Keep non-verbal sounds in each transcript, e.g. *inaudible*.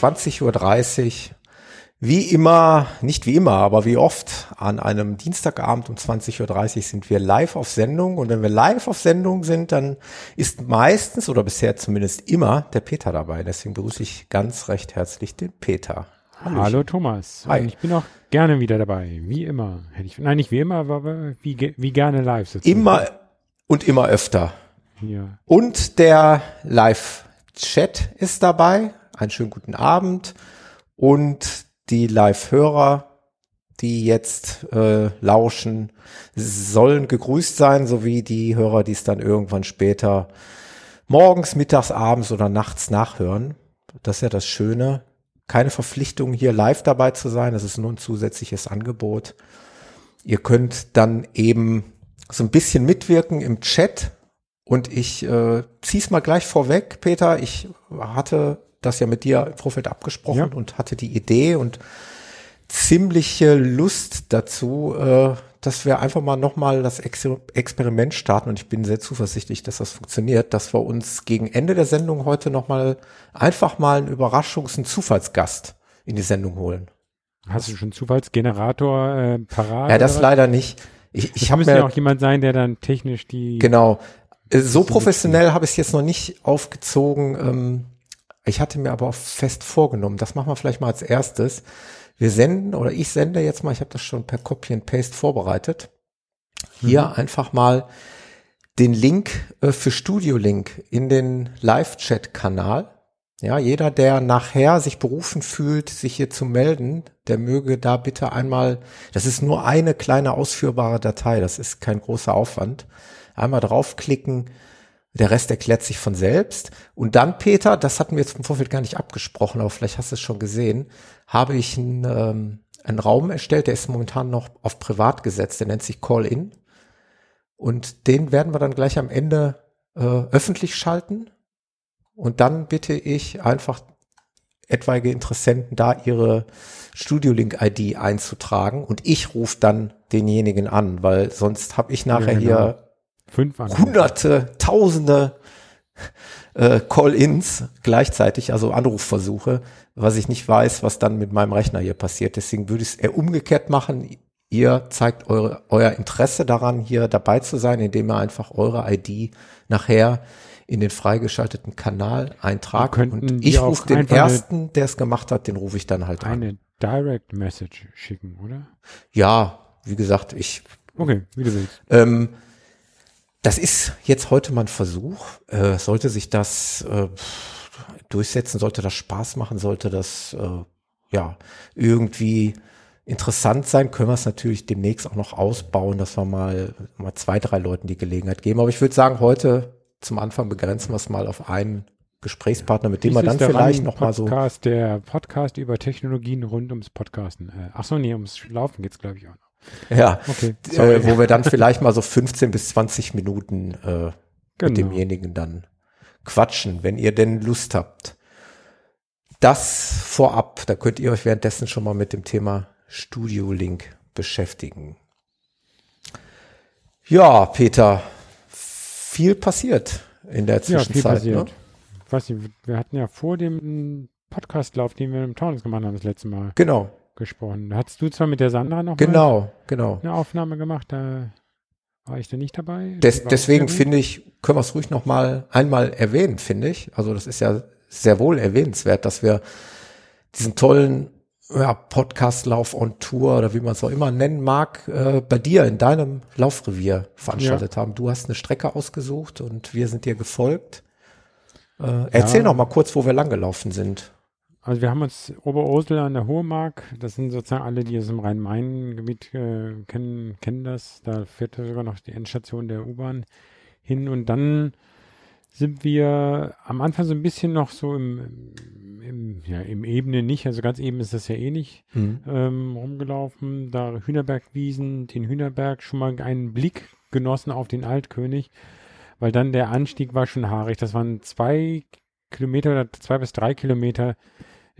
20.30 Uhr. Wie immer, nicht wie immer, aber wie oft, an einem Dienstagabend um 20.30 Uhr sind wir live auf Sendung. Und wenn wir live auf Sendung sind, dann ist meistens oder bisher zumindest immer der Peter dabei. Deswegen begrüße ich ganz recht herzlich den Peter. Hallo Thomas. Hi. Und ich bin auch gerne wieder dabei. Wie immer. Hätte ich, nein, nicht wie immer, aber wie, wie gerne live sitzen. Immer und immer öfter. Hier. Und der Live-Chat ist dabei. Einen schönen guten Abend. Und die Live-Hörer, die jetzt äh, lauschen, sollen gegrüßt sein, sowie die Hörer, die es dann irgendwann später morgens, mittags, abends oder nachts nachhören. Das ist ja das Schöne. Keine Verpflichtung, hier live dabei zu sein. Das ist nur ein zusätzliches Angebot. Ihr könnt dann eben so ein bisschen mitwirken im Chat. Und ich äh, zieh's mal gleich vorweg, Peter. Ich hatte das ja mit dir im Vorfeld abgesprochen Ja. und hatte die Idee und ziemliche Lust dazu, äh, dass wir einfach mal nochmal das Ex Experiment starten. Und ich bin sehr zuversichtlich, dass das funktioniert, dass wir uns gegen Ende der Sendung heute nochmal einfach mal einen Überraschungs-, einen Zufallsgast in die Sendung holen. Hast du schon Zufallsgenerator äh, parat? Ja, das oder leider nicht. Ich, ich habe mir ja auch jemand sein, der dann technisch die. Genau. Äh, So professionell habe ich es jetzt noch nicht aufgezogen. Ähm, Ich hatte mir aber auch fest vorgenommen, das machen wir vielleicht mal als erstes. Wir senden oder ich sende jetzt mal, ich habe das schon per Copy and Paste vorbereitet. Hier einfach mal den Link äh, für Studio Link in den Live-Chat-Kanal. Ja, jeder, der nachher sich berufen fühlt, sich hier zu melden, der möge da bitte einmal, das ist nur eine kleine ausführbare Datei, das ist kein großer Aufwand. Einmal draufklicken, der Rest erklärt sich von selbst. Und dann, Peter, das hatten wir jetzt im Vorfeld gar nicht abgesprochen, aber vielleicht hast du es schon gesehen, habe ich einen, ähm, einen Raum erstellt, der ist momentan noch auf privat gesetzt, der nennt sich Call-In. Und den werden wir dann gleich am Ende äh, öffentlich schalten. Und dann bitte ich einfach etwaige Interessenten da ihre Studio-Link-ID einzutragen und ich rufe dann denjenigen an, weil sonst habe ich nachher Ja, genau. hier Fünf Anrufe. hunderte, tausende äh, Call-ins gleichzeitig, also Anrufversuche, was ich nicht weiß, was dann mit meinem Rechner hier passiert. Deswegen würde ich es eher umgekehrt machen. Ihr zeigt eure, euer Interesse daran, hier dabei zu sein, indem ihr einfach eure ID nachher in den freigeschalteten Kanal eintragt. Und ich rufe den eine- ersten, der es gemacht hat, den rufe ich dann halt an. Eine Direct Message schicken, oder? Ja, wie gesagt, ich Okay, wie du willst. Ähm, das ist jetzt heute mal ein Versuch. Äh, sollte sich das äh, durchsetzen, sollte das Spaß machen, sollte das äh, ja irgendwie interessant sein, können wir es natürlich demnächst auch noch ausbauen, dass wir mal, mal zwei, drei Leuten die Gelegenheit geben. Aber ich würde sagen, heute zum Anfang begrenzen wir es mal auf einen Gesprächspartner, mit dem Dies wir dann vielleicht Running noch mal so Podcast, der Podcast über Technologien rund ums Podcasten. Äh, ach so, nee, ums Laufen geht's glaube ich auch noch. Ja, Okay, äh, wo wir dann vielleicht mal so 15 bis 20 Minuten äh, mit Genau. demjenigen dann quatschen, wenn ihr denn Lust habt. Das vorab, da könnt ihr euch währenddessen schon mal mit dem Thema Studio Link beschäftigen. Ja, Peter, viel passiert in der Ja, viel Zwischenzeit. passiert. ne? Ich weiß nicht, wir hatten ja vor dem Podcastlauf, den wir im Taunus gemacht haben, das letzte Mal Genau, gesprochen. Hattest du zwar mit der Sandra noch genau, genau. eine Aufnahme gemacht, da war ich da nicht dabei. Des, deswegen finde ich, können wir es ruhig noch mal einmal erwähnen, finde ich. Also das ist ja sehr wohl erwähnenswert, dass wir diesen tollen ja, Podcastlauf on Tour oder wie man es auch immer nennen mag, äh, bei dir in deinem Laufrevier veranstaltet haben. Du hast eine Strecke ausgesucht und wir sind dir gefolgt. Äh, erzähl Ja. noch mal kurz, wo wir langgelaufen sind. Also wir haben uns Oberursel an der Hohe Mark, das sind sozusagen alle, die aus dem Rhein-Main-Gebiet äh, kennen, kennen das. Da fährt sogar noch die Endstation der U-Bahn hin und dann sind wir am Anfang so ein bisschen noch so im, im, ja, im Ebene nicht, also ganz eben ist das ja eh nicht, Mhm. ähm, rumgelaufen, da Hühnerbergwiesen, den Hühnerberg, schon mal einen Blick genossen auf den Altkönig, weil dann der Anstieg war schon haarig. Das waren zwei Kilometer oder zwei bis drei Kilometer,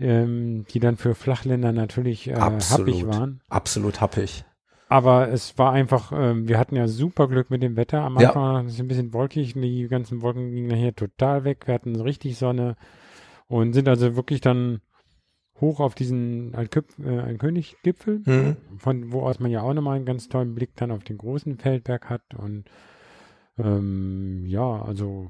ähm, die dann für Flachländer natürlich äh, happig Absolut. waren. Absolut happig. Aber es war einfach, ähm, wir hatten ja super Glück mit dem Wetter. Am Ja. Anfang war es ein bisschen wolkig, die ganzen Wolken gingen nachher total weg. Wir hatten richtig Sonne und sind also wirklich dann hoch auf diesen äh, Altkönig-Gipfel, Mhm. von wo aus man ja auch nochmal einen ganz tollen Blick dann auf den großen Feldberg hat. Und ähm, ja, also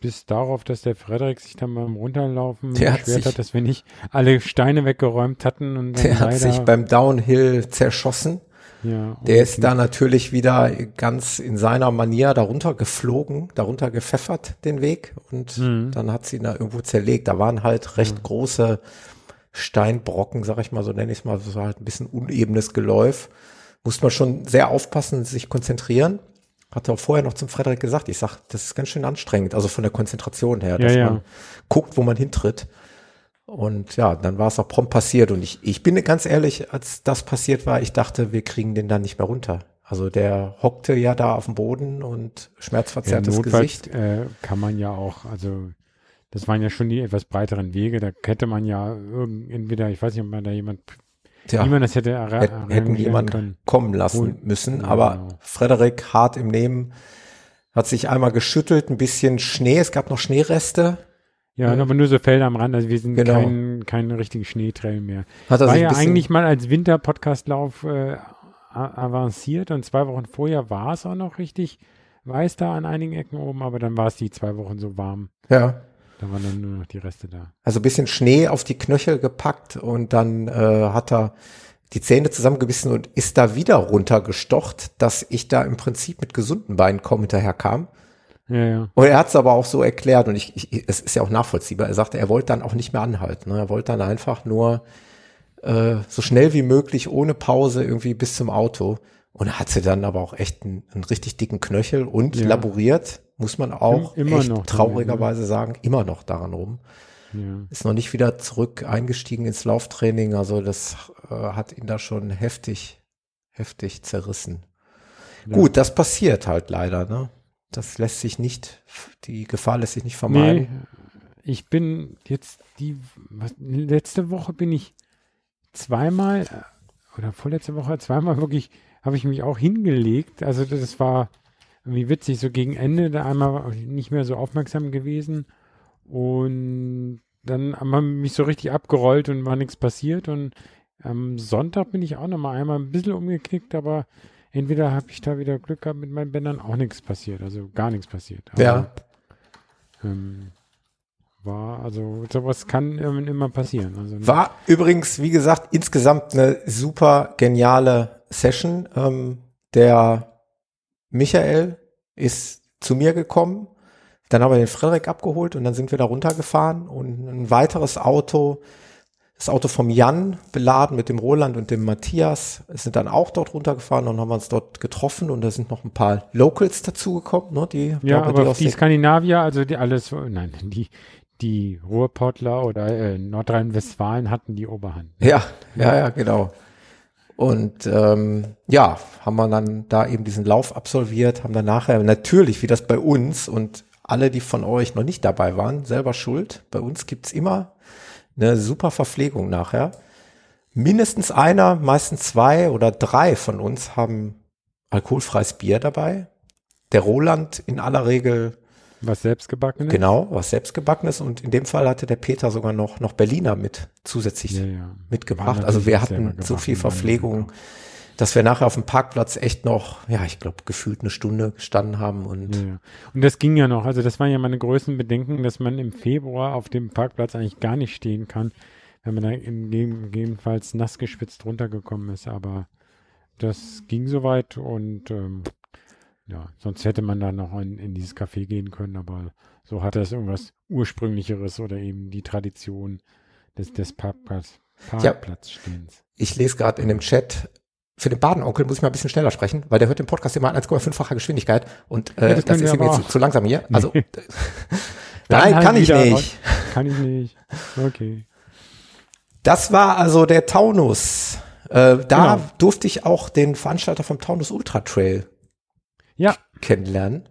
bis darauf, dass der Frederik sich dann beim Runterlaufen Der hat beschwert sich- hat, dass wir nicht alle Steine weggeräumt hatten. Und Der hat sich beim Downhill zerschossen. ja, Der ist da natürlich wieder ganz in seiner Manier darunter geflogen, darunter gepfeffert den Weg und Mhm. dann hat sie ihn da irgendwo zerlegt. Da waren halt recht große Steinbrocken, sag ich mal, so nenne ich es mal, so halt ein bisschen unebenes Geläuf. Muss man schon sehr aufpassen, sich konzentrieren. Hatte auch vorher noch zum Frederik gesagt, ich sag, das ist ganz schön anstrengend, also von der Konzentration her, dass Ja, ja. man guckt, wo man hintritt. Und ja, dann war es auch prompt passiert. Und ich, ich bin ganz ehrlich, als das passiert war, ich dachte, wir kriegen den dann nicht mehr runter. Also der hockte ja da auf dem Boden und Ja, schmerzverzerrtes notfalls Gesicht. äh, kann man ja auch, also das waren ja schon die etwas breiteren Wege, da hätte man ja entweder, ich weiß nicht, ob man da jemand, Ja, wie man das hätte hätten, jemanden können. kommen lassen Wohl. müssen. Ja, Aber genau. Frederik hart im Nehmen hat sich einmal geschüttelt, ein bisschen Schnee, es gab noch Schneereste. Ja, Ja. aber nur so Felder am Rand, also wir sind Genau. kein, kein richtigen Schneetrail mehr. Hat er War ja eigentlich mal als Winter-Podcastlauf äh, avanciert und zwei Wochen vorher war es auch noch richtig weiß da an einigen Ecken oben, aber dann war es die zwei Wochen so warm. ja, Da waren dann nur noch die Reste da. also ein bisschen Schnee auf die Knöchel gepackt und dann äh, hat er die Zähne zusammengebissen und ist da wieder runtergestocht, dass ich da im Prinzip mit gesunden Beinen kaum hinterher kam. Ja, ja. Und er hat es aber auch so erklärt und ich, ich, es ist ja auch nachvollziehbar. Er sagte, er wollte dann auch nicht mehr anhalten. Ne? Er wollte dann einfach nur äh, so schnell wie möglich ohne Pause irgendwie bis zum Auto. Und hatte dann aber auch echt einen, einen richtig dicken Knöchel und Ja. laboriert, muss man auch Im- immer echt traurigerweise sagen, immer noch daran rum. ja. Ist noch nicht wieder zurück eingestiegen ins Lauftraining. Also das äh, hat ihn da schon heftig, heftig zerrissen. Ja. Gut, das passiert halt leider. Ne? Das lässt sich nicht, die Gefahr lässt sich nicht vermeiden. Nee, ich bin jetzt die, was, letzte Woche bin ich zweimal, äh, oder vorletzte Woche zweimal wirklich, habe ich mich auch hingelegt. Also das war irgendwie witzig, so gegen Ende, da einmal nicht mehr so aufmerksam gewesen und dann haben wir mich so richtig abgerollt und war nichts passiert und am Sonntag bin ich auch noch mal einmal ein bisschen umgeknickt, aber entweder habe ich da wieder Glück gehabt mit meinen Bändern, auch nichts passiert, also gar nichts passiert. Aber, Ja. ähm, war, also sowas kann immer passieren. Also, War übrigens, wie gesagt, insgesamt eine super geniale Session. Ähm, der Michael ist zu mir gekommen. Dann haben wir den Frederik abgeholt und dann sind wir da runtergefahren und ein weiteres Auto, das Auto vom Jan, beladen mit dem Roland und dem Matthias, sind dann auch dort runtergefahren und haben uns dort getroffen und da sind noch ein paar Locals dazugekommen, ne, die, ja, aber aus die den- Skandinavier, also die alles, nein, die, die Ruhrpottler oder äh, Nordrhein-Westfalen hatten die Oberhand. Ja, ja, ja, genau. Und ähm, ja, haben wir dann da eben diesen Lauf absolviert, haben dann nachher natürlich, wie das bei uns und alle, die von euch noch nicht dabei waren, selber schuld. Bei uns gibt's immer eine super Verpflegung nachher. Mindestens einer, meistens zwei oder drei von uns haben alkoholfreies Bier dabei. Der Roland in aller Regel Was selbstgebackenes? genau, was selbstgebackenes und in dem Fall hatte der Peter sogar noch noch Berliner mit zusätzlich Ja, ja. mitgebracht. Also wir hatten so viel Verpflegung, dass wir nachher auf dem Parkplatz echt noch, ja, ich glaube, gefühlt eine Stunde gestanden haben und Ja. Und das ging ja noch. Also das waren ja meine größten Bedenken, dass man im Februar auf dem Parkplatz eigentlich gar nicht stehen kann, wenn man da gegebenenfalls nass geschwitzt runtergekommen ist. Aber das ging soweit und ähm, ja, sonst hätte man da noch in, in dieses Café gehen können, aber so hatte es irgendwas ursprünglicheres oder eben die Tradition des, des Parkplatz, Ja. Parkplatzstehens. ich lese gerade in dem Chat, für den Badenonkel muss ich mal ein bisschen schneller sprechen, weil der hört den Podcast immer in 1,5-facher Geschwindigkeit und Ja, äh, das das, wir ist ihm jetzt zu, zu langsam hier. Also *laughs* Dann nein, halt kann ich nicht. Kann ich nicht. Okay. Das war also der Taunus. Äh, da Genau. durfte ich auch den Veranstalter vom Taunus Ultra Trail Ja, kennenlernen.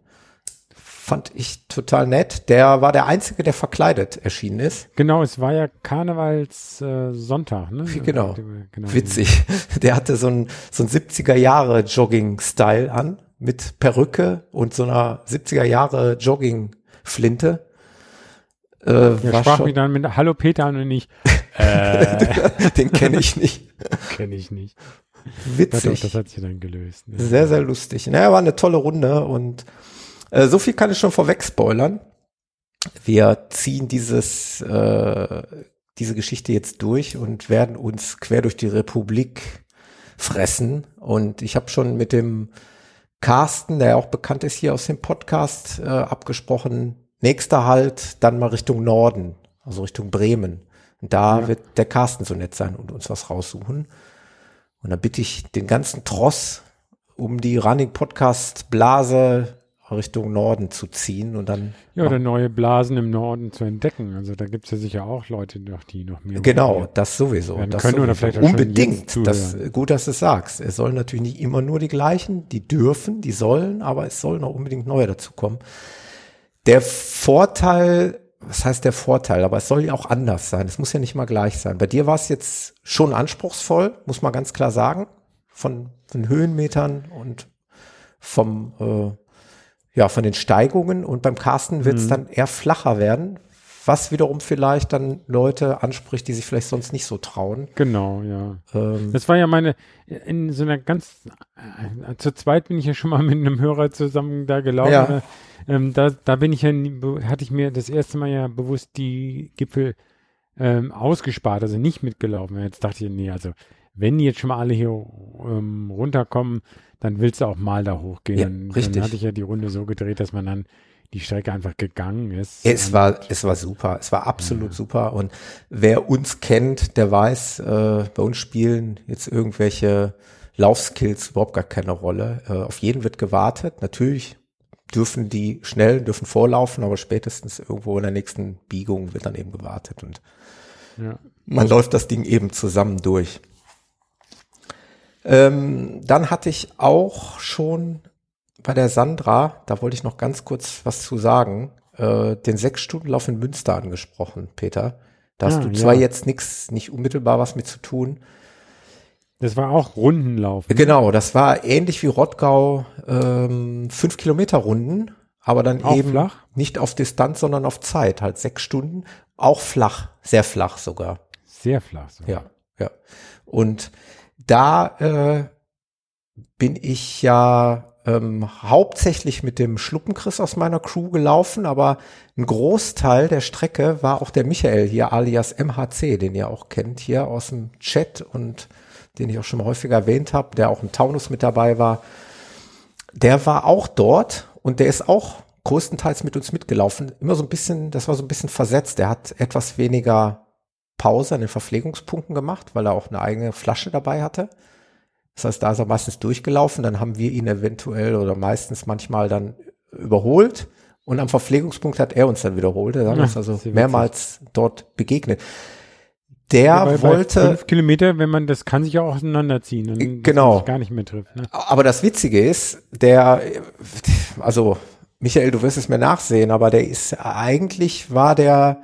Fand ich total nett. Der war der Einzige, der verkleidet erschienen ist. genau, es war ja Karnevalssonntag, äh, Sonntag, ne? Genau. genau. Witzig. *laughs* Der hatte so ein, so ein 70er Jahre Jogging-Style an mit Perücke und so einer 70er Jahre Jogging-Flinte. Äh, Er war sprach schon, mich dann mit Hallo Peter an und ich, *laughs* äh, den kenne ich nicht. kenne ich nicht. Ja, doch, Witzig. das hat sich dann gelöst. Ne? Sehr, sehr lustig. Naja, war eine tolle Runde und äh, so viel kann ich schon vorweg spoilern. Wir ziehen dieses, äh, diese Geschichte jetzt durch und werden uns quer durch die Republik fressen. Und ich habe schon mit dem Carsten, der ja auch bekannt ist hier aus dem Podcast, äh, abgesprochen. Nächster Halt, dann mal Richtung Norden, also Richtung Bremen. Und da Ja. wird der Carsten so nett sein und uns was raussuchen. Und dann bitte ich den ganzen Tross, um die Running Podcast Blase Richtung Norden zu ziehen und dann Ja, oder neue Blasen im Norden zu entdecken. Also da gibt es ja sicher auch Leute, die noch mehr Genau, das sowieso. Das können oder sowieso. vielleicht auch Unbedingt. Das, gut, dass du es sagst. Es sollen natürlich nicht immer nur die gleichen, die dürfen, die sollen, aber es sollen auch unbedingt neue dazukommen. Der Vorteil, was heißt der Vorteil? Aber es soll ja auch anders sein. Es muss ja nicht mal gleich sein. Bei dir war es jetzt schon anspruchsvoll, muss man ganz klar sagen. Von den Höhenmetern und vom, äh, ja, von den Steigungen. Und beim Carsten wird es Mhm. dann eher flacher werden, was wiederum vielleicht dann Leute anspricht, die sich vielleicht sonst nicht so trauen. Genau, ja. Ähm, Das war ja meine, in so einer ganz, äh, zu zweit bin ich ja schon mal mit einem Hörer zusammen da gelaufen. Ja. Ähm, da, da bin ich ja, hatte ich mir das erste Mal ja bewusst die Gipfel ähm, ausgespart, also nicht mitgelaufen. Jetzt dachte ich, nee, also wenn die jetzt schon mal alle hier ähm, runterkommen, dann willst du auch mal da hochgehen. Ja, dann, richtig. dann hatte ich ja die Runde so gedreht, dass man dann die Strecke einfach gegangen ist. Es war, es war super. Es war absolut super. Und wer uns kennt, der weiß, äh, bei uns spielen jetzt irgendwelche Laufskills überhaupt gar keine Rolle. Äh, auf jeden wird gewartet. Natürlich dürfen die schnell, dürfen vorlaufen, aber spätestens irgendwo in der nächsten Biegung wird dann eben gewartet und ja. man läuft das Ding eben zusammen durch. Ähm, dann hatte ich auch schon bei der Sandra, da wollte ich noch ganz kurz was zu sagen, äh, den Sechs-Stunden-Lauf in Münster angesprochen, Peter. Da hast Ah, du ja. zwar jetzt nichts, nicht unmittelbar was mit zu tun. Das war auch Rundenlauf. Genau, das war ähnlich wie Rottgau, ähm, fünf Kilometer Runden, aber dann Auch eben flach? nicht auf Distanz, sondern auf Zeit, halt sechs Stunden, auch flach, sehr flach sogar. Sehr flach. So. Ja, ja. Und da äh, bin ich ja ähm, hauptsächlich mit dem Schluppenchris aus meiner Crew gelaufen, aber ein Großteil der Strecke war auch der Michael hier, alias MHC, den ihr auch kennt hier aus dem Chat und den ich auch schon mal häufiger erwähnt habe, der auch im Taunus mit dabei war. Der war auch dort und der ist auch größtenteils mit uns mitgelaufen. Immer so ein bisschen, das war so ein bisschen versetzt. Der hat etwas weniger Pause an den Verpflegungspunkten gemacht, weil er auch eine eigene Flasche dabei hatte. Das heißt, da ist er meistens durchgelaufen, dann haben wir ihn eventuell oder meistens manchmal dann überholt und am Verpflegungspunkt hat er uns dann wiederholt. Er Ja, uns also mehrmals dort begegnet. Der Ja, bei, wollte, fünf Kilometer, wenn man, das kann sich ja auch auseinanderziehen. Und Äh, dass genau. gar nicht mehr trifft. Ne? Aber das Witzige ist, der, also Michael, du wirst es mir nachsehen, aber der ist eigentlich war der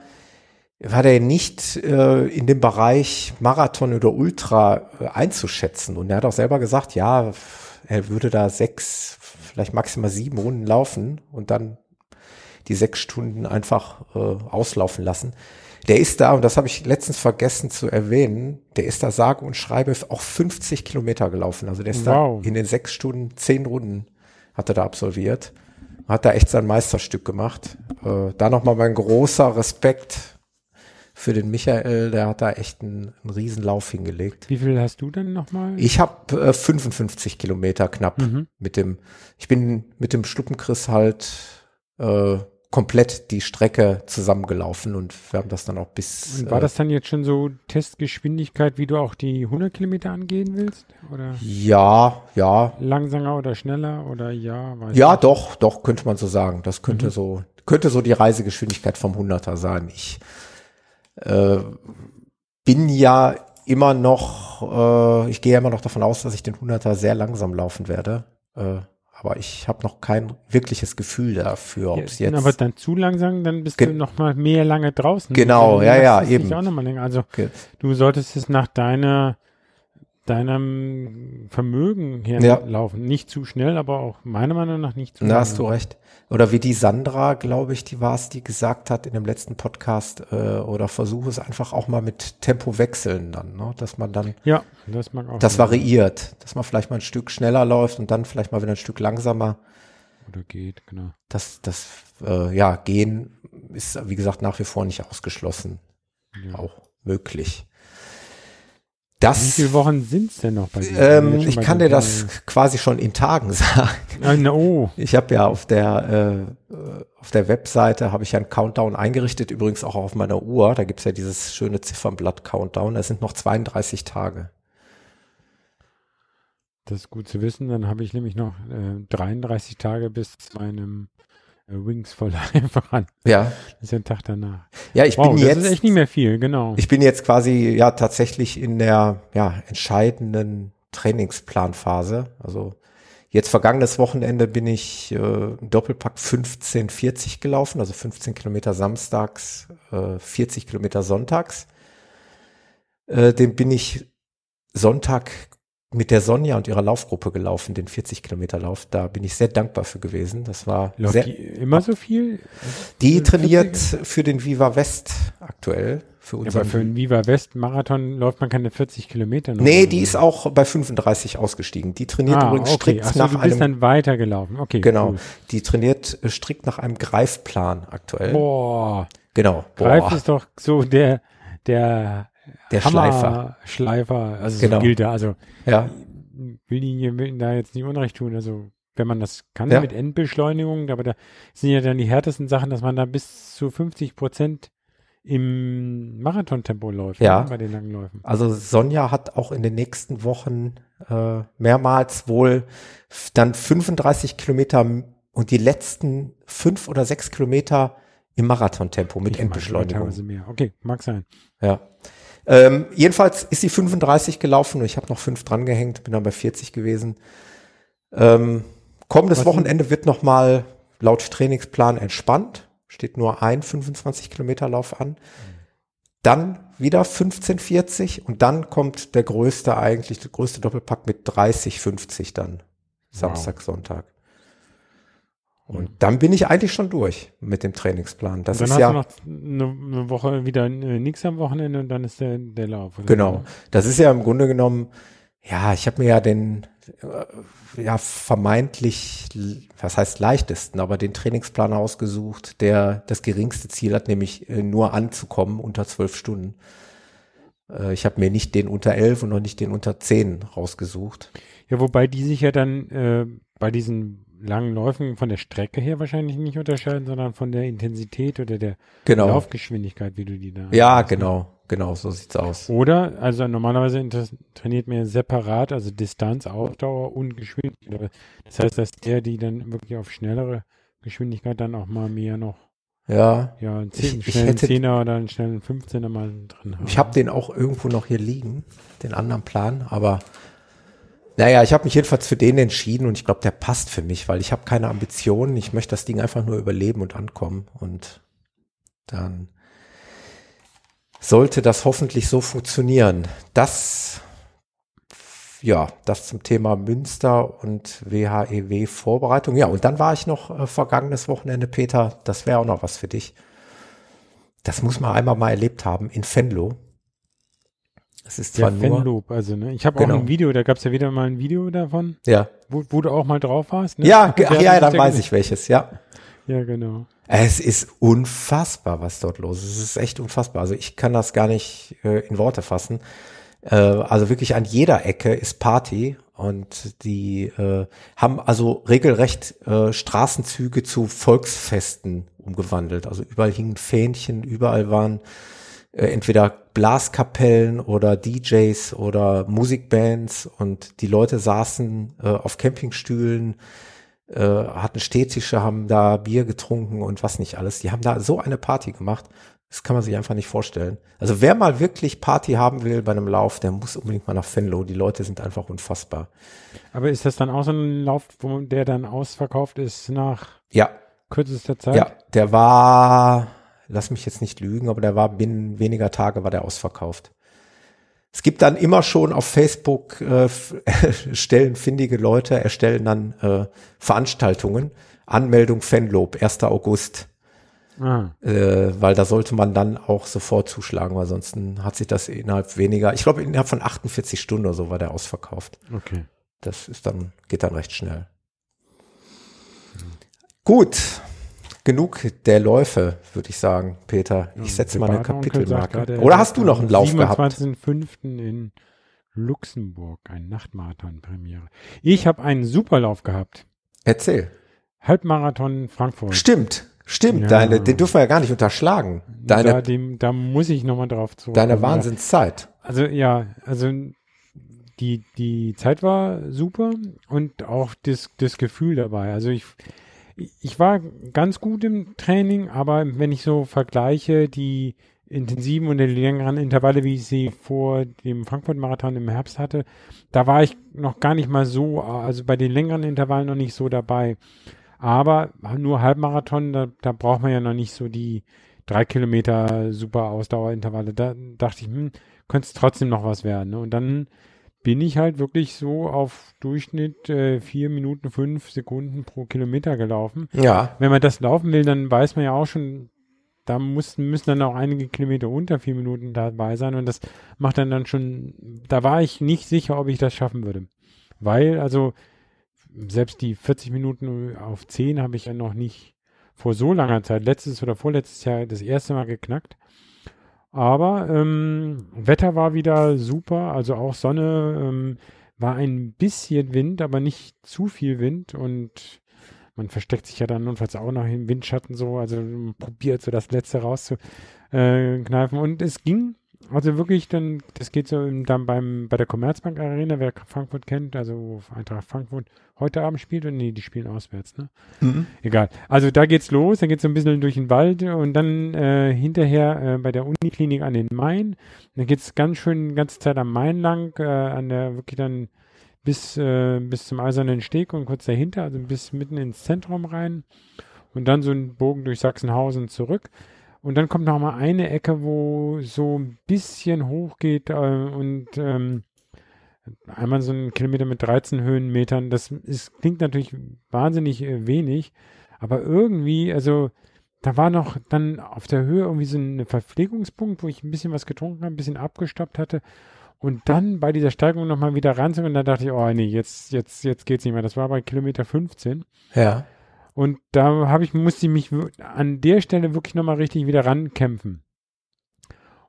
war der nicht äh, in dem Bereich Marathon oder Ultra äh, einzuschätzen. Und er hat auch selber gesagt, ja, er würde da sechs, vielleicht maximal sieben Runden laufen und dann die sechs Stunden einfach äh, auslaufen lassen. Der ist da, und das habe ich letztens vergessen zu erwähnen, der ist da sage und schreibe auch 50 Kilometer gelaufen. Also der ist Wow. da in den sechs Stunden zehn Runden hat er da absolviert. Hat da echt sein Meisterstück gemacht. Äh, da nochmal mein großer Respekt für den Michael, der hat da echt einen, einen Riesenlauf hingelegt. Wie viel hast du denn nochmal? Ich habe äh, 55 Kilometer knapp Mhm. mit dem, ich bin mit dem Schluppenchris halt äh, komplett die Strecke zusammengelaufen und wir haben das dann auch bis. Und war äh, das dann jetzt schon so Testgeschwindigkeit, wie du auch die 100 Kilometer angehen willst? Oder Ja, ja, langsamer oder schneller oder ja? Weiß ja, nicht. doch, doch könnte man so sagen. Das könnte Mhm. so könnte so die Reisegeschwindigkeit vom 100er sein. Ich äh, bin ja immer noch, äh, ich gehe ja immer noch davon aus, dass ich den 100er sehr langsam laufen werde. Äh, aber ich habe noch kein wirkliches Gefühl dafür, ob Ja, es jetzt. aber dann zu langsam, dann bist du noch mal mehr lange draußen. Genau, Dann ja, ja, eben. Auch noch mal länger. Also Ge- du solltest es nach deiner deinem Vermögen her Ja. laufen. Nicht zu schnell, aber auch meiner Meinung nach nicht zu Na, langsam. hast du recht. Oder wie die Sandra, glaube ich, die war es, die gesagt hat in dem letzten Podcast, äh, oder versuche es einfach auch mal mit Tempo wechseln dann, ne? dass man dann Ja, das mag auch das sein. variiert, dass man vielleicht mal ein Stück schneller läuft und dann vielleicht mal wieder ein Stück langsamer. Oder geht, genau. Das, das, äh, ja, gehen ist, wie gesagt, nach wie vor nicht ausgeschlossen. Ja. Auch möglich. Wie Das, viele Wochen sind es denn noch bei dir? ähm, ich kann dir das quasi schon in Tagen *laughs* sagen. Ah, oh, Ich habe ja auf der äh, auf der Webseite habe ich ja einen Countdown eingerichtet, übrigens auch auf meiner Uhr. Da gibt's ja dieses schöne Ziffernblatt Countdown. Es sind noch 32 Tage. das ist gut zu wissen. Dann habe ich nämlich noch äh, 33 Tage bis zu meinem Wings voll *laughs* einfach an. Ja, Das ist ja ein Tag danach. ja, ich wow, bin das jetzt ist echt nicht mehr viel, genau. ich bin jetzt quasi ja tatsächlich in der ja entscheidenden Trainingsplanphase. Also jetzt vergangenes Wochenende bin ich äh, Doppelpack 1540 gelaufen, also 15 Kilometer samstags, äh, 40 Kilometer sonntags. Äh, den bin ich Sonntag mit der Sonja und ihrer Laufgruppe gelaufen, den 40 Kilometer Lauf. Da bin ich sehr dankbar für gewesen. Das war Läuft sehr, die immer so viel? die Äh, trainiert 40? für den Viva West aktuell. Für Ja, unseren aber für einen Viva West Marathon läuft man keine 40 Kilometer. noch Nee, die ist auch bei 35 ausgestiegen. Die trainiert ah, übrigens okay. strikt Ach so, nach du bist einem dann weitergelaufen. Okay, genau. cool. Die trainiert äh, strikt nach einem Greifplan aktuell. Boah, Genau. Greif Boah, ist doch so der der der Schleifer. Hammer Schleifer, also Genau. so gilt er. Also Ja, will ihn da jetzt nicht Unrecht tun. Also wenn man das kann Ja. mit Endbeschleunigung, aber da sind ja dann die härtesten Sachen, dass man da bis zu 50 Prozent im Marathontempo läuft Ja. ne, bei den langen Läufen. also Sonja hat auch in den nächsten Wochen äh, mehrmals wohl dann 35 Kilometer und die letzten fünf oder sechs Kilometer im Marathontempo mit Ich Endbeschleunigung. Teilweise mehr. Okay, mag sein. Ja. Ähm, jedenfalls ist sie 35 gelaufen und ich habe noch fünf drangehängt, bin dann bei 40 gewesen. Ähm, kommendes Was- Wochenende wird nochmal laut Trainingsplan entspannt. Steht nur ein 25 Kilometer Lauf an. Dann wieder 15,40 und dann kommt der größte eigentlich, der größte Doppelpack mit 30, 50 dann. Samstag, Sonntag. Und dann bin ich eigentlich schon durch mit dem Trainingsplan. Das dann ist hast ja. du noch eine, Woche wieder äh, nichts am Wochenende und dann ist der, der Lauf. Genau. Das ist ja im Grunde genommen, ja, ich habe mir ja den äh, ja vermeintlich, was heißt leichtesten, aber den Trainingsplan ausgesucht, der das geringste Ziel hat, nämlich äh, nur anzukommen unter zwölf Stunden. Ich habe mir nicht den unter elf und noch nicht den unter zehn rausgesucht. Ja, wobei die sich ja dann äh, bei diesen langen Läufen von der Strecke her wahrscheinlich nicht unterscheiden, sondern von der Intensität oder der Genau. Laufgeschwindigkeit, wie du die da. Ja, hast, ne? genau, genau, so sieht's aus. Oder, also normalerweise trainiert man ja separat, also Distanz, Ausdauer und Geschwindigkeit. Das heißt, dass der, die dann wirklich auf schnellere Geschwindigkeit dann auch mal mehr noch, Ja, ja, einen Ich- Zehn, ich schnellen hätte- Zehner oder einen schnellen 15er mal drin haben. ich habe den auch irgendwo noch hier liegen, den anderen Plan, aber naja, ich habe mich jedenfalls für den entschieden und ich glaube, der passt für mich, weil ich habe keine Ambitionen. Ich möchte das Ding einfach nur überleben und ankommen und dann sollte das hoffentlich so funktionieren. Das, ja, das zum Thema Münster und WHEW Vorbereitung. Ja, und dann war ich noch äh, vergangenes Wochenende, Peter, das wäre auch noch was für dich. Das muss man einmal mal erlebt haben in Venlo. Es ist zwar Der Fanloop, also, ne? Ich habe Genau. auch ein Video, da gab es ja wieder mal ein Video davon, ja, wo, wo du auch mal drauf warst. Ne? ja, Ach, ja, hat dann weiß ich welches, ja. Ja, genau. Es ist unfassbar, was dort los ist. Es ist echt unfassbar. Also ich kann das gar nicht äh, in Worte fassen. Äh, also wirklich an jeder Ecke ist Party Und die äh, haben also regelrecht äh, Straßenzüge zu Volksfesten umgewandelt. Also überall hingen Fähnchen, überall waren äh, entweder Blaskapellen oder DJs oder Musikbands und die Leute saßen äh, auf Campingstühlen, äh, hatten Stehtische, haben da Bier getrunken und was nicht alles. Die haben da so eine Party gemacht. Das kann man sich einfach nicht vorstellen. Also wer mal wirklich Party haben will bei einem Lauf, der muss unbedingt mal nach Venlo. Die Leute sind einfach unfassbar. Aber ist das dann auch so ein Lauf, wo der dann ausverkauft ist nach Ja, kürzester Zeit? ja, der war, lass mich jetzt nicht lügen, aber der war binnen weniger Tage war der ausverkauft. Es gibt dann immer schon auf Facebook äh, *laughs* stellen findige Leute, erstellen dann äh, Veranstaltungen. Anmeldung Fanlob, 1. August. Ah, äh, weil da sollte man dann auch sofort zuschlagen, weil sonst hat sich das innerhalb weniger, ich glaube innerhalb von 48 Stunden oder so war der ausverkauft. okay. Das ist dann, geht dann recht schnell. Gut, genug der Läufe, würde ich sagen, Peter. Ich setze mal eine Kapitelmarke. Oder hast du noch einen Lauf gehabt? 27.05. in Luxemburg, ein Nachtmarathon-Premiere. Ich habe einen Superlauf gehabt. Erzähl. Halbmarathon Frankfurt. Stimmt, stimmt. Ja. Deine, den dürfen wir ja gar nicht unterschlagen. da, Deine, dem, da muss ich nochmal drauf zurück. deine Wahnsinnszeit. Also ja, also die, die Zeit war super und auch das, das Gefühl dabei. Also ich, ich war ganz gut im Training, aber wenn ich so vergleiche die intensiven und die längeren Intervalle, wie ich sie vor dem Frankfurt-Marathon im Herbst hatte, da war ich noch gar nicht mal so, also bei den längeren Intervallen noch nicht so dabei. Aber nur Halbmarathon, da, da braucht man ja noch nicht so die drei Kilometer super Ausdauerintervalle. Da dachte ich, hm, könnte es trotzdem noch was werden. Ne? Und dann bin ich halt wirklich so auf Durchschnitt äh, vier Minuten fünf Sekunden pro Kilometer gelaufen. Ja, Wenn man das laufen will, dann weiß man ja auch schon, da müssen, müssen dann auch einige Kilometer unter vier Minuten dabei sein. Und das macht dann dann schon, da war ich nicht sicher, ob ich das schaffen würde. Weil, also, selbst die 40 Minuten auf 10 habe ich ja noch nicht vor so langer Zeit, letztes oder vorletztes Jahr, das erste Mal geknackt. Aber ähm, Wetter war wieder super, also auch Sonne, ähm, war ein bisschen Wind, aber nicht zu viel Wind und man versteckt sich ja dann notfalls auch noch im Windschatten so, also man probiert so das Letzte rauszukneifen und es ging, also wirklich dann, das geht so dann beim, bei der Commerzbank Arena, wer Frankfurt kennt, also wo Eintracht Frankfurt heute Abend spielt, und nee, die spielen auswärts, ne? Egal. Also da geht's los, dann geht's so ein bisschen durch den Wald und dann äh, hinterher äh, bei der Uniklinik an den Main. Dann geht's ganz schön die ganze Zeit am Main lang, äh, an der wirklich dann bis, äh, bis zum Eisernen Steg und kurz dahinter, also bis mitten ins Zentrum rein. Und dann so ein Bogen durch Sachsenhausen zurück. Und dann kommt noch mal eine Ecke, wo so ein bisschen hoch geht äh, und ähm, einmal so ein Kilometer mit 13 Höhenmetern. Das ist, klingt natürlich wahnsinnig äh, wenig, aber irgendwie, also da war noch dann auf der Höhe irgendwie so ein Verpflegungspunkt, wo ich ein bisschen was getrunken habe, ein bisschen abgestoppt hatte. Und dann bei dieser Steigung nochmal wieder ranzug und da dachte ich, oh nee, jetzt, jetzt, jetzt geht's nicht mehr. Das war bei Kilometer 15. ja. Und da habe ich, musste ich mich an der Stelle wirklich nochmal richtig wieder rankämpfen.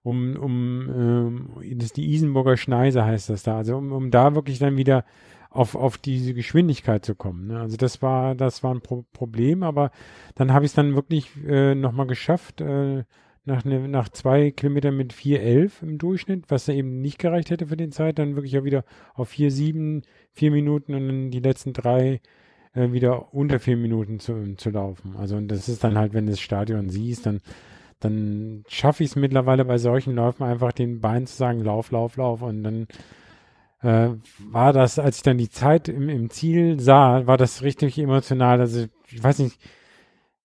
Um, um, ähm, das ist die Isenburger Schneise heißt das da. Also um, um da wirklich dann wieder auf, auf diese Geschwindigkeit zu kommen. Ne? Also das war, das war ein Pro Problem, aber dann habe ich es dann wirklich äh, nochmal geschafft, äh, nach, ne, nach zwei Kilometern mit 4,11 im Durchschnitt, was da eben nicht gereicht hätte für den Zeit, dann wirklich ja wieder auf 4,7, 4 Minuten und dann die letzten drei äh, wieder unter vier Minuten zu, zu laufen. Also und das ist dann halt, wenn du das Stadion siehst, dann, dann schaffe ich es mittlerweile bei solchen Läufen einfach den Beinen zu sagen, lauf, lauf, lauf. Und dann äh, war das, als ich dann die Zeit im, im Ziel sah, war das richtig emotional. Also ich weiß nicht,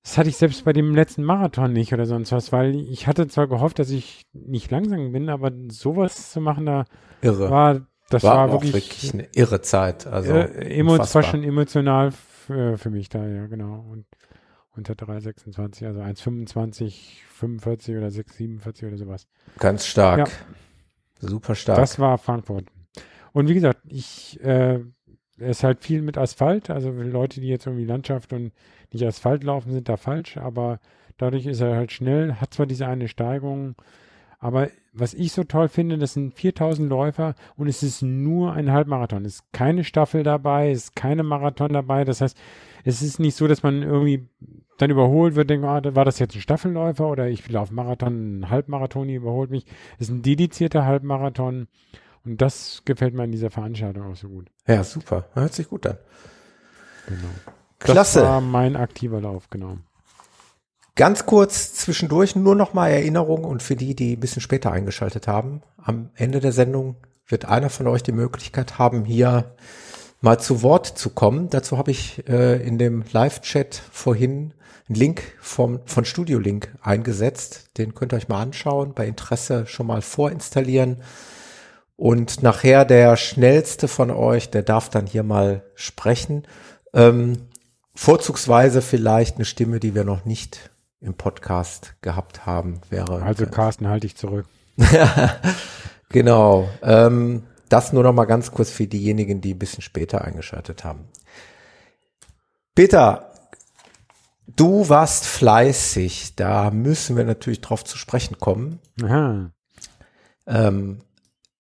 das hatte ich selbst bei dem letzten Marathon nicht oder sonst was, weil ich hatte zwar gehofft, dass ich nicht langsam bin, aber sowas zu machen, da Irre. war, das war, war, auch wirklich, wirklich, eine irre Zeit. Also äh, emo, war schon emotional für, für mich da, ja, genau. Und unter 3,26, also 1,25, 45 oder 6,47 oder sowas. ganz stark. Ja. Super stark. Das war Frankfurt. Und wie gesagt, ich, äh, es ist halt viel mit Asphalt, also Leute, die jetzt irgendwie Landschaft und nicht Asphalt laufen, sind da falsch, aber dadurch ist er halt schnell, hat zwar diese eine Steigung, aber was ich so toll finde, das sind 4000 Läufer und es ist nur ein Halbmarathon. Es ist keine Staffel dabei, es ist keine Marathon dabei. Das heißt, es ist nicht so, dass man irgendwie dann überholt wird, denkt, ah, war das jetzt ein Staffelläufer oder ich laufe Marathon, ein Halbmarathon, die überholt mich. Es ist ein dedizierter Halbmarathon und das gefällt mir an dieser Veranstaltung auch so gut. Ja, super. Hört sich gut an. Genau. Klasse. Das war mein aktiver Lauf, genau. Ganz kurz zwischendurch nur noch mal Erinnerung und für die, die ein bisschen später eingeschaltet haben. Am Ende der Sendung wird einer von euch die Möglichkeit haben, hier mal zu Wort zu kommen. Dazu habe ich äh, in dem Live-Chat vorhin einen Link vom, von Studio Link eingesetzt. Den könnt ihr euch mal anschauen, bei Interesse schon mal vorinstallieren. Und nachher der schnellste von euch, der darf dann hier mal sprechen. Ähm, vorzugsweise vielleicht eine Stimme, die wir noch nicht im Podcast gehabt haben, wäre. Also Carsten, halte ich zurück. *laughs* genau. Ähm, das nur noch mal ganz kurz für diejenigen, die ein bisschen später eingeschaltet haben. Peter, du warst fleißig. Da müssen wir natürlich drauf zu sprechen kommen. Ähm,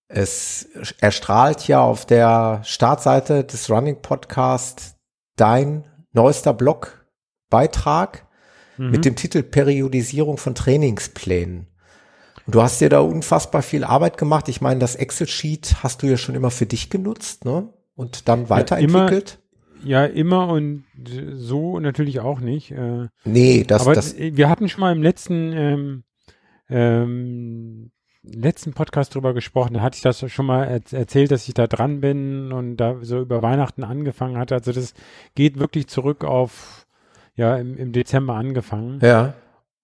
es erstrahlt ja auf der Startseite des Running Podcast dein neuester Blogbeitrag Mhm. mit dem Titel Periodisierung von Trainingsplänen. Und du hast dir da unfassbar viel Arbeit gemacht. Ich meine, das Excel-Sheet hast du ja schon immer für dich genutzt, ne? Und dann weiterentwickelt. Ja, immer und so natürlich auch nicht. Äh, nee, das, aber das, wir hatten schon mal im letzten ähm, ähm, letzten Podcast drüber gesprochen, da hatte ich das schon mal er erzählt, dass ich da dran bin und da so über Weihnachten angefangen hatte. Also das geht wirklich zurück auf ja im, im Dezember angefangen. ja.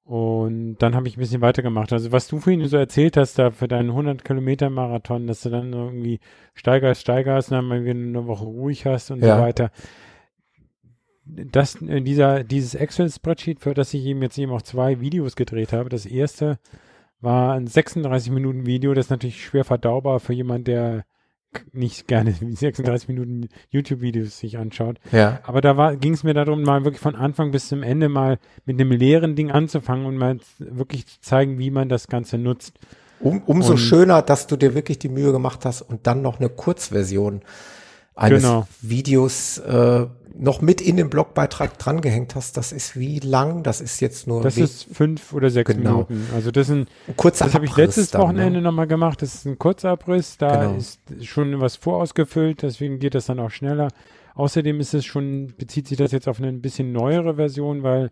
Und dann habe ich ein bisschen weitergemacht. Also was du vorhin so erzählt hast, da für deinen 100 Kilometer Marathon, dass du dann irgendwie steigerst, steigerst, und dann mal wieder eine Woche ruhig hast und Ja. so weiter. Das, äh, dieser, dieses Excel-Spreadsheet, für das ich eben jetzt eben auch zwei Videos gedreht habe. Das erste war ein 36 Minuten Video, das ist natürlich schwer verdaubar für jemand, der nicht gerne *laughs* 36 Minuten YouTube-Videos sich anschaut. Ja. Aber da ging es mir darum, mal wirklich von Anfang bis zum Ende mal mit einem leeren Ding anzufangen und mal wirklich zu zeigen, wie man das Ganze nutzt. Um, umso Und- schöner, dass du dir wirklich die Mühe gemacht hast und dann noch eine Kurzversion eines Genau. Videos äh, noch mit in den Blogbeitrag drangehängt hast. Das ist wie lang? Das ist jetzt nur Das ist fünf oder sechs Genau. Minuten. Also das sind, ein kurzer das habe ich letztes dann, Wochenende Ne? nochmal gemacht. Das ist ein Kurzabriss. Da Genau. ist schon was vorausgefüllt, deswegen geht das dann auch schneller. Außerdem ist es schon, bezieht sich das jetzt auf eine ein bisschen neuere Version, weil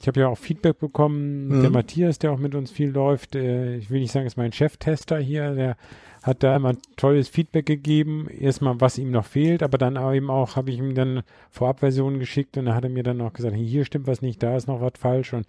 ich habe ja auch Feedback bekommen. Mhm. Der Matthias, der auch mit uns viel läuft, äh, ich will nicht sagen, ist mein Cheftester hier, der hat da immer tolles Feedback gegeben. Erstmal, was ihm noch fehlt, aber dann eben auch, habe ich ihm dann Vorabversionen geschickt und da hat er mir dann auch gesagt, hier stimmt was nicht, da ist noch was falsch und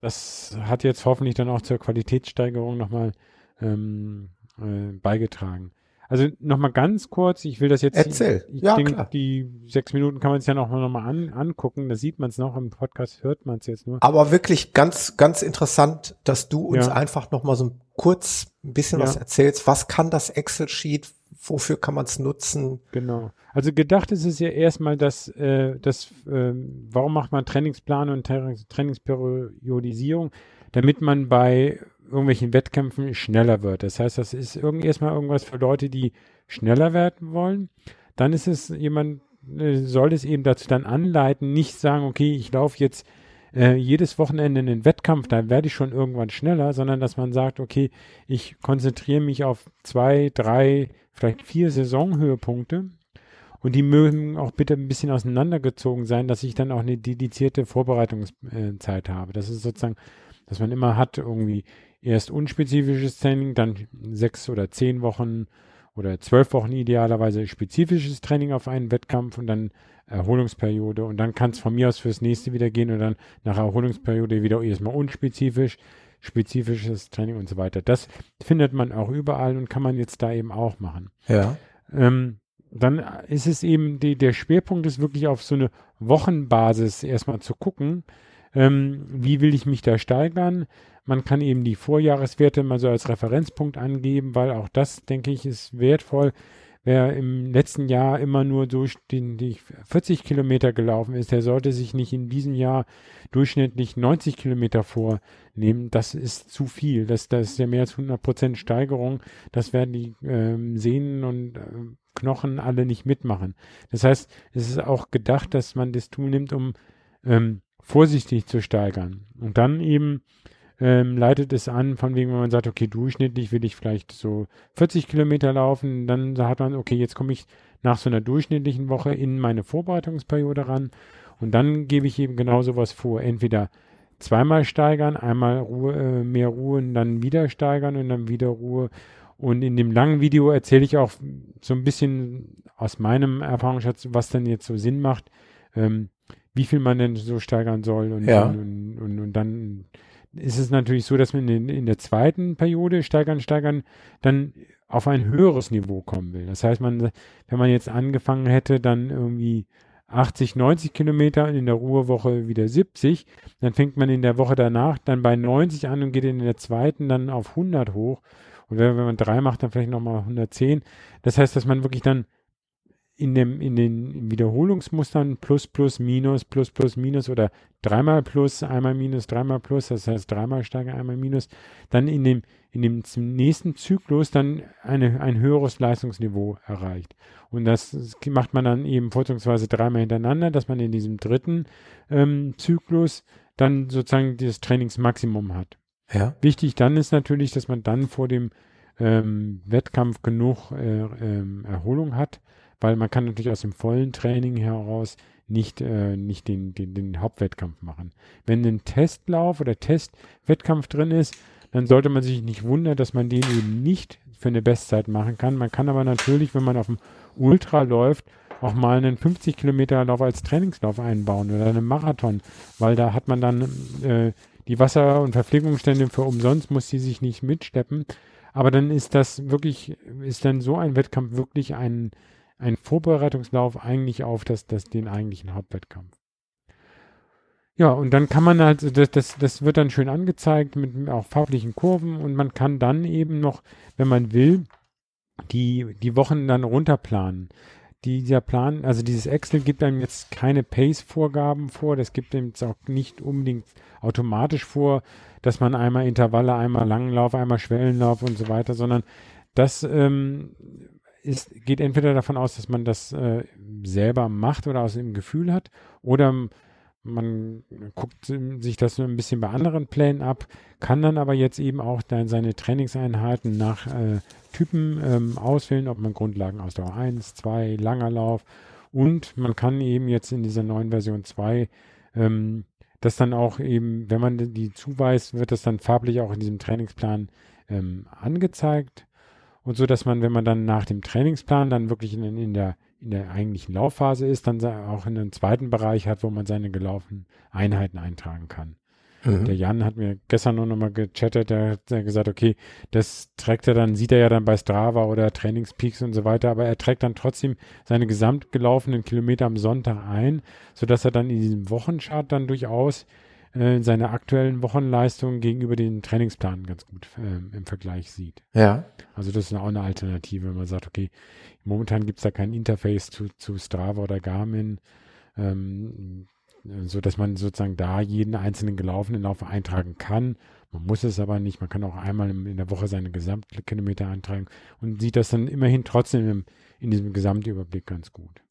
das hat jetzt hoffentlich dann auch zur Qualitätssteigerung nochmal ähm, äh, beigetragen. Also nochmal ganz kurz, ich will das jetzt, Erzähl. ich Ja, denke, die sechs Minuten kann man sich ja noch mal, noch mal an, angucken, da sieht man es noch, im Podcast hört man es jetzt nur. Aber wirklich ganz, ganz interessant, dass du uns Ja. einfach noch mal so kurz ein bisschen Ja. was erzählst. Was kann das Excel-Sheet? Wofür kann man es nutzen? Genau. Also gedacht ist es ja erstmal, dass äh, das, ähm, warum macht man Trainingsplan und Trainings Trainingsperiodisierung? Damit man bei irgendwelchen Wettkämpfen schneller wird. Das heißt, das ist irgend, erstmal irgendwas für Leute, die schneller werden wollen. Dann ist es jemand, äh, soll es eben dazu dann anleiten, nicht sagen, okay, ich laufe jetzt äh, jedes Wochenende einen Wettkampf, da werde ich schon irgendwann schneller, sondern dass man sagt, okay, ich konzentriere mich auf zwei, drei, vielleicht vier Saisonhöhepunkte und die mögen auch bitte ein bisschen auseinandergezogen sein, dass ich dann auch eine dedizierte Vorbereitungszeit habe. Das ist sozusagen, dass man immer hat, irgendwie erst unspezifisches Training, dann sechs oder zehn Wochen oder zwölf Wochen idealerweise spezifisches Training auf einen Wettkampf und dann Erholungsperiode und dann kann es von mir aus fürs nächste wieder gehen und dann nach Erholungsperiode wieder erstmal unspezifisch, spezifisches Training und so weiter. Das findet man auch überall und kann man jetzt da eben auch machen. Ja. Ähm, dann ist es eben, die, der Schwerpunkt ist wirklich auf so eine Wochenbasis erstmal zu gucken, ähm, wie will ich mich da steigern. Man kann eben die Vorjahreswerte mal so als Referenzpunkt angeben, weil auch das, denke ich, ist wertvoll. wer im letzten Jahr immer nur durch den, die 40 Kilometer gelaufen ist, der sollte sich nicht in diesem Jahr durchschnittlich 90 Kilometer vornehmen. Das ist zu viel. Das, das ist ja mehr als 100 Prozent Steigerung. Das werden die ähm, Sehnen und äh, Knochen alle nicht mitmachen. Das heißt, es ist auch gedacht, dass man das Tool nimmt, um ähm, vorsichtig zu steigern. Und dann eben ähm, leitet es an, von wegen, wenn man sagt, okay, durchschnittlich will ich vielleicht so 40 Kilometer laufen, dann sagt man, okay, jetzt komme ich nach so einer durchschnittlichen Woche in meine Vorbereitungsperiode ran und dann gebe ich eben genau sowas vor. Entweder zweimal steigern, einmal Ruhe, äh, mehr Ruhe und dann wieder steigern und dann wieder Ruhe. Und in dem langen Video erzähle ich auch so ein bisschen aus meinem Erfahrungsschatz, was dann jetzt so Sinn macht, ähm, wie viel man denn so steigern soll und, Ja. und, und, und dann ist es natürlich so, dass man in, in der zweiten Periode steigern, steigern, dann auf ein höheres Niveau kommen will. Das heißt, man, wenn man jetzt angefangen hätte, dann irgendwie 80, 90 Kilometer und in der Ruhewoche wieder 70, dann fängt man in der Woche danach dann bei 90 an und geht in der zweiten dann auf 100 hoch. Und wenn, wenn man drei macht, dann vielleicht nochmal 110. Das heißt, dass man wirklich dann in dem, in den Wiederholungsmustern plus, plus, minus, plus, plus, minus oder dreimal plus, einmal minus, dreimal plus, das heißt dreimal steiger, einmal minus, dann in dem, in dem nächsten Zyklus dann eine, ein höheres Leistungsniveau erreicht. Und das macht man dann eben vorzugsweise dreimal hintereinander, dass man in diesem dritten ähm, Zyklus dann sozusagen dieses Trainingsmaximum hat. Ja. Wichtig dann ist natürlich, dass man dann vor dem ähm, Wettkampf genug äh, ähm, Erholung hat, weil man kann natürlich aus dem vollen Training heraus nicht, äh, nicht den, den, den Hauptwettkampf machen. Wenn ein Testlauf oder Testwettkampf drin ist, dann sollte man sich nicht wundern, dass man den eben nicht für eine Bestzeit machen kann. Man kann aber natürlich, wenn man auf dem Ultra läuft, auch mal einen 50 Kilometer Lauf als Trainingslauf einbauen oder einen Marathon, weil da hat man dann äh, die Wasser- und Verpflegungsstände für umsonst, muss die sich nicht mitschleppen. Aber dann ist das wirklich, ist dann so ein Wettkampf wirklich ein, ein Vorbereitungslauf eigentlich auf das, das, den eigentlichen Hauptwettkampf. Ja, und dann kann man halt, das, das, das wird dann schön angezeigt mit auch farblichen Kurven und man kann dann eben noch, wenn man will, die, die Wochen dann runterplanen. Dieser Plan, also dieses Excel gibt einem jetzt keine Pace-Vorgaben vor, das gibt einem jetzt auch nicht unbedingt automatisch vor, dass man einmal Intervalle, einmal Langlauf, einmal Schwellenlauf und so weiter, sondern das ähm, ist, geht entweder davon aus, dass man das äh, selber macht oder aus dem Gefühl hat, oder man guckt sich das so ein bisschen bei anderen Plänen ab, kann dann aber jetzt eben auch dann seine Trainingseinheiten nach äh, Typen ähm, auswählen, ob man Grundlagen Ausdauer 1, 2, langer Lauf. Und man kann eben jetzt in dieser neuen Version 2 ähm, das dann auch eben, wenn man die zuweist, wird das dann farblich auch in diesem Trainingsplan ähm, angezeigt und so, dass man, wenn man dann nach dem Trainingsplan dann wirklich in, in der in der eigentlichen Laufphase ist, dann auch in einem zweiten Bereich hat, wo man seine gelaufenen Einheiten eintragen kann. Mhm. Der Jan hat mir gestern noch mal gechattet, der hat gesagt, okay, das trägt er dann, sieht er ja dann bei Strava oder Trainingspeaks und so weiter, aber er trägt dann trotzdem seine gesamt gelaufenen Kilometer am Sonntag ein, sodass er dann in diesem Wochenchart dann durchaus äh, seine aktuellen Wochenleistungen gegenüber den Trainingsplan ganz gut äh, im Vergleich sieht. Ja. Also das ist auch eine Alternative, wenn man sagt, okay, momentan gibt es da kein Interface zu, zu Strava oder Garmin, ähm, so dass man sozusagen da jeden einzelnen gelaufenen Lauf eintragen kann. Man muss es aber nicht, man kann auch einmal in der Woche seine Gesamtkilometer eintragen und sieht das dann immerhin trotzdem im, in diesem Gesamtüberblick ganz gut.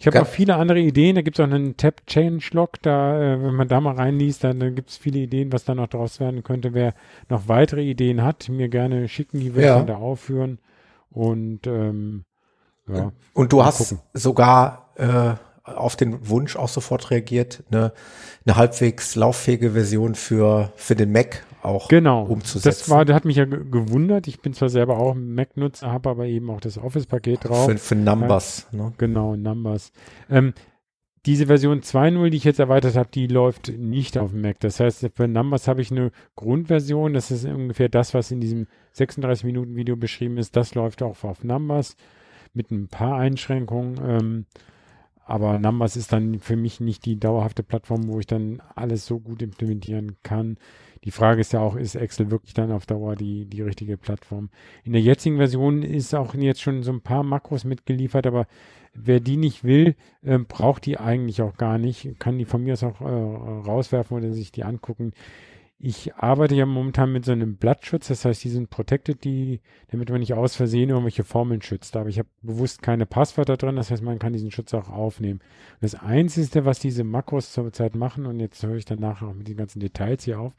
Ich habe noch viele andere Ideen. Da gibt es auch einen Tab Change Log. Da, äh, wenn man da mal reinliest, dann, dann gibt es viele Ideen, was da noch draus werden könnte. Wer noch weitere Ideen hat, mir gerne schicken, die wir Ja. da aufführen. Und ähm, ja, Und du hast gucken. sogar äh, auf den Wunsch auch sofort reagiert, eine, eine halbwegs lauffähige Version für, für den Mac auch genau. umzusetzen. Das war, das hat mich ja ge- gewundert. Ich bin zwar selber auch ein Mac-Nutzer, habe aber eben auch das Office-Paket drauf. für, für Numbers. Ne? Genau, Numbers. Ähm, diese Version 2.0, die ich jetzt erweitert habe, die läuft nicht auf dem Mac. Das heißt, für Numbers habe ich eine Grundversion. Das ist ungefähr das, was in diesem 36-Minuten-Video beschrieben ist. Das läuft auch auf Numbers mit ein paar Einschränkungen. Ähm, aber Numbers ist dann für mich nicht die dauerhafte Plattform, wo ich dann alles so gut implementieren kann. die Frage ist ja auch, ist Excel wirklich dann auf Dauer die, die richtige Plattform? In der jetzigen Version ist auch jetzt schon so ein paar Makros mitgeliefert, aber wer die nicht will, äh, braucht die eigentlich auch gar nicht, kann die von mir aus auch äh, rauswerfen oder sich die angucken. Ich arbeite ja momentan mit so einem Blattschutz, das heißt, die sind protected, die, damit man nicht aus Versehen irgendwelche Formeln schützt. Aber ich habe bewusst keine Passwörter drin, das heißt, man kann diesen Schutz auch aufnehmen. Und das Einzige, was diese Makros zurzeit machen, und jetzt höre ich danach auch mit den ganzen Details hier auf,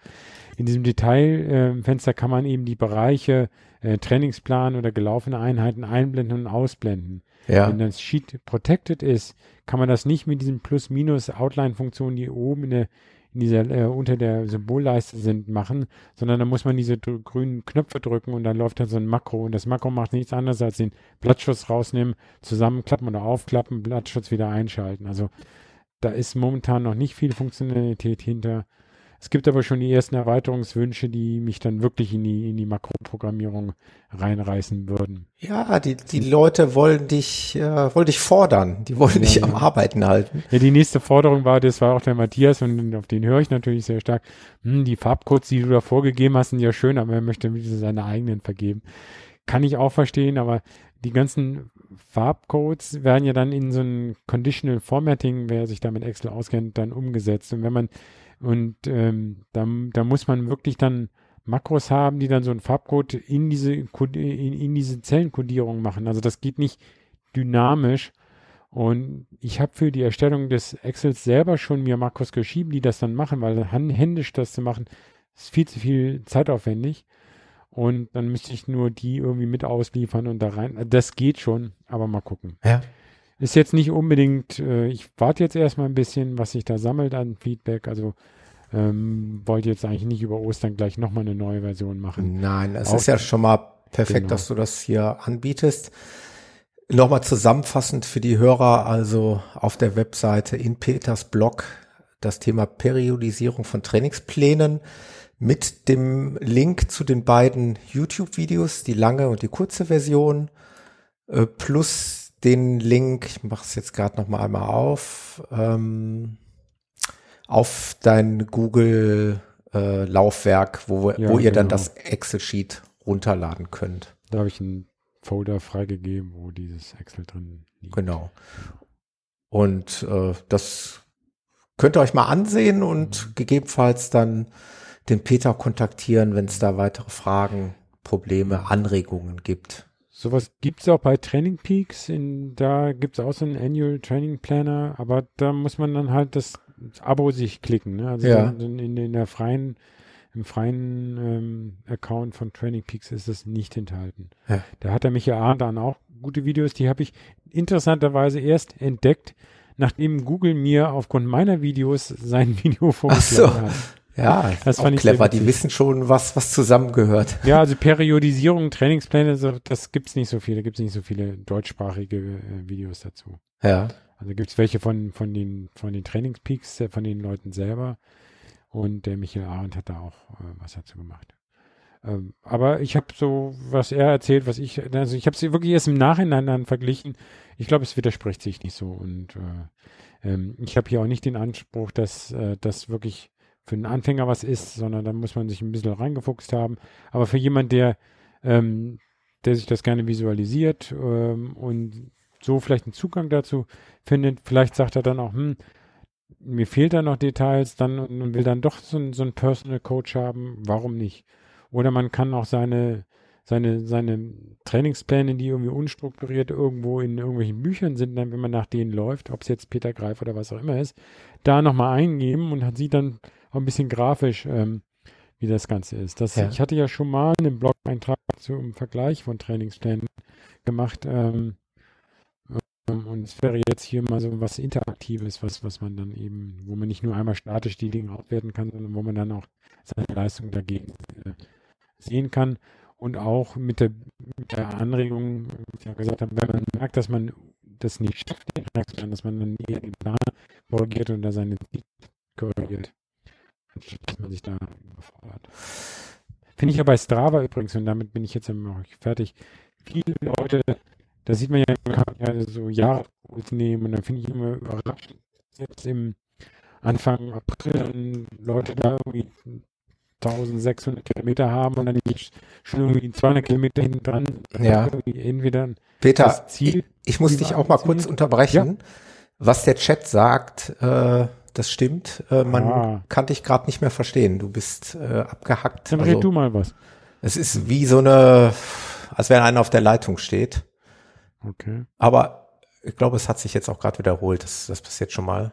in diesem Detailfenster äh, kann man eben die Bereiche äh, Trainingsplan oder gelaufene Einheiten einblenden und ausblenden. Ja. Wenn das Sheet protected ist, kann man das nicht mit diesen Plus-Minus-Outline-Funktionen, die oben in der in dieser äh, unter der Symbolleiste sind, machen, sondern da muss man diese grünen Knöpfe drücken und dann läuft da so ein Makro und das Makro macht nichts anderes als den Blattschutz rausnehmen, zusammenklappen oder aufklappen, Blattschutz wieder einschalten. Also da ist momentan noch nicht viel Funktionalität hinter. Es gibt aber schon die ersten Erweiterungswünsche, die mich dann wirklich in die, in die Makroprogrammierung reinreißen würden. Ja, die, die Leute wollen dich, äh, wollen dich fordern. Die wollen ja, dich ja. am Arbeiten halten. Ja, die nächste Forderung war, das war auch der Matthias und auf den höre ich natürlich sehr stark. Hm, die Farbcodes, die du da vorgegeben hast, sind ja schön, aber er möchte seine eigenen vergeben. Kann ich auch verstehen, aber die ganzen Farbcodes werden ja dann in so ein Conditional Formatting, wer sich da mit Excel auskennt, dann umgesetzt. Und wenn man und ähm, da, da muss man wirklich dann Makros haben, die dann so einen Farbcode in diese, in, in diese Zellenkodierung machen. Also das geht nicht dynamisch. Und ich habe für die Erstellung des Excels selber schon mir Makros geschrieben, die das dann machen, weil händisch das zu machen, ist viel zu viel zeitaufwendig. Und dann müsste ich nur die irgendwie mit ausliefern und da rein. Das geht schon, aber mal gucken. Ja. Ist jetzt nicht unbedingt, äh, ich warte jetzt erstmal ein bisschen, was sich da sammelt an Feedback. Also ähm, wollte jetzt eigentlich nicht über Ostern gleich nochmal eine neue Version machen. Nein, es Auch, ist ja schon mal perfekt, genau. dass du das hier anbietest. Nochmal zusammenfassend für die Hörer, also auf der Webseite in Peters Blog das Thema Periodisierung von Trainingsplänen mit dem Link zu den beiden YouTube-Videos, die lange und die kurze Version, äh, plus den Link, ich mache es jetzt gerade noch mal einmal auf, ähm, auf dein Google äh, Laufwerk, wo, ja, wo ihr genau. dann das Excel-Sheet runterladen könnt. Da habe ich einen Folder freigegeben, wo dieses Excel drin liegt. Genau. Und äh, das könnt ihr euch mal ansehen und mhm. gegebenenfalls dann den Peter kontaktieren, wenn es da weitere Fragen, Probleme, Anregungen gibt. Sowas gibt es auch bei Training Peaks. In, da gibt es auch so einen Annual Training Planner, aber da muss man dann halt das, Abo sich klicken. Ne? Also ja. in, in, in, der freien, im freien ähm, Account von Training Peaks ist das nicht enthalten. Ja. Da hat der Michael Arndt dann auch gute Videos, die habe ich interessanterweise erst entdeckt, nachdem Google mir aufgrund meiner Videos sein *laughs* Video vorgeschlagen so. hat. Ja, das fand ich clever. Die wissen schon, was, was zusammengehört. Ja, also Periodisierung, Trainingspläne, das gibt's nicht so viele, gibt's nicht so viele deutschsprachige äh, Videos dazu. Ja. Also gibt's welche von, von den, von den Trainingspeaks, äh, von den Leuten selber. Und der Michael Arendt hat da auch äh, was dazu gemacht. Ähm, aber ich habe so, was er erzählt, was ich, also ich habe sie wirklich erst im Nachhinein dann verglichen. Ich glaube, es widerspricht sich nicht so. Und äh, ähm, ich habe hier auch nicht den Anspruch, dass das wirklich für einen Anfänger was ist, sondern da muss man sich ein bisschen reingefuchst haben. Aber für jemand, der, ähm, der sich das gerne visualisiert ähm, und so vielleicht einen Zugang dazu findet, vielleicht sagt er dann auch, hm, mir fehlt da noch Details, dann und will dann doch so, so einen Personal Coach haben, warum nicht? Oder man kann auch seine, seine, seine Trainingspläne, die irgendwie unstrukturiert irgendwo in irgendwelchen Büchern sind, dann, wenn man nach denen läuft, ob es jetzt Peter Greif oder was auch immer ist, da nochmal eingeben und hat sieht dann auch ein bisschen grafisch, ähm, wie das Ganze ist. Das, ja. Ich hatte ja schon mal einen Blog-Eintrag zum Vergleich von Trainingsplänen gemacht. Ähm, ähm, und es wäre jetzt hier mal so was Interaktives, was, was man dann eben, wo man nicht nur einmal statisch die Dinge auswerten kann, sondern wo man dann auch seine Leistung dagegen äh, sehen kann. Und auch mit der, mit der Anregung, wie ich ja gesagt habe, wenn man merkt, dass man das nicht schafft, dass man dann eher den Plan korrigiert und da seine Ziele korrigiert dass man sich da überfordert. Finde ich ja bei Strava übrigens, und damit bin ich jetzt auch fertig, viele Leute, da sieht man ja, man kann ja so Jahreskurse nehmen und dann finde ich immer überraschend, jetzt im Anfang April Leute da irgendwie 1600 Kilometer haben und dann schon irgendwie 200 Kilometer hinten dran. Ja. Entweder Peter, Ziel. ich, ich muss dich auch mal kurz unterbrechen. Was der Chat sagt, äh, das stimmt. Äh, man Ah. kann dich gerade nicht mehr verstehen. Du bist äh, abgehackt. Dann Also, red du mal was. es ist wie so eine, als wenn einer auf der Leitung steht. Okay. Aber ich glaube, es hat sich jetzt auch gerade wiederholt. Das, das passiert schon mal.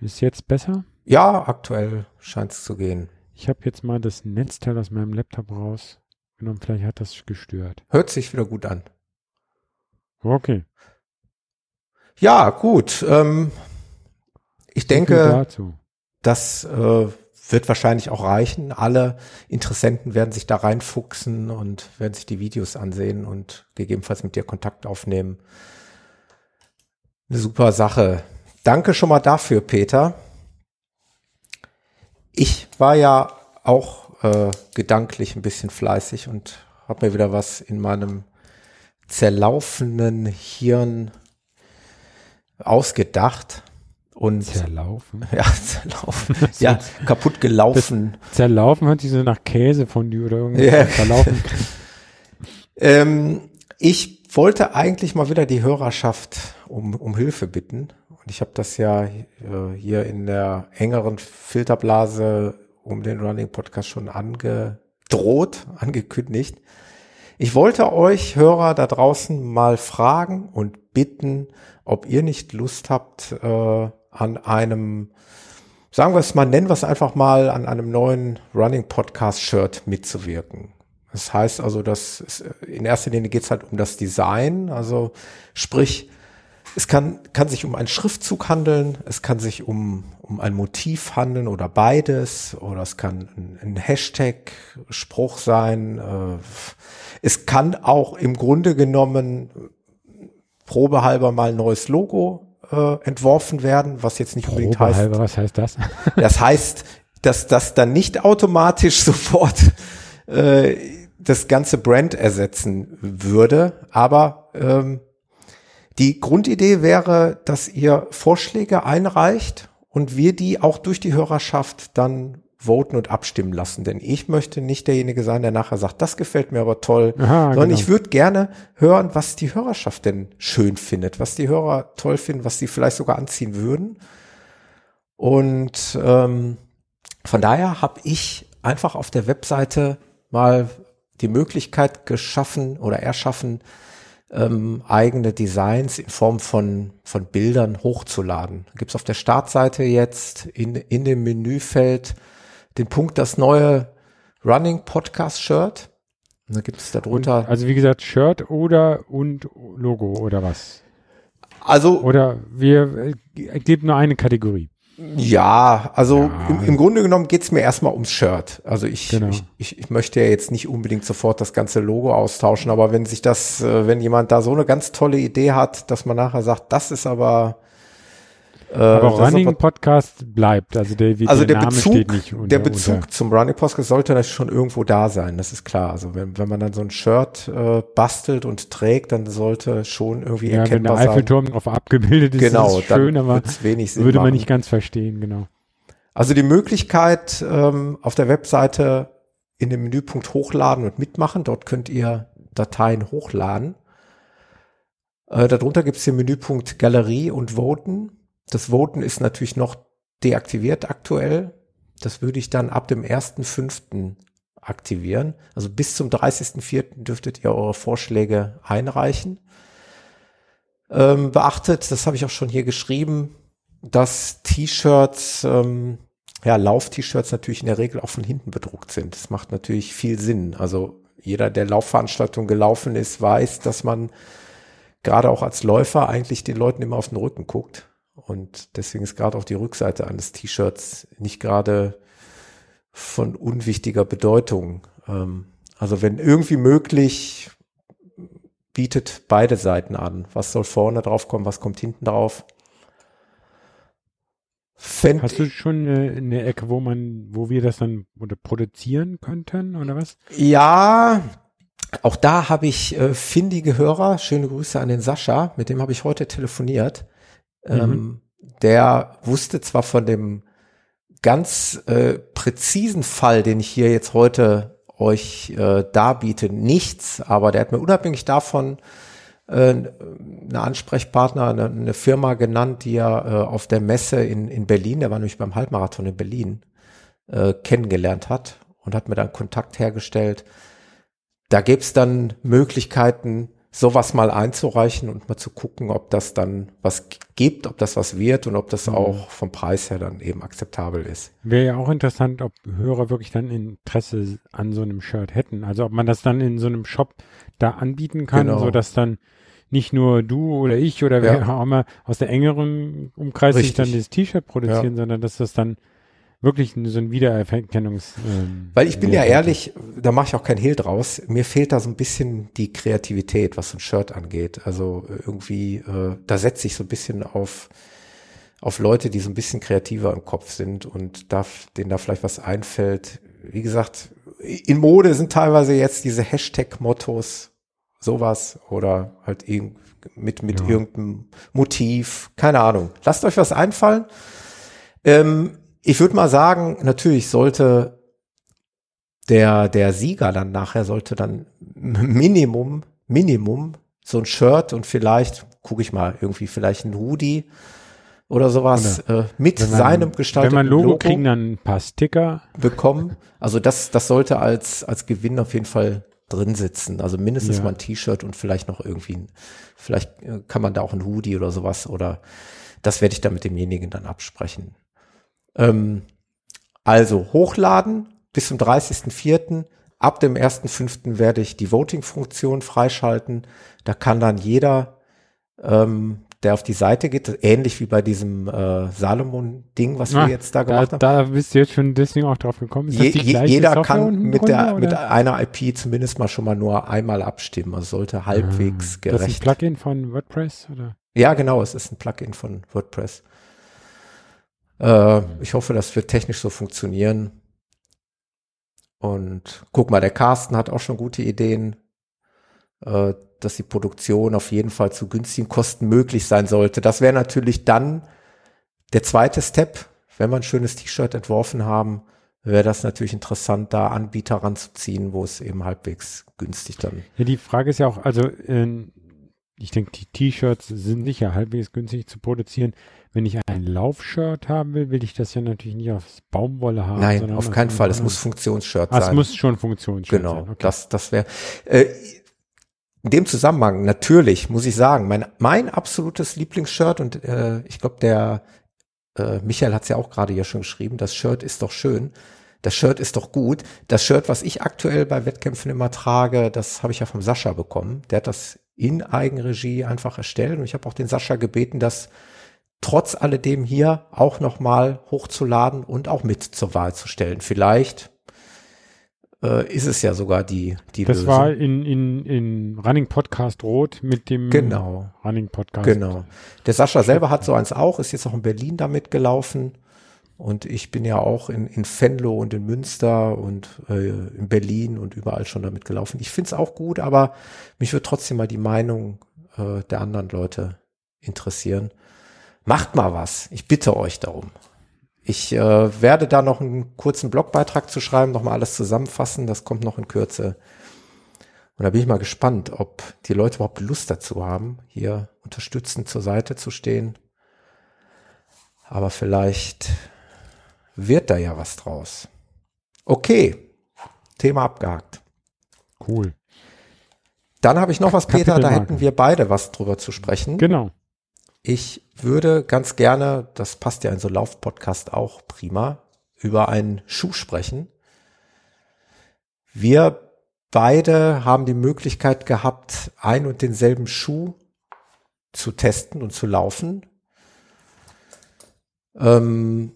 Ist jetzt besser? Ja, aktuell scheint es zu gehen. Ich habe jetzt mal das Netzteil aus meinem Laptop rausgenommen. Vielleicht hat das gestört. Hört sich wieder gut an. Okay. Ja, gut. Ähm, ich denke, dazu. das äh, wird wahrscheinlich auch reichen. Alle Interessenten werden sich da reinfuchsen und werden sich die Videos ansehen und gegebenenfalls mit dir Kontakt aufnehmen. Eine super Sache. Danke schon mal dafür, Peter. Ich war ja auch äh, gedanklich ein bisschen fleißig und habe mir wieder was in meinem zerlaufenen Hirn ausgedacht und Zerlaufen. *laughs* ja, zerlaufen. ja, kaputt gelaufen. Zerlaufen hört sich so nach Käsefondue oder irgendwas. Ja. Zerlaufen. *laughs* Ähm, ich wollte eigentlich mal wieder die Hörerschaft um, um Hilfe bitten. Und ich habe das ja äh, hier in der engeren Filterblase um den Running Podcast schon angedroht, angekündigt. Ich wollte euch Hörer da draußen mal fragen und bitten, ob ihr nicht Lust habt, äh, an einem, sagen wir es mal, nennen wir es einfach mal, an einem neuen Running Podcast Shirt mitzuwirken. Das heißt also, dass es, in erster Linie geht es halt um das Design, also sprich, es kann, kann sich um einen Schriftzug handeln, es kann sich um, um ein Motiv handeln oder beides, oder es kann ein, ein Hashtag-Spruch sein. Äh, es kann auch im Grunde genommen probehalber mal ein neues Logo äh, entworfen werden, was jetzt nicht unbedingt heißt, was heißt das? *laughs* das heißt, dass das dann nicht automatisch *laughs* sofort äh, das ganze Brand ersetzen würde, aber ähm, die Grundidee wäre, dass ihr Vorschläge einreicht und wir die auch durch die Hörerschaft dann voten und abstimmen lassen. Denn ich möchte nicht derjenige sein, der nachher sagt, das gefällt mir aber toll, Aha, sondern genau. ich würde gerne hören, was die Hörerschaft denn schön findet, was die Hörer toll finden, was sie vielleicht sogar anziehen würden. Und ähm, von daher habe ich einfach auf der Webseite mal die Möglichkeit geschaffen oder erschaffen, ähm, eigene Designs in Form von, von Bildern hochzuladen. Da gibt's auf der Startseite jetzt in, in dem Menüfeld den Punkt das neue Running Podcast Shirt. Und da gibt's darunter. Also wie gesagt, Shirt oder und Logo oder was? Also Oder wir äh, geben nur eine Kategorie. Ja, also Ja. Im, im Grunde genommen geht's mir erstmal ums Shirt. Also ich, Genau. ich, ich, ich möchte ja jetzt nicht unbedingt sofort das ganze Logo austauschen, aber wenn sich das, äh, wenn jemand da so eine ganz tolle Idee hat, dass man nachher sagt, das ist aber Aber das ist Running aber- Podcast bleibt. Also der, also der, der Name Bezug, steht nicht unter, der Bezug Unter. zum Running Podcast sollte natürlich schon irgendwo da sein, das ist klar. Also wenn, wenn man dann so ein Shirt äh, bastelt und trägt, dann sollte schon irgendwie Ja, wenn der erkennbar sein. Eiffelturm drauf abgebildet ist, Genau, ist es schön, aber wenig Sinn würde man machen. nicht ganz verstehen, genau. Also die Möglichkeit ähm, auf der Webseite in dem Menüpunkt hochladen und mitmachen. Dort könnt ihr Dateien hochladen. Äh, darunter gibt es den Menüpunkt Galerie und Voten. Das Voten ist natürlich noch deaktiviert aktuell. Das würde ich dann ab dem 1.5. aktivieren. Also bis zum 30.4. dürftet ihr eure Vorschläge einreichen. Ähm, beachtet, das habe ich auch schon hier geschrieben, dass T-Shirts, ähm, ja, Lauf-T-Shirts natürlich in der Regel auch von hinten bedruckt sind. Das macht natürlich viel Sinn. Also jeder, der Laufveranstaltung gelaufen ist, weiß, dass man gerade auch als Läufer eigentlich den Leuten immer auf den Rücken guckt. Und deswegen ist gerade auch die Rückseite eines T-Shirts nicht gerade von unwichtiger Bedeutung. Ähm, also wenn irgendwie möglich, bietet beide Seiten an. Was soll vorne drauf kommen, was kommt hinten drauf? Fänd Hast du schon äh, eine Ecke, wo man, wo wir das dann oder produzieren könnten oder was? Ja, auch da habe ich äh, findige Hörer. Schöne Grüße an den Sascha, mit dem habe ich heute telefoniert. Ähm, der wusste zwar von dem ganz äh, präzisen Fall, den ich hier jetzt heute euch äh, darbiete, nichts, aber der hat mir unabhängig davon äh, eine Ansprechpartner, eine, eine Firma genannt, die er äh, auf der Messe in, in Berlin, der war nämlich beim Halbmarathon in Berlin, äh, kennengelernt hat und hat mir dann Kontakt hergestellt. Da gäbe es dann Möglichkeiten, sowas mal einzureichen und mal zu gucken, ob das dann was gibt, ob das was wird und ob das auch vom Preis her dann eben akzeptabel ist. Wäre ja auch interessant, ob Hörer wirklich dann Interesse an so einem Shirt hätten. Also ob man das dann in so einem Shop da anbieten kann, Genau. so dass dann nicht nur du oder ich oder wer Ja. auch immer aus der engeren Umkreis sich Richtig. dann dieses T-Shirt produzieren, sondern dass das dann wirklich so ein Wiedererkennungs. Ähm, Weil ich bin ja ehrlich, da mache ich auch keinen Hehl draus. Mir fehlt da so ein bisschen die Kreativität, was so ein Shirt angeht. Also irgendwie, äh, da setze ich so ein bisschen auf, auf Leute, die so ein bisschen kreativer im Kopf sind und da, denen da vielleicht was einfällt. Wie gesagt, in Mode sind teilweise jetzt diese Hashtag-Mottos, sowas oder halt irgend, mit, mit Ja. irgendeinem Motiv, keine Ahnung. Lasst euch was einfallen. Ähm, ich würde mal sagen, natürlich sollte der, der Sieger dann nachher sollte dann Minimum, Minimum so ein Shirt und vielleicht, gucke ich mal, irgendwie vielleicht ein Hoodie oder sowas äh, mit man- seinem gestalteten Wenn man Logo, Logo kriegen, dann ein paar Sticker. bekommen. Also das, das sollte als, als Gewinn auf jeden Fall drin sitzen. Also mindestens Ja. mal ein T-Shirt und vielleicht noch irgendwie, ein, vielleicht äh, kann man da auch ein Hoodie oder sowas oder das werde ich dann mit demjenigen dann absprechen. Ähm, also hochladen bis zum 30.04. Ab dem 1.05. werde ich die Voting-Funktion freischalten. Da kann dann jeder, ähm, der auf die Seite geht, ähnlich wie bei diesem äh, Salomon-Ding, was wir Ah, jetzt da Da, gemacht haben. da bist du jetzt schon deswegen auch drauf gekommen. Je, je, jeder Software kann mit, der, mit einer IP zumindest mal schon mal nur einmal abstimmen. Also sollte halbwegs Ah, Das ist ein gerecht. Plugin von WordPress oder? ja, genau, es ist ein Plugin von WordPress. Äh, ich hoffe, das wird technisch so funktionieren. Und guck mal, der Carsten hat auch schon gute Ideen, äh, dass die Produktion auf jeden Fall zu günstigen Kosten möglich sein sollte. Das wäre natürlich dann der zweite Step. Wenn wir ein schönes T-Shirt entworfen haben, wäre das natürlich interessant, da Anbieter ranzuziehen, wo es eben halbwegs günstig dann. Ja, die Frage ist ja auch, also ähm, ich denke, die T-Shirts sind sicher halbwegs günstig zu produzieren. Wenn ich ein Laufshirt haben will, will ich das ja natürlich nicht aus Baumwolle haben. Nein, auf keinen Fall. Es muss Funktionsshirt Ah, es sein. muss schon Funktionsshirt Genau, sein. Okay. das, das wäre. Äh, in dem Zusammenhang, natürlich, muss ich sagen, mein, mein absolutes Lieblingsshirt, und äh, ich glaube, der äh, Michael hat es ja auch gerade hier schon geschrieben, das Shirt ist doch schön. Das Shirt ist doch gut. Das Shirt, was ich aktuell bei Wettkämpfen immer trage, das habe ich ja vom Sascha bekommen. Der hat das in Eigenregie einfach erstellt und ich habe auch den Sascha gebeten, das trotz alledem hier auch nochmal hochzuladen und auch mit zur Wahl zu stellen. Vielleicht äh, ist es ja sogar die, die Das Lösung. war in, in, in Running Podcast Rot mit dem Genau. Running Podcast. Genau. Der Sascha selber hat so eins auch, ist jetzt auch in Berlin damit gelaufen. Und ich bin ja auch in, in Venlo und in Münster und äh, in Berlin und überall schon damit gelaufen. Ich finde es auch gut, aber mich würde trotzdem mal die Meinung äh, der anderen Leute interessieren. Macht mal was. Ich bitte euch darum. Ich äh, werde da noch einen kurzen Blogbeitrag zu schreiben, nochmal alles zusammenfassen. Das kommt noch in Kürze. Und da bin ich mal gespannt, ob die Leute überhaupt Lust dazu haben, hier unterstützend zur Seite zu stehen. Aber vielleicht wird da ja was draus. Okay, Thema abgehakt. Cool. Dann habe ich noch was, Peter, da hätten wir beide was drüber zu sprechen. Genau. Ich würde ganz gerne, das passt ja in so Lauf-Podcast auch prima, über einen Schuh sprechen. Wir beide haben die Möglichkeit gehabt, ein und denselben Schuh zu testen und zu laufen. Ähm,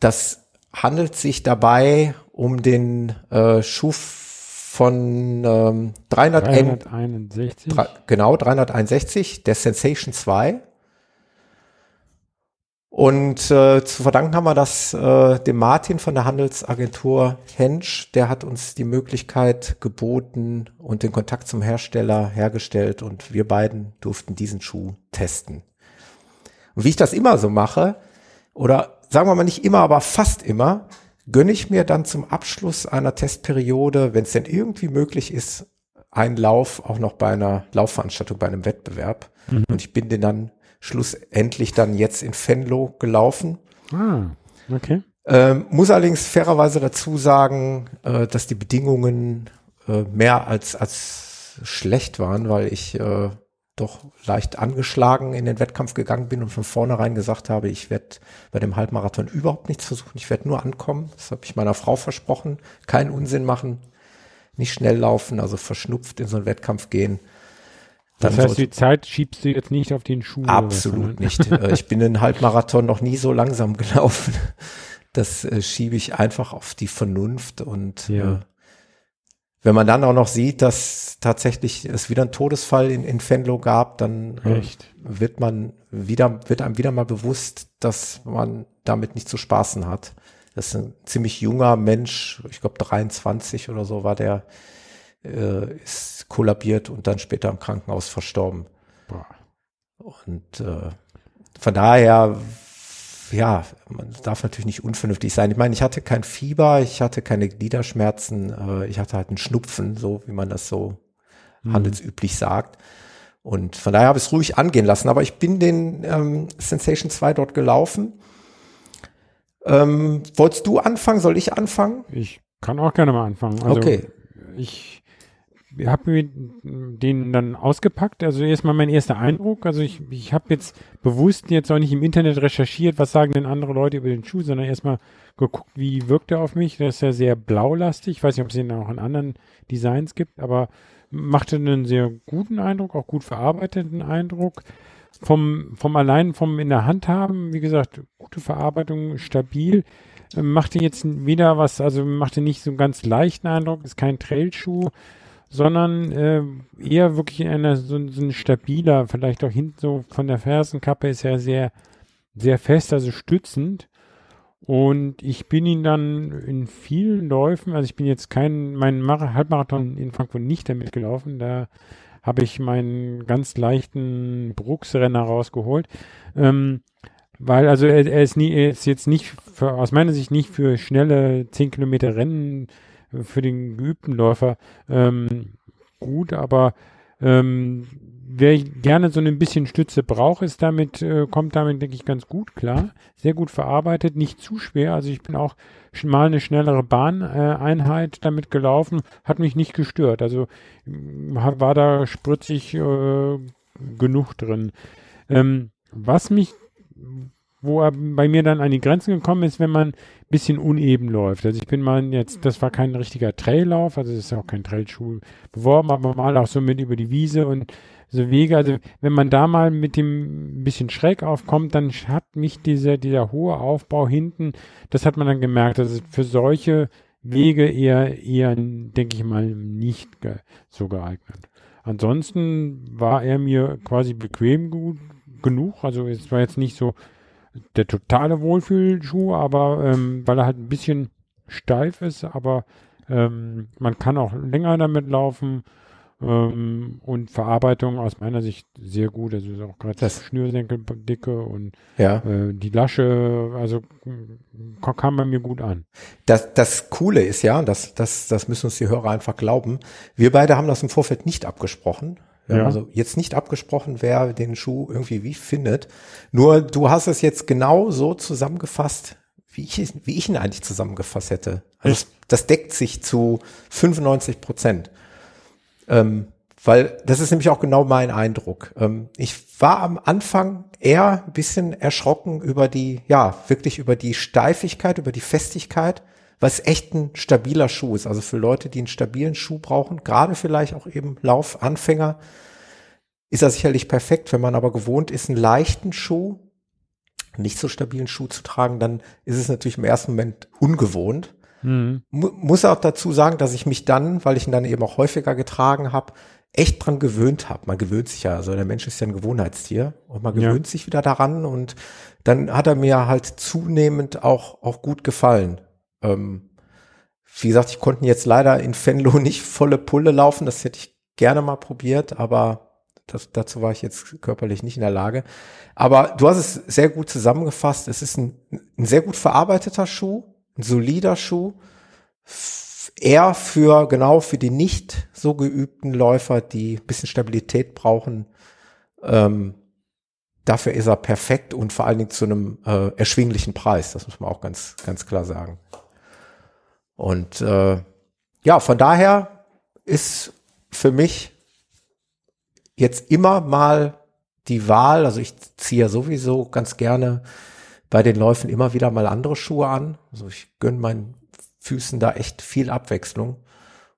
das handelt sich dabei um den äh, Schuh von ähm, 300 N 361. Dra- genau, 361, der Sensation 2. Und äh, zu verdanken haben wir das äh, dem Martin von der Handelsagentur Hensch. Der hat uns die Möglichkeit geboten und den Kontakt zum Hersteller hergestellt und wir beiden durften diesen Schuh testen. Und wie ich das immer so mache, oder sagen wir mal nicht immer, aber fast immer, gönne ich mir dann zum Abschluss einer Testperiode, wenn es denn irgendwie möglich ist, einen Lauf auch noch bei einer Laufveranstaltung, bei einem Wettbewerb. Mhm. Und ich bin den dann schlussendlich dann jetzt in Venlo gelaufen. Ah, okay. Ähm, muss allerdings fairerweise dazu sagen, äh, dass die Bedingungen äh, mehr als, als schlecht waren, weil ich äh, doch leicht angeschlagen in den Wettkampf gegangen bin und von vornherein gesagt habe, ich werde bei dem Halbmarathon überhaupt nichts versuchen, ich werde nur ankommen. Das habe ich meiner Frau versprochen. Keinen Unsinn machen, nicht schnell laufen, also verschnupft in so einen Wettkampf gehen. Das heißt, die Zeit schiebst du jetzt nicht auf den Schuh. was, Absolut nicht. Äh, Ich bin einen Halbmarathon noch nie so langsam *laughs* gelaufen. Das äh, schiebe ich einfach auf die Vernunft und Ja. äh, wenn man dann auch noch sieht, dass tatsächlich es wieder einen Todesfall in, in Venlo gab, dann äh, wird man wieder, wird einem wieder mal bewusst, dass man damit nicht zu spaßen hat. Das ist ein ziemlich junger Mensch, ich glaube 23 oder so war der, äh, ist kollabiert und dann später im Krankenhaus verstorben. Boah. Und äh, von daher, ja, man darf natürlich nicht unvernünftig sein. Ich meine, ich hatte kein Fieber, ich hatte keine Gliederschmerzen, äh, ich hatte halt einen Schnupfen, so wie man das so handelsüblich sagt. Und von daher habe ich es ruhig angehen lassen. Aber ich bin den ähm, Sensation 2 dort gelaufen. Ähm, wolltest du anfangen? Soll ich anfangen? Ich kann auch gerne mal anfangen. Also Okay. ich habe mir den dann ausgepackt. Also erstmal mein erster Eindruck. Also ich, ich habe jetzt bewusst jetzt auch nicht im Internet recherchiert, was sagen denn andere Leute über den Schuh, sondern erstmal geguckt, wie wirkt er auf mich. Der ist ja sehr blaulastig. Ich weiß nicht, ob es den auch in anderen Designs gibt, aber machte einen sehr guten Eindruck, auch gut verarbeiteten Eindruck. Vom, vom allein vom in der Hand haben, wie gesagt, gute Verarbeitung, stabil. Machte jetzt wieder was, also machte nicht so einen ganz leichten Eindruck, ist kein Trailschuh, sondern äh, eher wirklich einer so, so ein stabiler, vielleicht auch hinten so von der Fersenkappe ist er sehr, sehr fest, also stützend. Und ich bin ihn dann in vielen Läufen, also ich bin jetzt kein, meinen Mar Halbmarathon in Frankfurt nicht damit gelaufen, da habe ich meinen ganz leichten Bruchsrenner rausgeholt. Ähm, weil, also er, er ist nie, er ist jetzt nicht für, aus meiner Sicht nicht für schnelle 10 Kilometer Rennen für den geübten Läufer ähm, gut, aber ähm, wer gerne so ein bisschen Stütze braucht, ist damit, äh, kommt damit, denke ich, ganz gut klar. Sehr gut verarbeitet, nicht zu schwer. Also ich bin auch sch- mal eine schnellere Bahneinheit Einheit damit gelaufen, hat mich nicht gestört. Also m, hat- war da spritzig äh, genug drin. Ähm, was mich, wo er bei mir dann an die Grenzen gekommen ist, wenn man ein bisschen uneben läuft. Also ich bin mal jetzt, das war kein richtiger Traillauf, also das ist auch kein Trailschuh beworben, aber mal auch so mit über die Wiese und so Wege. Also wenn man da mal mit dem ein bisschen schräg aufkommt, dann hat mich dieser, dieser hohe Aufbau hinten, das hat man dann gemerkt, dass es für solche Wege eher, eher, denke ich mal, nicht ge so geeignet. Ansonsten war er mir quasi bequem gut, genug. Also es war jetzt nicht so der totale Wohlfühlschuh, aber ähm, weil er halt ein bisschen steif ist, aber ähm, man kann auch länger damit laufen ähm, und Verarbeitung aus meiner Sicht sehr gut. Also ist auch gerade Das- Schnürsenkeldicke und Ja. äh, die Lasche, also kam bei mir gut an. Das, das Coole ist ja, das, das, das müssen uns die Hörer einfach glauben, wir beide haben das im Vorfeld nicht abgesprochen. Ja. also jetzt nicht abgesprochen, wer den Schuh irgendwie wie findet. Nur du hast es jetzt genau so zusammengefasst, wie ich, wie ich ihn eigentlich zusammengefasst hätte. Also das, das deckt sich zu 95 Prozent. Ähm, weil das ist nämlich auch genau mein Eindruck. Ähm, ich war am Anfang eher ein bisschen erschrocken über die, ja, wirklich über die Steifigkeit, über die Festigkeit, was echt ein stabiler Schuh ist. Also für Leute, die einen stabilen Schuh brauchen, gerade vielleicht auch eben Laufanfänger, ist er sicherlich perfekt. Wenn man aber gewohnt ist, einen leichten Schuh, nicht so stabilen Schuh zu tragen, dann ist es natürlich im ersten Moment ungewohnt. Mhm. Mu muss auch dazu sagen, dass ich mich dann, weil ich ihn dann eben auch häufiger getragen habe, echt dran gewöhnt habe. Man gewöhnt sich ja, also der Mensch ist ja ein Gewohnheitstier und man Ja. gewöhnt sich wieder daran und dann hat er mir halt zunehmend auch, auch gut gefallen. Ähm, wie gesagt, ich konnte jetzt leider in Venlo *laughs* nicht volle Pulle laufen, das hätte ich gerne mal probiert, aber Das, dazu war ich jetzt körperlich nicht in der Lage. Aber du hast es sehr gut zusammengefasst. Es ist ein, ein sehr gut verarbeiteter Schuh, ein solider Schuh. Eher für, genau, für die nicht so geübten Läufer, die ein bisschen Stabilität brauchen. Ähm, dafür ist er perfekt und vor allen Dingen zu einem äh, erschwinglichen Preis. Das muss man auch ganz, ganz klar sagen. Und äh, ja, von daher ist für mich jetzt immer mal die Wahl, also ich ziehe ja sowieso ganz gerne bei den Läufen immer wieder mal andere Schuhe an. Also ich gönne meinen Füßen da echt viel Abwechslung.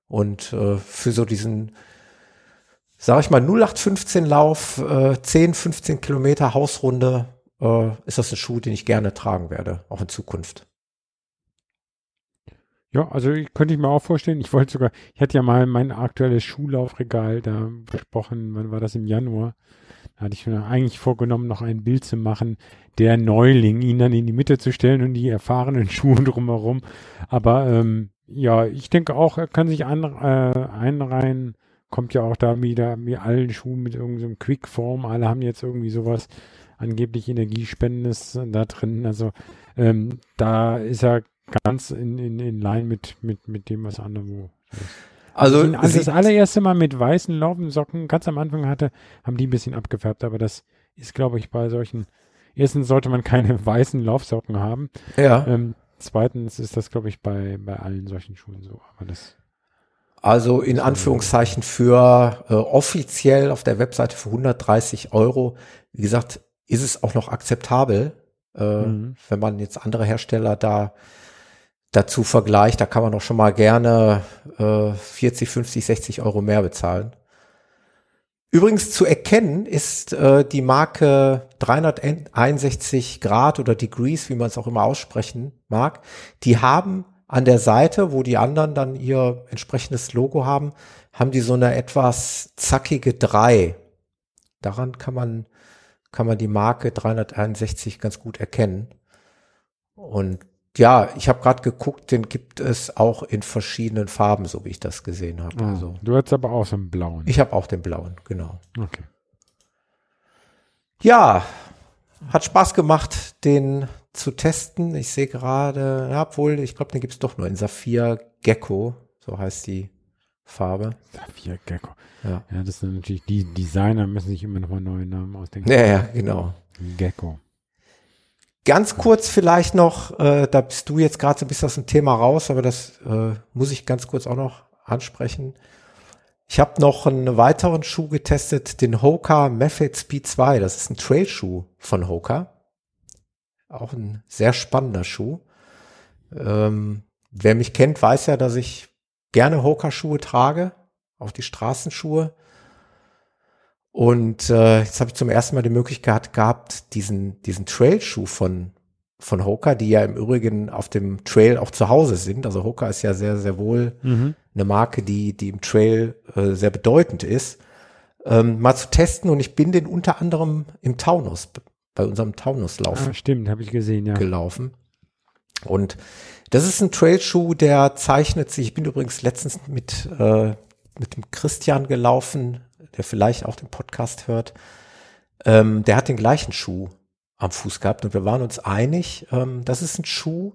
Und äh, für so diesen, sage ich mal, 0815 Lauf, äh, 10, 15 Kilometer Hausrunde, äh, ist das ein Schuh, den ich gerne tragen werde, auch in Zukunft. Ja, also könnte ich mir auch vorstellen, ich wollte sogar, ich hatte ja mal mein aktuelles Schuhlaufregal da besprochen, wann war das im Januar? Da hatte ich mir eigentlich vorgenommen, noch ein Bild zu machen, der Neuling, ihn dann in die Mitte zu stellen und die erfahrenen *laughs* Schuhe drumherum. Aber ähm, ja, ich denke auch, er kann sich an, äh, einreihen, kommt ja auch da wieder wie allen Schuhen mit irgendeinem Quickform, alle haben jetzt irgendwie sowas angeblich Energiespendendes da drin. Also ähm, da ist er ganz in, in, in line mit, mit, mit dem, was anderwo ist. Also, Als ich sie- das allererste Mal mit weißen Laufensocken ganz am Anfang hatte, haben die ein bisschen abgefärbt, aber das ist, glaube ich, bei solchen, erstens sollte man keine *laughs* weißen Laufsocken haben, ja. ähm, zweitens ist das, glaube ich, bei, bei allen solchen Schuhen so, aber das, Also in Anführungszeichen für äh, offiziell auf der Webseite für 130 Euro. Wie gesagt, ist es auch noch akzeptabel, äh, Mhm. wenn man jetzt andere Hersteller da dazu vergleicht. Da kann man doch schon mal gerne äh, 40, 50, 60 Euro mehr bezahlen. Übrigens zu erkennen ist äh, die Marke 361 Grad oder Degrees, wie man es auch immer aussprechen mag. Die haben an der Seite, wo die anderen dann ihr entsprechendes Logo haben, haben die so eine etwas zackige 3. Daran kann man, kann man die Marke 361 ganz gut erkennen. Und ja, ich habe gerade geguckt, den gibt es auch in verschiedenen Farben, so wie ich das gesehen habe. Also du hast aber auch so einen blauen. ich habe auch den blauen, genau. okay. Ja, hat Spaß gemacht, den zu testen. Ich sehe gerade, ja, obwohl, ich glaube, den gibt's doch nur in Saphir Gecko, so heißt die Farbe. Saphir Gecko. Ja. Ja, das sind natürlich, die Designer müssen sich immer nochmal neue Namen ausdenken. Ja, ja, genau. Gecko. Ganz kurz vielleicht noch, äh, da bist du jetzt gerade so ein bisschen aus dem Thema raus, aber das äh, muss ich ganz kurz auch noch ansprechen. Ich habe noch einen weiteren Schuh getestet, den Hoka Method Speed 2. Das ist ein Trailschuh von Hoka. Auch ein sehr spannender Schuh. Ähm, wer mich kennt, weiß ja, dass ich gerne Hoka-Schuhe trage, auch die Straßenschuhe. Und äh, jetzt habe ich zum ersten Mal die Möglichkeit gehabt, diesen, diesen Trail-Schuh von, von Hoka, die ja im Übrigen auf dem Trail auch zu Hause sind. Also Hoka ist ja sehr, sehr wohl Mhm. eine Marke, die, die im Trail äh, sehr bedeutend ist, ähm, mal zu testen. Und ich bin den unter anderem im Taunus, bei unserem Taunuslauf Ah, stimmt, habe ich gesehen, ja. gelaufen. Und das ist ein Trailschuh, der zeichnet sich. Ich bin übrigens letztens mit, äh, mit dem Christian gelaufen, der vielleicht auch den Podcast hört. Ähm, der hat den gleichen Schuh am Fuß gehabt und wir waren uns einig, ähm, das ist ein Schuh,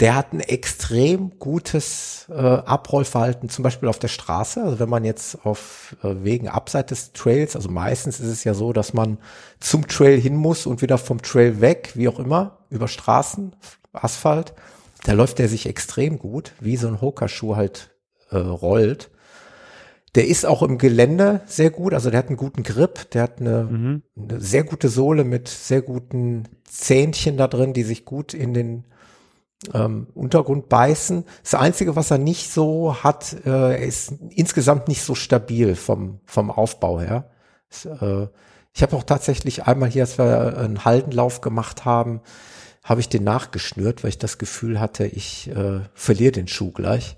der hat ein extrem gutes äh, Abrollverhalten, zum Beispiel auf der Straße. Also wenn man jetzt auf äh, Wegen abseits des Trails, also meistens ist es ja so, dass man zum Trail hin muss und wieder vom Trail weg, wie auch immer, über Straßen, Asphalt. Da läuft der sich extrem gut, wie so ein Hoka-Schuh halt äh, rollt. Der ist auch im Gelände sehr gut, also der hat einen guten Grip, der hat eine, Mhm. eine sehr gute Sohle mit sehr guten Zähnchen da drin, die sich gut in den ähm, Untergrund beißen. Das Einzige, was er nicht so hat, äh, ist insgesamt nicht so stabil vom, vom Aufbau her. Es, äh, ich habe auch tatsächlich einmal hier, als wir einen Haldenlauf gemacht haben, habe ich den nachgeschnürt, weil ich das Gefühl hatte, ich äh, verliere den Schuh gleich.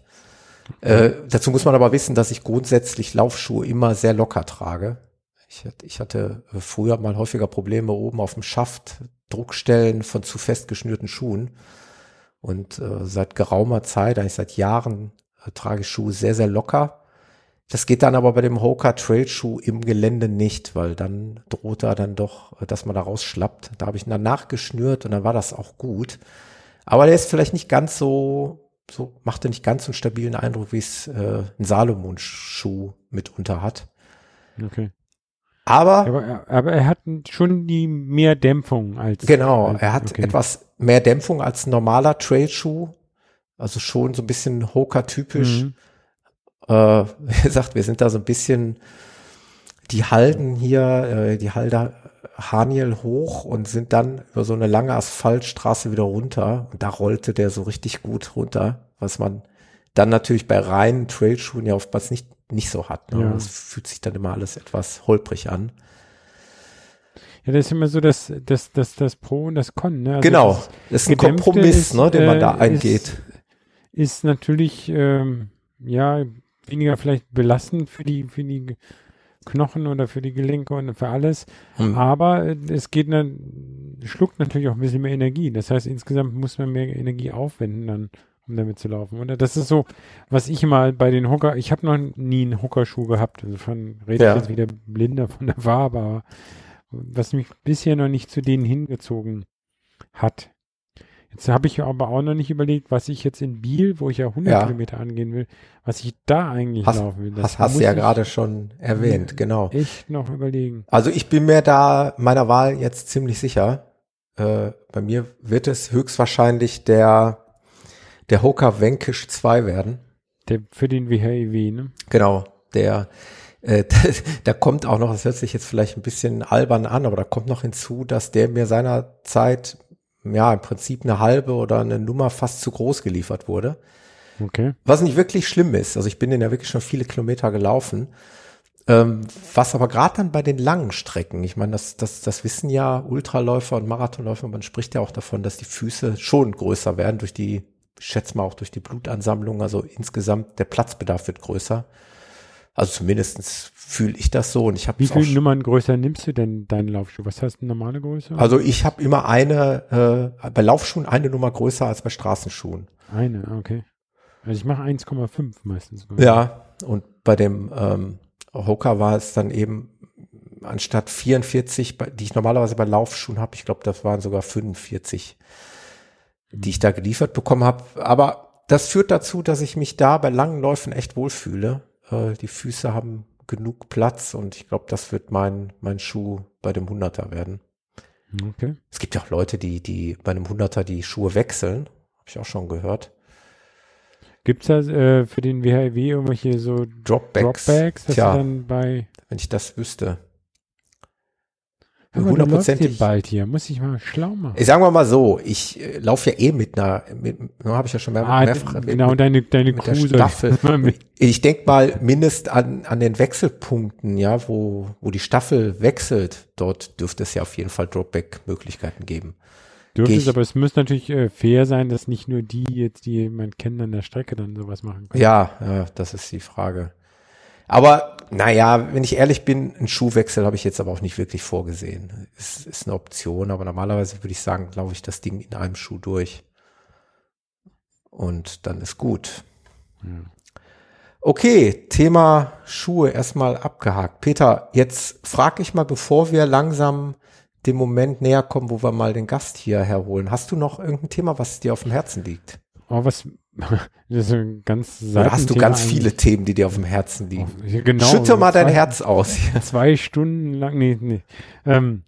Äh, dazu muss man aber wissen, dass ich grundsätzlich Laufschuhe immer sehr locker trage. Ich, hatte- ich hatte äh, früher mal häufiger Probleme oben auf dem Schaft, Druckstellen von zu fest geschnürten Schuhen. Und äh, seit geraumer Zeit, eigentlich seit Jahren, äh, trage ich Schuhe sehr, sehr locker. Das geht dann aber bei dem Hoka Trail Schuh im Gelände nicht, weil dann droht er dann doch, dass man da rausschlappt. Da habe ich ihn dann nachgeschnürt und dann war das auch gut. Aber der ist vielleicht nicht ganz so, so machte nicht ganz so einen stabilen Eindruck, wie es äh, ein Salomon-Schuh mitunter hat. Okay. Aber Aber, er- aber er hat schon die mehr Dämpfung als. Genau, als, er hat okay. etwas mehr Dämpfung als ein normaler Trailschuh. Also schon so ein bisschen Hoka-typisch. Mhm. Äh, *laughs* wie gesagt, wir sind da so ein bisschen die Halden hier, äh, die Halde Haniel hoch und sind dann über so eine lange Asphaltstraße wieder runter. Und da rollte der so richtig gut runter, was man dann natürlich bei reinen Trailschuhen ja oftmals nicht, nicht so hat. Ne? Ja. Das fühlt sich dann immer alles etwas holprig an. Ja, das ist immer so das, das, das, das Pro und das Con. Ne? Also genau, das das ist ein Gedämpfte Kompromiss, ist, ne, den man da äh, eingeht. Ist, ist natürlich, ähm, ja, weniger vielleicht belastend für die, für die Knochen oder für die Gelenke und für alles. Hm. Aber äh, es geht dann, schluckt natürlich auch ein bisschen mehr Energie. Das heißt, insgesamt muss man mehr Energie aufwenden dann, um damit zu laufen. Und das ist so, was ich mal bei den Hooker, ich habe noch nie einen Hooker-Schuh gehabt. Insofern rede Ja. ich jetzt wieder blinder von der aber was mich bisher noch nicht zu denen hingezogen hat. Jetzt habe ich aber auch noch nicht überlegt, was ich jetzt in Biel, wo ich ja 100 Ja. Kilometer angehen will, was ich da eigentlich Hast, laufen will. hast, hast du ja gerade schon erwähnt, genau. echt noch überlegen. Also ich bin mir da meiner Wahl jetzt ziemlich sicher. Äh, bei mir wird es höchstwahrscheinlich der, der Hoka Vanquish 2 werden. Der, für den WHIW, ne? Genau, der, äh, *laughs* da kommt auch noch, das hört sich jetzt vielleicht ein bisschen albern an, aber da kommt noch hinzu, dass der mir seinerzeit, ja, im Prinzip eine halbe oder eine Nummer fast zu groß geliefert wurde. Okay. Was nicht wirklich schlimm ist. Also ich bin den ja wirklich schon viele Kilometer gelaufen. Ähm, was aber gerade dann bei den langen Strecken, ich meine, das, das, das wissen ja Ultraläufer und Marathonläufer, man spricht ja auch davon, dass die Füße schon größer werden durch die, ich schätze mal auch durch die Blutansammlung, also insgesamt der Platzbedarf wird größer. Also zumindestens fühle ich das so und ich habe Wie viele Nummern größer nimmst du denn deinen Laufschuh? Was heißt eine normale Größe? also ich habe immer eine, äh, bei Laufschuhen eine Nummer größer als bei Straßenschuhen. Eine, okay. Also ich mache 1,5 meistens. Ja, und bei dem ähm, Hoka war es dann eben anstatt 44, bei- die ich normalerweise bei Laufschuhen habe, ich glaube, das waren sogar 45, die ich da geliefert bekommen habe. Aber das führt dazu, dass ich mich da bei langen Läufen echt wohlfühle. Äh, die Füße haben genug Platz und ich glaube, das wird mein, mein Schuh bei dem 100er werden. Okay. Es gibt ja auch Leute, die, die bei einem 100er die Schuhe wechseln. Habe ich auch schon gehört. Gibt es da äh, für den WHIW irgendwelche so Dropbacks. Dropbacks, Tja. dann bei Wenn ich das wüsste. Hör mal, du läufst hier Hundertprozentig. bald hier, muss ich mal schlau machen. Ich sagen wir mal so, ich äh, laufe ja eh mit einer, mit, habe ich ja schon mehr, Ah, mehrfach erwähnt, genau, mit, deine, deine mit soll- Staffel. *laughs* mit- Ich denke mal, mindest an, an den Wechselpunkten, ja, wo, wo die Staffel wechselt, dort dürfte es ja auf jeden Fall Dropback-Möglichkeiten geben. Dürfte es, aber es muss natürlich äh, fair sein, dass nicht nur die jetzt, die jemand kennt an der Strecke, dann sowas machen können. Ja, ja, das ist die Frage. Aber naja, wenn ich ehrlich bin, einen Schuhwechsel habe ich jetzt aber auch nicht wirklich vorgesehen. Ist, ist eine Option, aber normalerweise würde ich sagen, laufe ich das Ding in einem Schuh durch. Und dann ist gut. Okay, Thema Schuhe erstmal abgehakt. Peter, jetzt frage ich mal, bevor wir langsam dem Moment näher kommen, wo wir mal den Gast hier herholen. Hast du noch irgendein Thema, was dir auf dem Herzen liegt? Oh, was, ganz Oder hast du ganz viele eigentlich. Themen, die dir auf dem Herzen Oh, liegen? ja, genau. Schütte mal dein Zwei- Herz aus. *laughs* Zwei Stunden lang, nee, nee. Ähm,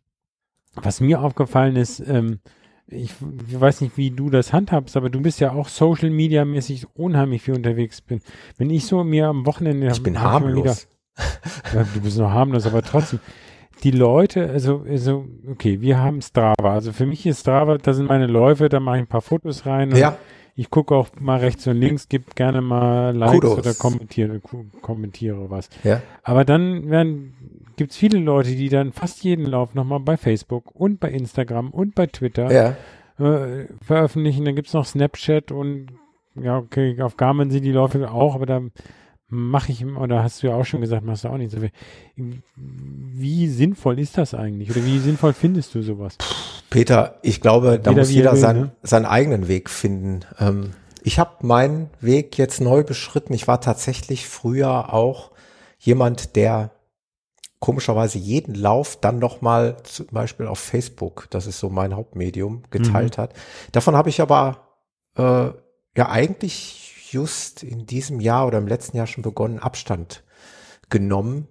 was mir aufgefallen ist, ähm, ich, ich weiß nicht, wie du das handhabst, aber du bist ja auch Social Media mäßig unheimlich viel unterwegs bin. Wenn ich so mir am Wochenende Ich bin harmlos. Ja, du bist noch harmlos, aber trotzdem. Die Leute, also, also, okay, wir haben Strava. Also für mich ist Strava, da sind meine Läufe, da mache ich ein paar Fotos rein. und Ja, Ich gucke auch mal rechts und links, gebe gerne mal Likes Kudos. oder kommentiere, kommentiere was. ja, Aber dann werden, gibt's viele Leute, die dann fast jeden Lauf nochmal bei Facebook und bei Instagram und bei Twitter ja. äh, veröffentlichen. Dann gibt's noch Snapchat und ja, okay, auf Garmin sind die Läufe auch, aber da mache ich, oder hast du ja auch schon gesagt, machst du auch nicht so viel. Wie sinnvoll ist das eigentlich? Oder wie sinnvoll findest du sowas? Peter, ich glaube, da Jeder, muss er jeder will, sein, ne? seinen eigenen Weg finden. Ähm, ich habe meinen Weg jetzt neu beschritten. Ich war tatsächlich früher auch jemand, der komischerweise jeden Lauf dann nochmal zum Beispiel auf Facebook, das ist so mein Hauptmedium, geteilt hat. Davon habe ich aber äh, ja eigentlich just in diesem Jahr oder im letzten Jahr schon begonnen, Abstand genommen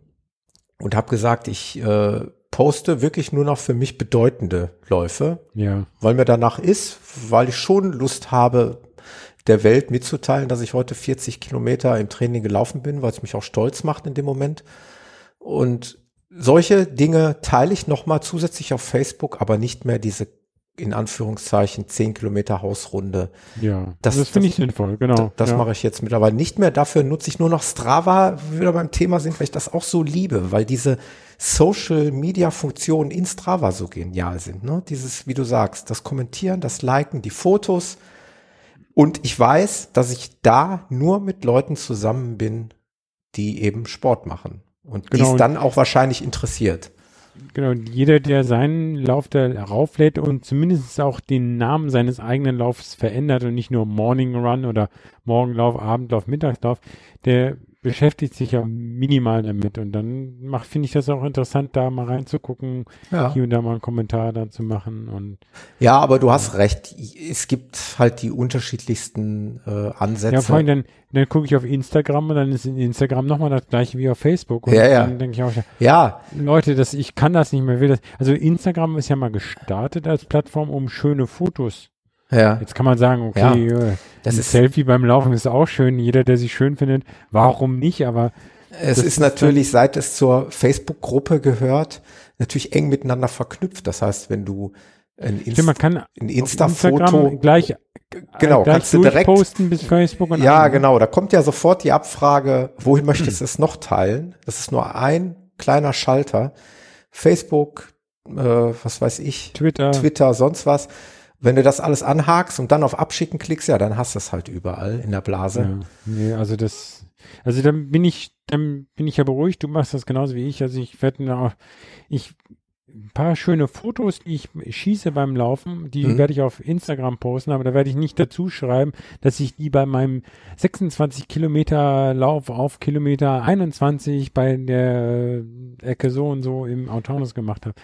und habe gesagt, ich äh, poste wirklich nur noch für mich bedeutende Läufe, Ja. weil mir danach ist, weil ich schon Lust habe, der Welt mitzuteilen, dass ich heute 40 Kilometer im Training gelaufen bin, weil es mich auch stolz macht in dem Moment. Und solche Dinge teile ich nochmal zusätzlich auf Facebook, aber nicht mehr diese in Anführungszeichen 10 Kilometer Hausrunde. Ja. Das- Das, finde das- ich sinnvoll, genau. Das ja. mache ich jetzt mittlerweile nicht mehr. Dafür nutze ich nur noch Strava, wieder beim Thema sind, weil ich das auch so liebe, weil diese Social Media Funktionen in Strava so genial sind. Ne? Dieses, wie du sagst, das Kommentieren, das Liken, die Fotos. Und ich weiß, dass ich da nur mit Leuten zusammen bin, die eben Sport machen. Und die Genau. es dann auch wahrscheinlich interessiert. Genau, jeder, der seinen Lauf da rauflädt und zumindest auch den Namen seines eigenen Laufs verändert und nicht nur Morning Run oder Morgenlauf, Abendlauf, Mittagslauf, der beschäftigt sich ja minimal damit und dann macht, finde ich das auch interessant, da mal reinzugucken, Ja. hier und da mal einen Kommentar dann zu machen und Ja, aber du hast recht. Es gibt halt die unterschiedlichsten äh, Ansätze. ja, vor allem dann, dann gucke ich auf Instagram und dann ist in Instagram nochmal das gleiche wie auf Facebook und Ja, ja. dann denke ich auch, ja, Leute, das, ich kann das nicht mehr, will das. Also Instagram ist ja mal gestartet als Plattform, um schöne Fotos. Ja. Jetzt kann man sagen, okay, äh, Das ist- Selfie beim Laufen ist auch schön. Jeder, der sich schön findet, warum nicht? Aber Es ist ist natürlich, seit es zur Facebook-Gruppe gehört, natürlich eng miteinander verknüpft. Das heißt, wenn du ein, ich finde, man Inst kann ein Insta-Foto, gleich, genau, äh, gleich kannst du direkt, posten bis Facebook und ja, an. genau, da kommt ja sofort die Abfrage, wohin möchtest du *clears throat* es noch teilen? Das ist nur ein kleiner Schalter. Facebook, äh, was weiß ich, Twitter. Twitter, sonst was. Wenn du das alles anhakst und dann auf Abschicken klickst, ja, dann hast du es halt überall in der Blase. Ja, nee, also das, also dann bin ich, dann bin ich ja beruhigt. Du machst das genauso wie ich. Also ich werde ich, ein paar schöne Fotos, die ich schieße beim Laufen, die Mhm. werde ich auf Instagram posten, aber da werde ich nicht dazu schreiben, dass ich die bei meinem 26 Kilometer Lauf auf Kilometer 21 bei der Ecke so und so im Autonomous gemacht habe.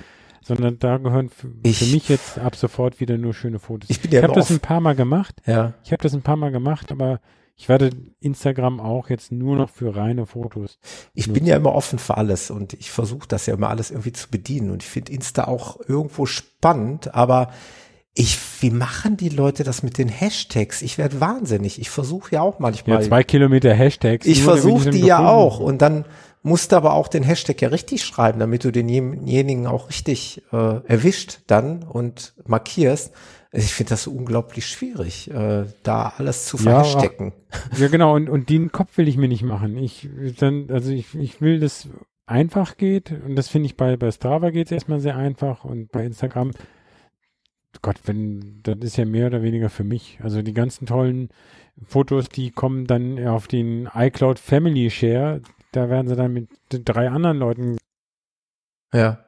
Sondern da gehören für, Ich- für mich jetzt ab sofort wieder nur schöne Fotos. Ich bin ja ich habe das ein paar Mal gemacht. Ja. Ich habe das ein paar Mal gemacht, aber ich werde Instagram auch jetzt nur noch für reine Fotos. Ich bin ja immer offen für alles und ich versuche das ja immer alles irgendwie zu bedienen und ich finde Insta auch irgendwo spannend, aber ich, wie machen die Leute das mit den Hashtags? Ich werde wahnsinnig. Ich versuche ja auch Ja, manchmal. zwei Kilometer Hashtags. ich versuche die ja auch und dann musst aber auch den Hashtag ja richtig schreiben, damit du denjenigen auch richtig äh, erwischt dann und markierst. Ich finde das so unglaublich schwierig, äh, da alles zu Ja, verstecken. Ja, genau. Und, und den Kopf will ich mir nicht machen. Ich dann, also ich, ich will, dass einfach geht. Und das finde ich bei, bei Strava geht es erstmal sehr einfach. Und bei Instagram, Gott, wenn, das ist ja mehr oder weniger für mich. Also die ganzen tollen Fotos, die kommen dann auf den iCloud Family Share. Da werden sie dann mit drei anderen Leuten Ja.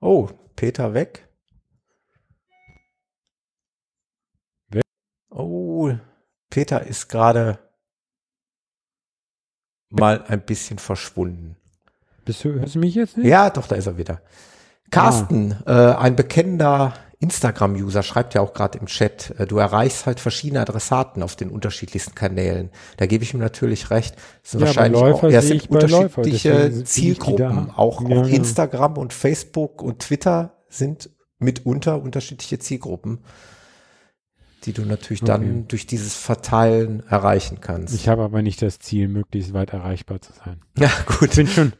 Oh, Peter weg. Weg? Oh, Peter ist gerade mal ein bisschen verschwunden. Bist du, hörst du mich jetzt nicht? Ja, doch, da ist er wieder. Carsten, äh, ein bekennender Instagram-User, schreibt ja auch gerade im Chat, äh, du erreichst halt verschiedene Adressaten auf den unterschiedlichsten Kanälen. Da gebe ich ihm natürlich recht. Das sind Ja, wahrscheinlich Läufer auch, ja, sind Läufer, unterschiedliche die Zielgruppen. Auch, Ja, auch genau. Instagram und Facebook und Twitter sind mitunter unterschiedliche Zielgruppen, die du natürlich dann Okay. durch dieses Verteilen erreichen kannst. Ich habe aber nicht das Ziel, möglichst weit erreichbar zu sein. *laughs* ja, gut. Ich bin schon,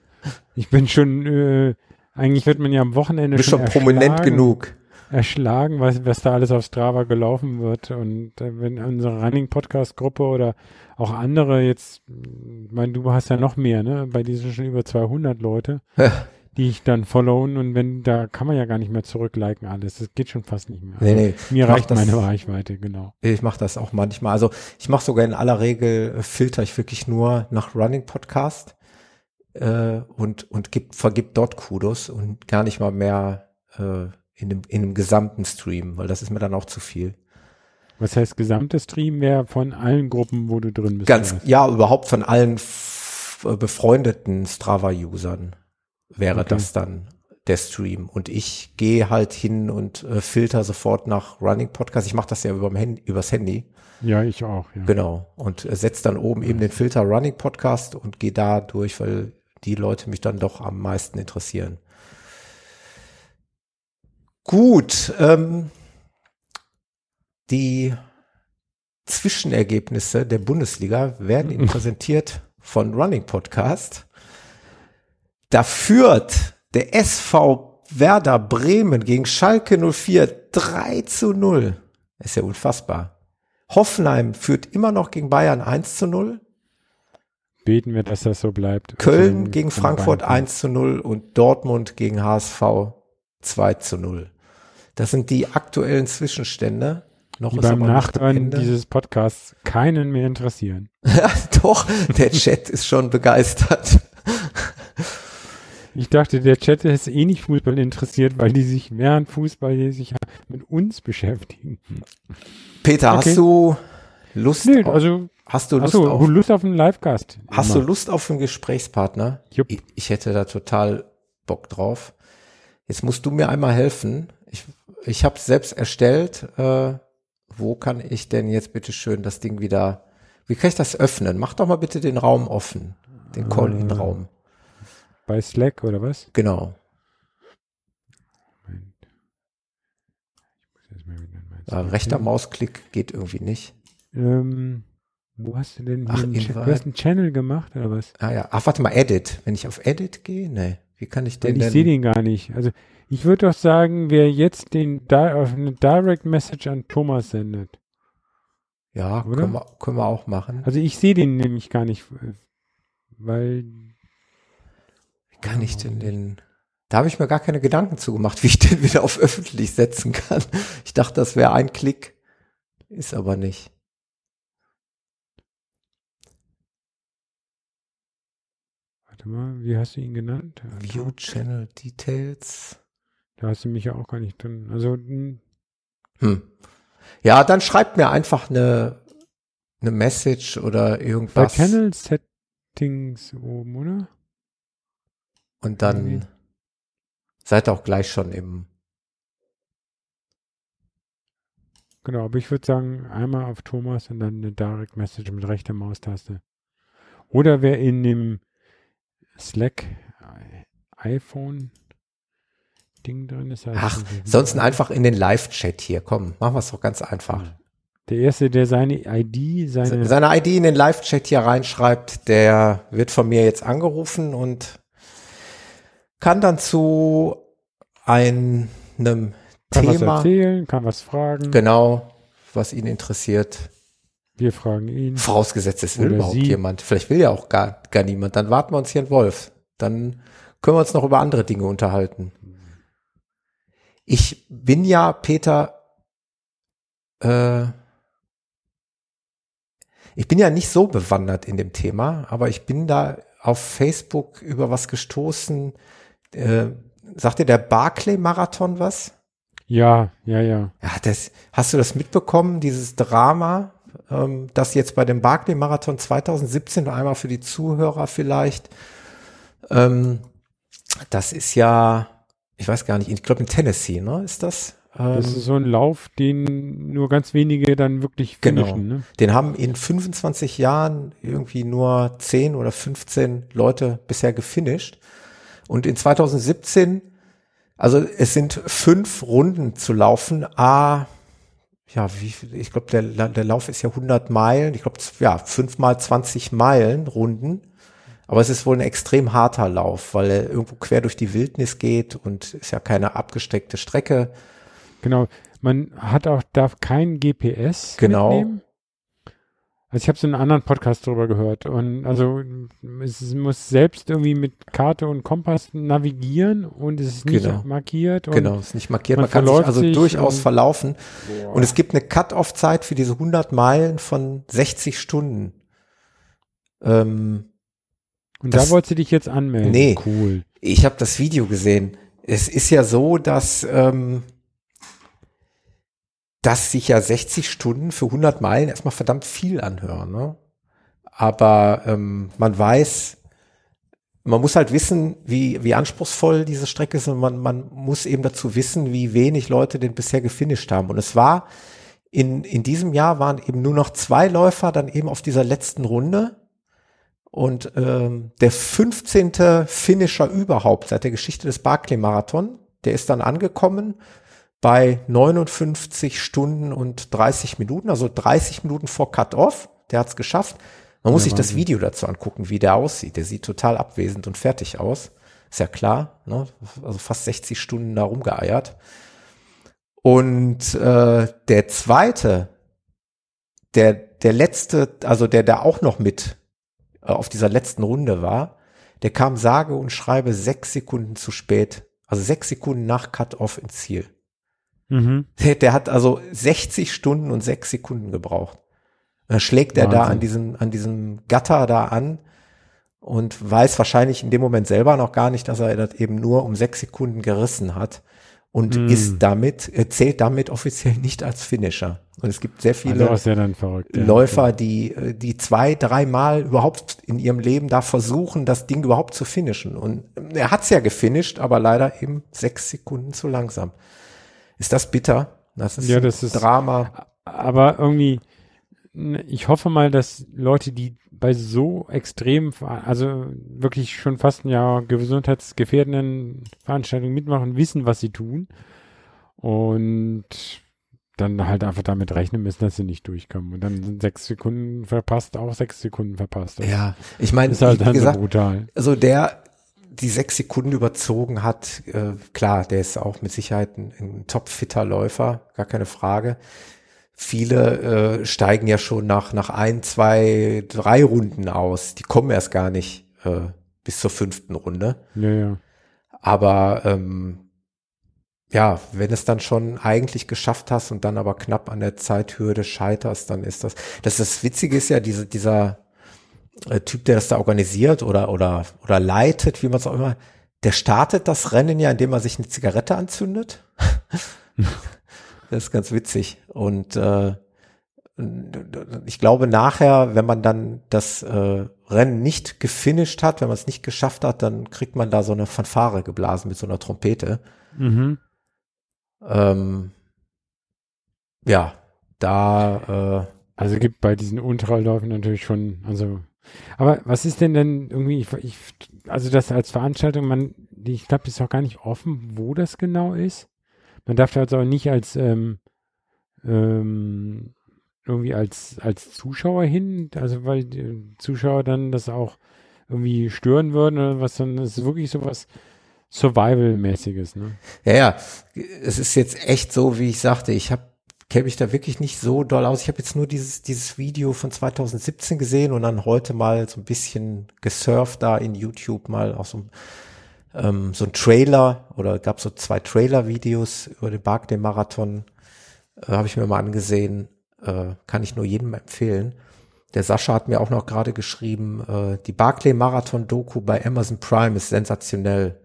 ich bin schon, äh, eigentlich wird man ja am Wochenende Du bist schon schon prominent genug. Erschlagen, was, was da alles auf Strava gelaufen wird. Und äh, wenn unsere Running-Podcast-Gruppe oder auch andere jetzt, ich meine, du hast ja noch mehr, ne? Bei dir sind schon über 200 Leute, die ich dann followen und wenn, da kann man ja gar nicht mehr zurückliken alles. Das geht schon fast nicht mehr. Nee, nee. Mir Ich mach reicht das- meine Reichweite, genau. Ich mache das auch manchmal. Also ich mache sogar in aller Regel, äh, filter ich wirklich nur nach Running Podcast äh, und, und gib, vergib dort Kudos und gar nicht mal mehr äh, in, dem, in dem gesamten Stream, weil das ist mir dann auch zu viel. Was heißt gesamte Stream wäre von allen Gruppen, wo du drin bist? Ganz, oder ja, überhaupt von allen äh, befreundeten Strava-Usern wäre Okay. das dann der Stream. Und ich gehe halt hin und äh, filter sofort nach Running Podcast. Ich mache das ja überm Handy, übers Handy. Ja, ich auch. Ja. Genau. Und äh, setze dann oben eben den Filter Running Podcast und gehe da durch, weil die Leute mich dann doch am meisten interessieren. Gut, ähm, die Zwischenergebnisse der Bundesliga werden Ihnen *laughs* präsentiert von Running Podcast. Da führt der SV Werder Bremen gegen Schalke 04 3 zu 0. Ist ja unfassbar. Hoffenheim führt immer noch gegen Bayern 1 zu 0. Beten wir, dass das so bleibt. Köln gegen Frankfurt Bayern. 1 zu 0 und Dortmund gegen HSV 2 zu 0. Das sind die aktuellen Zwischenstände. Noch Die beim Nachhören dieses Podcasts keinen mehr interessieren. *laughs* Doch, der Chat ist schon begeistert. Ich dachte, der Chat ist eh nicht Fußball interessiert, weil die sich während Fußball die sich mit uns beschäftigen. Peter, Okay. hast du Lust, Nö, auf, also hast du Lust Achso, auf, Lust auf einen Livecast. hast du Immer. Lust auf einen Gesprächspartner? Jupp. Ich, ich hätte da total Bock drauf. Jetzt musst du mir einmal helfen. Ich, ich habe es selbst erstellt. Äh, wo kann ich denn jetzt bitte schön das Ding wieder, wie kann ich das öffnen? Mach doch mal bitte den Raum offen. Den Call-In-Raum. Bei Slack oder was? Genau. Ja, Slack rechter. Mausklick geht irgendwie nicht. Ähm, wo hast du denn hier Ach, Invite. du hast einen Channel gemacht oder was? Ah ja. Ach, warte mal, Edit. Wenn ich auf Edit gehe, nee. Wie kann ich den Denn ich sehe den gar nicht. Also ich würde doch sagen, wer jetzt den Di auf eine Direct Message an Thomas sendet. ja, oder? können wir, können wir auch machen. Also ich sehe den nämlich gar nicht, weil Wie kann ich denn den? Da habe ich mir gar keine Gedanken zu gemacht, wie ich den *laughs* wieder auf öffentlich setzen kann. Ich dachte, das wäre ein Klick. Ist aber nicht. Warte mal, wie hast du ihn genannt? View Channel Details. Da hast du mich ja auch gar nicht drin. Also hm, Hm. Ja, dann schreibt mir einfach eine, eine Message oder bei irgendwas. Channel Settings oben, oder? Und dann irgendwie. seid ihr auch gleich schon im. Genau, aber ich würde sagen, einmal auf Thomas und dann eine Direct Message mit rechter Maustaste. Oder wer in dem Slack äh, iPhone Ding drin ist. heißt Ach, sonst einfach in den Live-Chat hier. Komm, machen wir es doch ganz einfach. Der erste, der seine ID, seine Seine ID in den Live-Chat hier reinschreibt, der wird von mir jetzt angerufen und kann dann zu einem kann was Thema, erzählen, kann was fragen. genau, was ihn interessiert. Wir fragen ihn. Vorausgesetzt, es will überhaupt sie. jemand. Vielleicht will ja auch gar, gar niemand. Dann warten wir uns hier einen Wolf. Dann können wir uns noch über andere Dinge unterhalten. Ich bin ja, Peter, äh, ich bin ja nicht so bewandert in dem Thema, aber ich bin da auf Facebook über was gestoßen. Äh, sagt dir der Barclay-Marathon was? Ja, ja, ja. Ja, das, hast du das mitbekommen, dieses Drama, ähm, das jetzt bei dem Barclay-Marathon 2017 noch einmal für die Zuhörer vielleicht, ähm, das ist ja, ich weiß gar nicht, ich glaube in Tennessee, ne, ist das? Ähm, Das ist so ein Lauf, den nur ganz wenige dann wirklich Genau. finishen. Ne? Den haben in 25 Jahren irgendwie nur 10 oder 15 Leute bisher gefinisht. Und in 2017, also es sind fünf Runden zu laufen. A, ja, wie viel, ich glaube, der, der Lauf ist ja 100 Meilen. Ich glaube, ja, fünf mal 20 Meilen Runden. Aber es ist wohl ein extrem harter Lauf, weil er irgendwo quer durch die Wildnis geht und ist ja keine abgesteckte Strecke. Genau. Man hat auch, darf kein GPS Genau. mitnehmen. Also ich habe so einen anderen Podcast drüber gehört und also es muss selbst irgendwie mit Karte und Kompass navigieren und es ist nicht Genau. markiert. Und Genau, ist nicht markiert. man Man, kann sich also sich durchaus und- verlaufen. Und es gibt eine Cut-off-Zeit für diese 100 Meilen von 60 Stunden. Ähm, Und das- da wolltest du dich jetzt anmelden. Nee. Cool. ich habe das Video gesehen. Es ist ja so, dass ähm, dass sich ja 60 Stunden für 100 Meilen erstmal verdammt viel anhören. Ne? Aber ähm, man weiß, man muss halt wissen, wie, wie anspruchsvoll diese Strecke ist und man, man muss eben dazu wissen, wie wenig Leute den bisher gefinisht haben. Und es war in, in diesem Jahr waren eben nur noch zwei Läufer dann eben auf dieser letzten Runde. Und ähm, der 15. Finisher überhaupt seit der Geschichte des Barclay-Marathon, der ist dann angekommen bei 59 Stunden und 30 Minuten, also 30 Minuten vor Cut-Off. Der hat's geschafft. Man muss Ja, sich das Wahnsinn. Video dazu angucken, wie der aussieht. Der sieht total abwesend und fertig aus. Ist ja klar, ne? also fast 60 Stunden da rumgeeiert. Und äh, der zweite, der, der letzte, also der da auch noch mit äh, auf dieser letzten Runde war, der kam sage und schreibe sechs Sekunden zu spät, also sechs Sekunden nach Cut-Off ins Ziel. Mhm. Der, hat also 60 Stunden und sechs Sekunden gebraucht. Dann schlägt er da Wahnsinn. an diesem, an diesem Gatter da an und weiß wahrscheinlich in dem Moment selber noch gar nicht, dass er das eben nur um sechs Sekunden gerissen hat und Mm. ist damit, äh, zählt damit offiziell nicht als Finisher. Und es gibt sehr viele Also ja verrückt. ja. Läufer, die, äh, die zwei, dreimal überhaupt in ihrem Leben da versuchen, das Ding überhaupt zu finishen. Und er hat's ja gefinisht, aber leider eben sechs Sekunden zu langsam. Ist das bitter? Das ist, Ja, das ist- Drama. Aber irgendwie, n- ich hoffe mal, dass Leute, die bei so extrem, also wirklich schon fast ein Jahr gesundheitsgefährdenden Veranstaltungen mitmachen, wissen, was sie tun und dann halt einfach damit rechnen müssen, dass sie nicht durchkommen. Und dann sind sechs Sekunden verpasst, auch sechs Sekunden verpasst. Das Ja, ich meine, ist halt dann gesagt, so brutal. also der die sechs Sekunden überzogen hat, äh, klar, der ist auch mit Sicherheit ein, ein topfitter Läufer, gar keine Frage. Viele äh, steigen ja schon nach, nach ein, zwei, drei Runden aus. Die kommen erst gar nicht äh, bis zur fünften Runde. Ja, ja. Aber ähm, ja, wenn es dann schon eigentlich geschafft hast und dann aber knapp an der Zeithürde scheiterst, dann ist das. Das, das Witzige ist ja, diese, dieser Typ, der das da organisiert oder, oder, oder leitet, wie man es auch immer, der startet das Rennen ja, indem er sich eine Zigarette anzündet. *laughs* das ist ganz witzig. Und äh, ich glaube nachher, wenn man dann das äh, Rennen nicht gefinisht hat, wenn man es nicht geschafft hat, dann kriegt man da so eine Fanfare geblasen mit so einer Trompete. Mhm. Ähm, ja, da äh, Also gibt bei diesen Ultraläufen natürlich schon, also, aber was ist denn denn irgendwie, ich, ich, also das als Veranstaltung, man, ich glaube, ist auch gar nicht offen, wo das genau ist. Man darf da also auch nicht als, ähm, ähm, irgendwie als, als Zuschauer hin, also weil die Zuschauer dann das auch irgendwie stören würden oder was, dann ist wirklich sowas Survival-mäßiges, ne? Ja, ja, es ist jetzt echt so, wie ich sagte, ich habe kenne mich da wirklich nicht so doll aus. Ich habe jetzt nur dieses dieses Video von 2017 gesehen und dann heute mal so ein bisschen gesurft da in YouTube mal auch so ein ähm, so ein Trailer oder gab so zwei Trailer-Videos über den Barclay Marathon, äh, habe ich mir mal angesehen, äh, kann ich nur jedem empfehlen. Der Sascha hat mir auch noch gerade geschrieben, äh, die Barclay Marathon Doku bei Amazon Prime ist sensationell.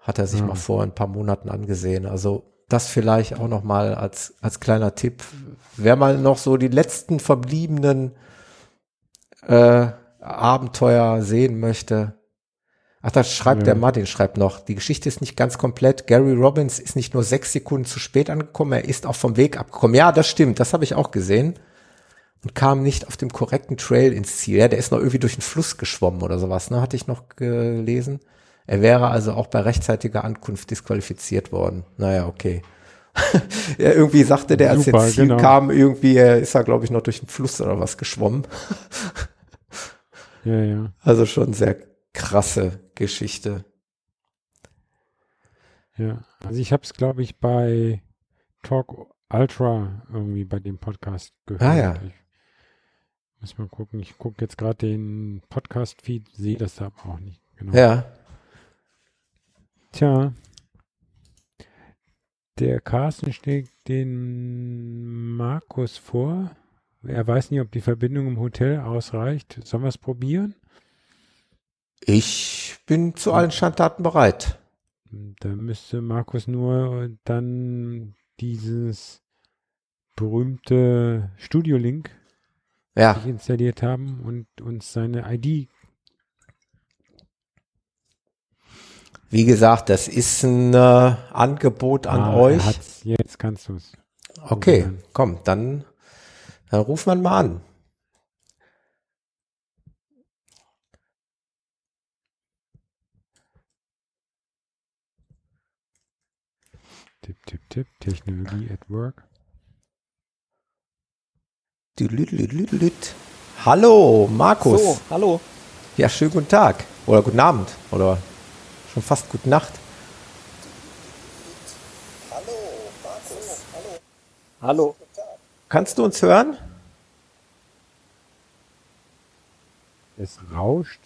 Hat er sich Ja. mal vor ein paar Monaten angesehen. Also das vielleicht auch noch mal als als kleiner Tipp. Wer mal noch so die letzten verbliebenen äh, Abenteuer sehen möchte. Ach, das schreibt Ja. der Martin, schreibt noch. Die Geschichte ist nicht ganz komplett. Gary Robbins ist nicht nur sechs Sekunden zu spät angekommen, er ist auch vom Weg abgekommen. Ja, das stimmt, das habe ich auch gesehen. Und kam nicht auf dem korrekten Trail ins Ziel. Ja, der ist noch irgendwie durch den Fluss geschwommen oder sowas, ne? Hatte ich noch gelesen. Er wäre also auch bei rechtzeitiger Ankunft disqualifiziert worden. Naja, okay. *laughs* ja, irgendwie sagte der, als er Super, ins Ziel genau. kam, irgendwie äh, ist er, glaube ich, noch durch den Fluss oder was geschwommen. Ja, ja. Also schon sehr krasse Geschichte. Ja, also ich habe es, glaube ich, bei Talk Ultra irgendwie bei dem Podcast gehört. Ah, ja. Ich muss mal gucken. Ich gucke jetzt gerade den Podcast-Feed, sehe das da aber auch nicht. Genau. Ja. Tja. Der Carsten schlägt den Markus vor. Er weiß nicht, ob die Verbindung im Hotel ausreicht. Sollen wir es probieren? Ich bin zu allen Schandtaten bereit. Da müsste Markus nur dann dieses berühmte Studio Link Ja, installiert haben und uns seine ID. Wie gesagt, das ist ein äh, Angebot an Ah, euch. Hat's, jetzt kannst du es. Okay, komm, dann, dann ruft man mal an. Tipp, tipp, tipp. Technologie at work. Hallo, Markus. So, hallo. Ja, schönen guten Tag. Oder guten Abend. Oder schon fast gute Nacht. Hallo. Kannst du uns hören? Es rauscht.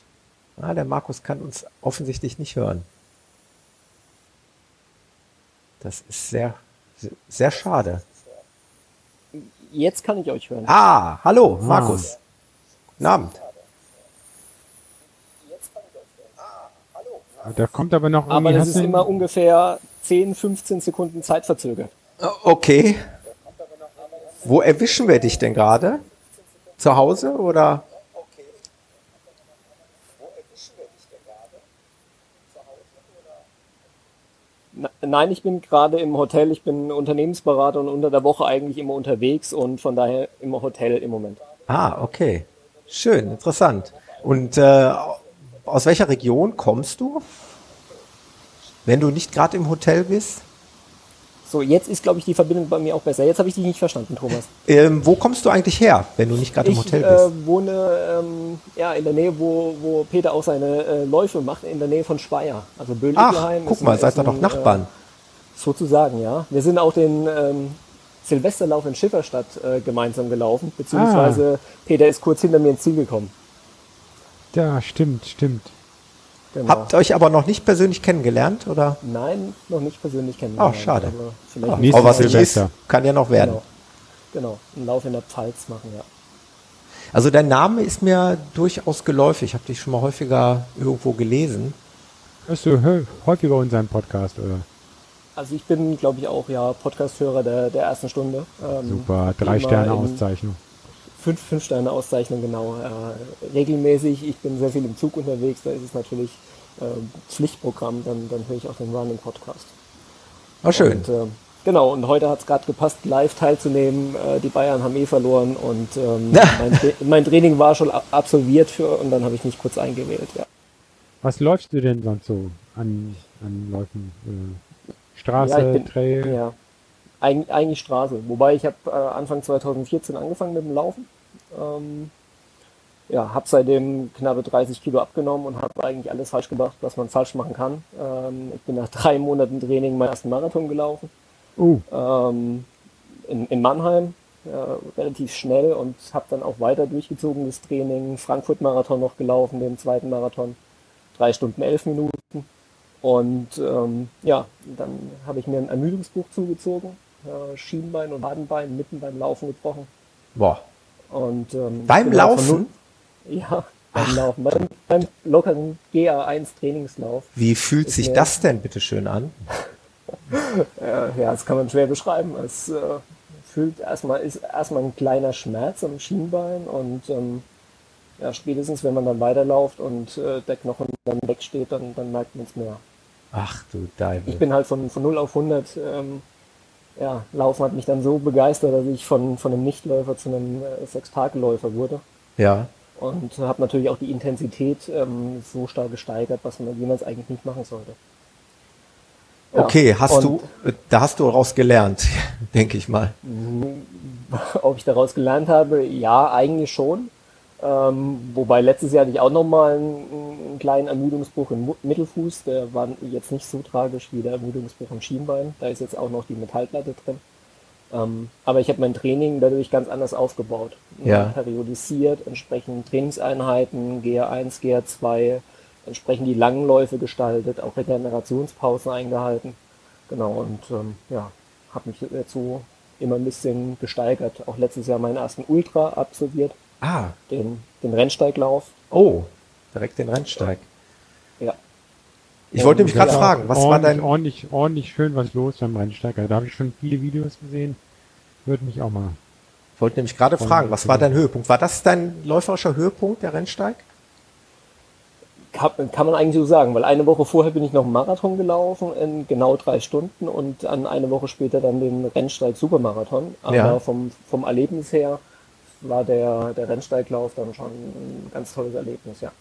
Ah, der Markus kann uns offensichtlich nicht hören. Das ist sehr, sehr schade. Jetzt kann ich euch hören. Ah, hallo, Markus. Guten Abend. Da kommt aber noch Aber das ist du- immer ungefähr 10, 15 Sekunden zeitverzögert. Okay. Wo erwischen wir dich denn gerade? Zu Hause oder? Nein, ich bin gerade im Hotel. Ich bin Unternehmensberater und unter der Woche eigentlich immer unterwegs und von daher im Hotel im Moment. Ah, okay. Schön, interessant. Und äh, aus welcher Region kommst du? Wenn du nicht gerade im Hotel bist? So, jetzt ist, glaube ich, die Verbindung bei mir auch besser. Jetzt habe ich dich nicht verstanden, Thomas. *laughs* Ähm, wo kommst du eigentlich her, wenn du nicht gerade im Ich Hotel bist? äh, wohne ähm, ja, in der Nähe, wo, wo Peter auch seine äh, Läufe macht, in der Nähe von Speyer. Also Ach, Böhlickelheim. guck mal, ein- seid ihr doch Nachbarn. Äh, sozusagen, ja. Wir sind auch den ähm, Silvesterlauf in Schifferstadt äh, gemeinsam gelaufen, beziehungsweise Peter ist kurz hinter mir ins Ziel gekommen. Ja, stimmt, stimmt. Genau. Habt euch aber noch nicht persönlich kennengelernt, oder? Nein, noch nicht persönlich kennengelernt. Ach, schade. Aber vielleicht Nächstes aber was nicht ist, kann ja noch werden. genau, genau, einen Lauf in der Pfalz machen, ja. Also dein Name ist mir durchaus geläufig. Ich habe dich schon mal häufiger irgendwo gelesen. Hörst du häufiger unseren Podcast, oder? Also ich bin, glaube ich, auch ja Podcast-Hörer der, der ersten Stunde. Ähm, Super, drei Sterne in- Auszeichnung. Fünf, fünf Sterne Auszeichnung, genau. Äh, regelmäßig, ich bin sehr viel im Zug unterwegs, da ist es natürlich äh, Pflichtprogramm, dann, dann höre ich auch den Running Podcast. War schön. Und, äh, genau, und heute hat es gerade gepasst, live teilzunehmen. Äh, die Bayern haben eh verloren und ähm, mein, Tra mein Training war schon absolviert für und dann habe ich mich kurz eingewählt, ja. Was läufst du denn sonst so an, an Läufen? Äh, Straße, Ja, bin- Trail? Ja, Eig eigentlich Straße. Wobei ich habe äh, Anfang 2014 angefangen mit dem Laufen. Ähm, ja, habe seitdem knappe 30 Kilo abgenommen und habe eigentlich alles falsch gemacht, was man falsch machen kann. Ähm, ich bin nach drei Monaten Training meinen ersten Marathon gelaufen Oh, ähm, in, in Mannheim ja, relativ schnell und habe dann auch weiter durchgezogen das Training. Frankfurt-Marathon noch gelaufen, den zweiten Marathon. Drei Stunden, elf Minuten. Und ähm, ja, dann habe ich mir ein Ermüdungsbuch zugezogen, äh, Schienbein und Wadenbein mitten beim Laufen gebrochen. Boah. Und, ähm, Beim Laufen? null- Ja, beim Laufen. Beim, beim lockeren GA1 Trainingslauf. Wie fühlt sich mir- das denn bitte schön an? *laughs* Äh, ja, das kann man schwer beschreiben. Es äh, fühlt erstmal, ist erstmal ein kleiner Schmerz am Schienbein und ähm, ja, spätestens wenn man dann weiterläuft und äh, der Knochen dann wegsteht, dann, dann merkt man es mehr. Ach du Deibel. Ich bin halt von, von 0 auf 100, ähm, ja, Laufen hat mich dann so begeistert, dass ich von, von einem Nichtläufer zu einem äh, Sechstageläufer wurde. ja. Und habe natürlich auch die Intensität ähm, so stark gesteigert, was man, es eigentlich nicht machen sollte. Ja, Okay, hast und- du, da hast du daraus gelernt, *laughs* denke ich mal. Ob ich daraus gelernt habe? Ja, eigentlich schon. Ähm, wobei letztes Jahr hatte ich auch nochmal einen, einen kleinen Ermüdungsbruch im Mittelfuß. Der war jetzt nicht so tragisch wie der Ermüdungsbruch am Schienbein. Da ist jetzt auch noch die Metallplatte drin. Ähm, aber ich habe mein Training dadurch ganz anders aufgebaut. Ja. Periodisiert, entsprechend Trainingseinheiten, GR1, GR2, entsprechend die langen Läufe gestaltet, auch Regenerationspausen eingehalten. Genau, und ähm, ja, habe mich dazu immer ein bisschen gesteigert. Auch letztes Jahr meinen ersten Ultra absolviert, Ah, den, den Rennsteiglauf. oh, direkt den Rennsteig. Ja, Ich wollte nämlich gerade fragen, was war dein, ordentlich, ordentlich schön was los beim Rennsteig. Also, da habe ich schon viele Videos gesehen. Würde mich auch mal. Ich wollte nämlich gerade fragen, was war dein Höhepunkt? War das dein läuferischer Höhepunkt, der Rennsteig? Kann, kann man eigentlich so sagen, weil eine Woche vorher bin ich noch einen Marathon gelaufen in genau drei Stunden und dann eine Woche später dann den Rennsteig Supermarathon. Aber Ja. vom, vom Erlebnis her war der, der Rennsteiglauf dann schon ein ganz tolles Erlebnis, ja.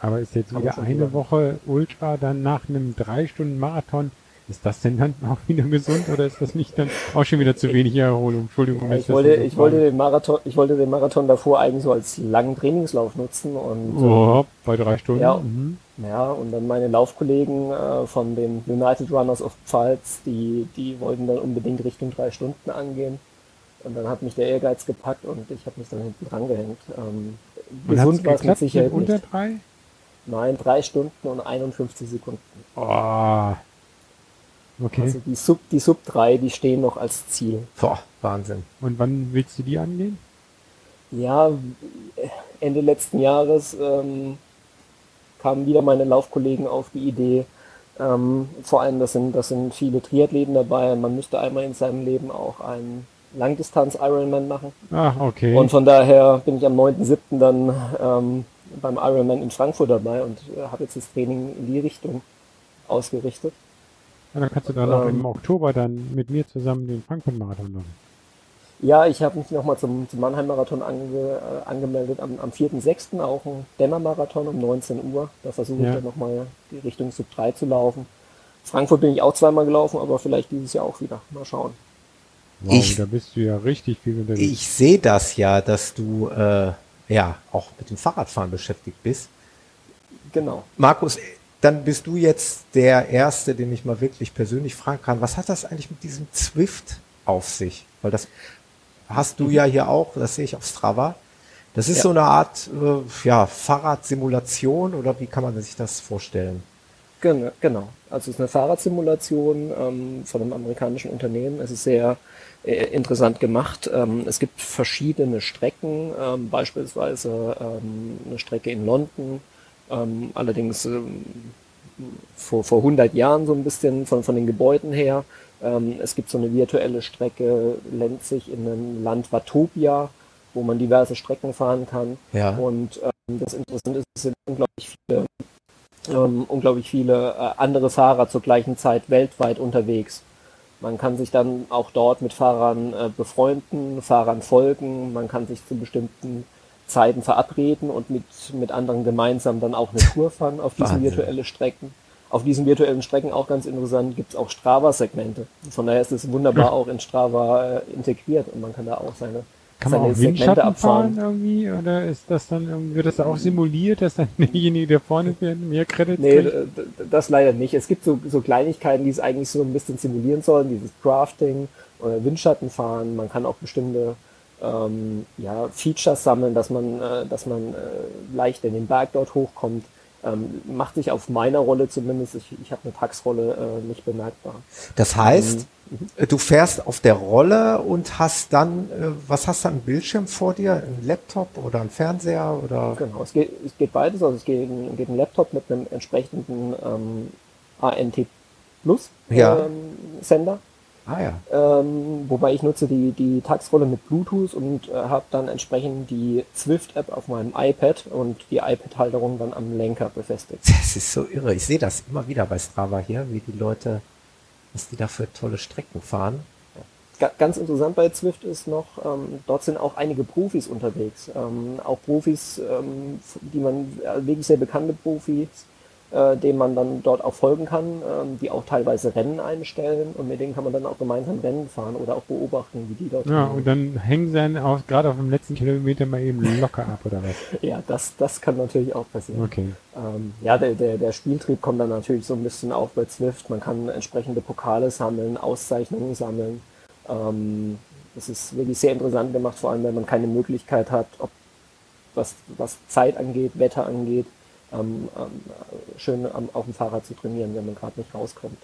Aber ist jetzt wieder eine sagen. Woche Ultra dann nach einem drei Stunden Marathon? Ist das denn dann auch wieder gesund oder ist das nicht dann auch schon wieder zu wenig Erholung? Entschuldigung, wenn Ich wollte, ich wollte den Marathon, ich wollte den Marathon davor eigentlich so als langen Trainingslauf nutzen und Oh, bei drei Stunden? Ja. Mhm. Ja, und dann meine Laufkollegen äh, von den United Runners of Pfalz, die, die wollten dann unbedingt Richtung drei Stunden angehen. Und dann hat mich der Ehrgeiz gepackt und ich habe mich dann hinten dran gehängt. Ähm, gesund war es mit Sicherheit mit unter nicht. drei? Nein, drei Stunden und 51 Sekunden. Oh. Okay. Also die Sub, die Sub 3, die stehen noch als Ziel. Boah, Wahnsinn. Und wann willst du die angehen? Ja, Ende letzten Jahres ähm, kamen wieder meine Laufkollegen auf die Idee. Ähm, vor allem, das sind, das sind viele Triathleten dabei. Man müsste einmal in seinem Leben auch einen Langdistanz-Ironman machen. Ach, okay. Und von daher bin ich am 9.7. dann ähm, beim Ironman in Frankfurt dabei und äh, habe jetzt das Training in die Richtung ausgerichtet. Und dann kannst du dann auch ähm, im Oktober dann mit mir zusammen den Frankfurt-Marathon machen. Ja, ich habe mich nochmal zum, zum Mannheim-Marathon ange, äh, angemeldet am, am 4.6. auch ein Dämmer-Marathon um 19 Uhr. Da versuche ich Ja. dann nochmal die Richtung Sub 3 zu laufen. Frankfurt bin ich auch zweimal gelaufen, aber vielleicht dieses Jahr auch wieder. Mal schauen. Wow, Ich- da bist du ja richtig viel unterwegs. Ich sehe das ja, dass du äh, ja auch mit dem Fahrradfahren beschäftigt bist. Genau. Markus, dann bist du jetzt der Erste, den ich mal wirklich persönlich fragen kann. Was hat das eigentlich mit diesem Zwift auf sich? Weil das hast du ja hier auch, das sehe ich auf Strava. Das ist Ja. so eine Art äh, ja, Fahrradsimulation oder wie kann man sich das vorstellen? Gen genau. Also es ist eine Fahrradsimulation ähm, von einem amerikanischen Unternehmen. Es ist sehr interessant gemacht. Ähm, es gibt verschiedene Strecken, ähm, beispielsweise ähm, eine Strecke in London, allerdings vor, vor 100 Jahren so ein bisschen von, von den Gebäuden her. Es gibt so eine virtuelle Strecke, Lenzig in einem Land Watopia, wo man diverse Strecken fahren kann. Ja. Und das Interessante ist, es sind unglaublich viele unglaublich viele äh, andere Fahrer zur gleichen Zeit weltweit unterwegs. Man kann sich dann auch dort mit Fahrern äh, befreunden, Fahrern folgen, man kann sich zu bestimmten Zeiten verabreden und mit, mit anderen gemeinsam dann auch eine Tour fahren auf diesen virtuellen Strecken. Auf diesen virtuellen Strecken auch ganz interessant gibt es auch Strava-Segmente. Von daher ist es wunderbar auch in Strava äh, integriert und man kann da auch seine, Kann man auch Windschatten fahren abfahren. irgendwie? Oder ist das dann irgendwie, wird das auch simuliert, dass dann *laughs* derjenige, der vorne fährt, mehr Credits Nee, kriegt? d- das leider nicht. Es gibt so, so Kleinigkeiten, die es eigentlich so ein bisschen simulieren sollen, dieses Crafting oder Windschatten fahren. Man kann auch bestimmte ähm, ja, Features sammeln, dass man, äh, dass man äh, leicht in den Berg dort hochkommt. Ähm, macht sich auf meiner Rolle zumindest, ich, ich habe eine Taxrolle äh, nicht bemerkbar. Das heißt, äh, du fährst auf der Rolle und hast dann, äh, was hast du an Bildschirm vor dir? Ein Laptop oder ein Fernseher oder? Genau, es geht, es geht beides. Also es geht, ein- geht ein Laptop mit einem entsprechenden ähm, ANT Plus Ja. ähm, Sender. Ah ja. Ähm, wobei ich nutze die, die Taxrolle mit Bluetooth und äh, habe dann entsprechend die Zwift-App auf meinem iPad und die iPad-Halterung dann am Lenker befestigt. Das ist so irre. Ich sehe das immer wieder bei Strava hier, wie die Leute, was die da für tolle Strecken fahren. Ga ganz interessant bei Zwift ist noch, ähm, dort sind auch einige Profis unterwegs. Ähm, auch Profis, ähm, die man, äh, wirklich sehr bekannte Profis, äh, denen man dann dort auch folgen kann, ähm, die auch teilweise Rennen einstellen und mit denen kann man dann auch gemeinsam Rennen fahren oder auch beobachten, wie die dort Ja, trainieren. und dann hängen sie dann auch gerade auf dem letzten Kilometer mal eben locker ab, oder was? *laughs* ja das, das kann natürlich auch passieren. Okay. Ähm, ja, der, der, der Spieltrieb kommt dann natürlich so ein bisschen auf bei Zwift. Man kann entsprechende Pokale sammeln, Auszeichnungen sammeln. Ähm, das ist wirklich sehr interessant gemacht, vor allem wenn man keine Möglichkeit hat, ob was, was Zeit angeht, Wetter angeht, ähm, ähm, schön am, auf dem Fahrrad zu trainieren, wenn man gerade nicht rauskommt.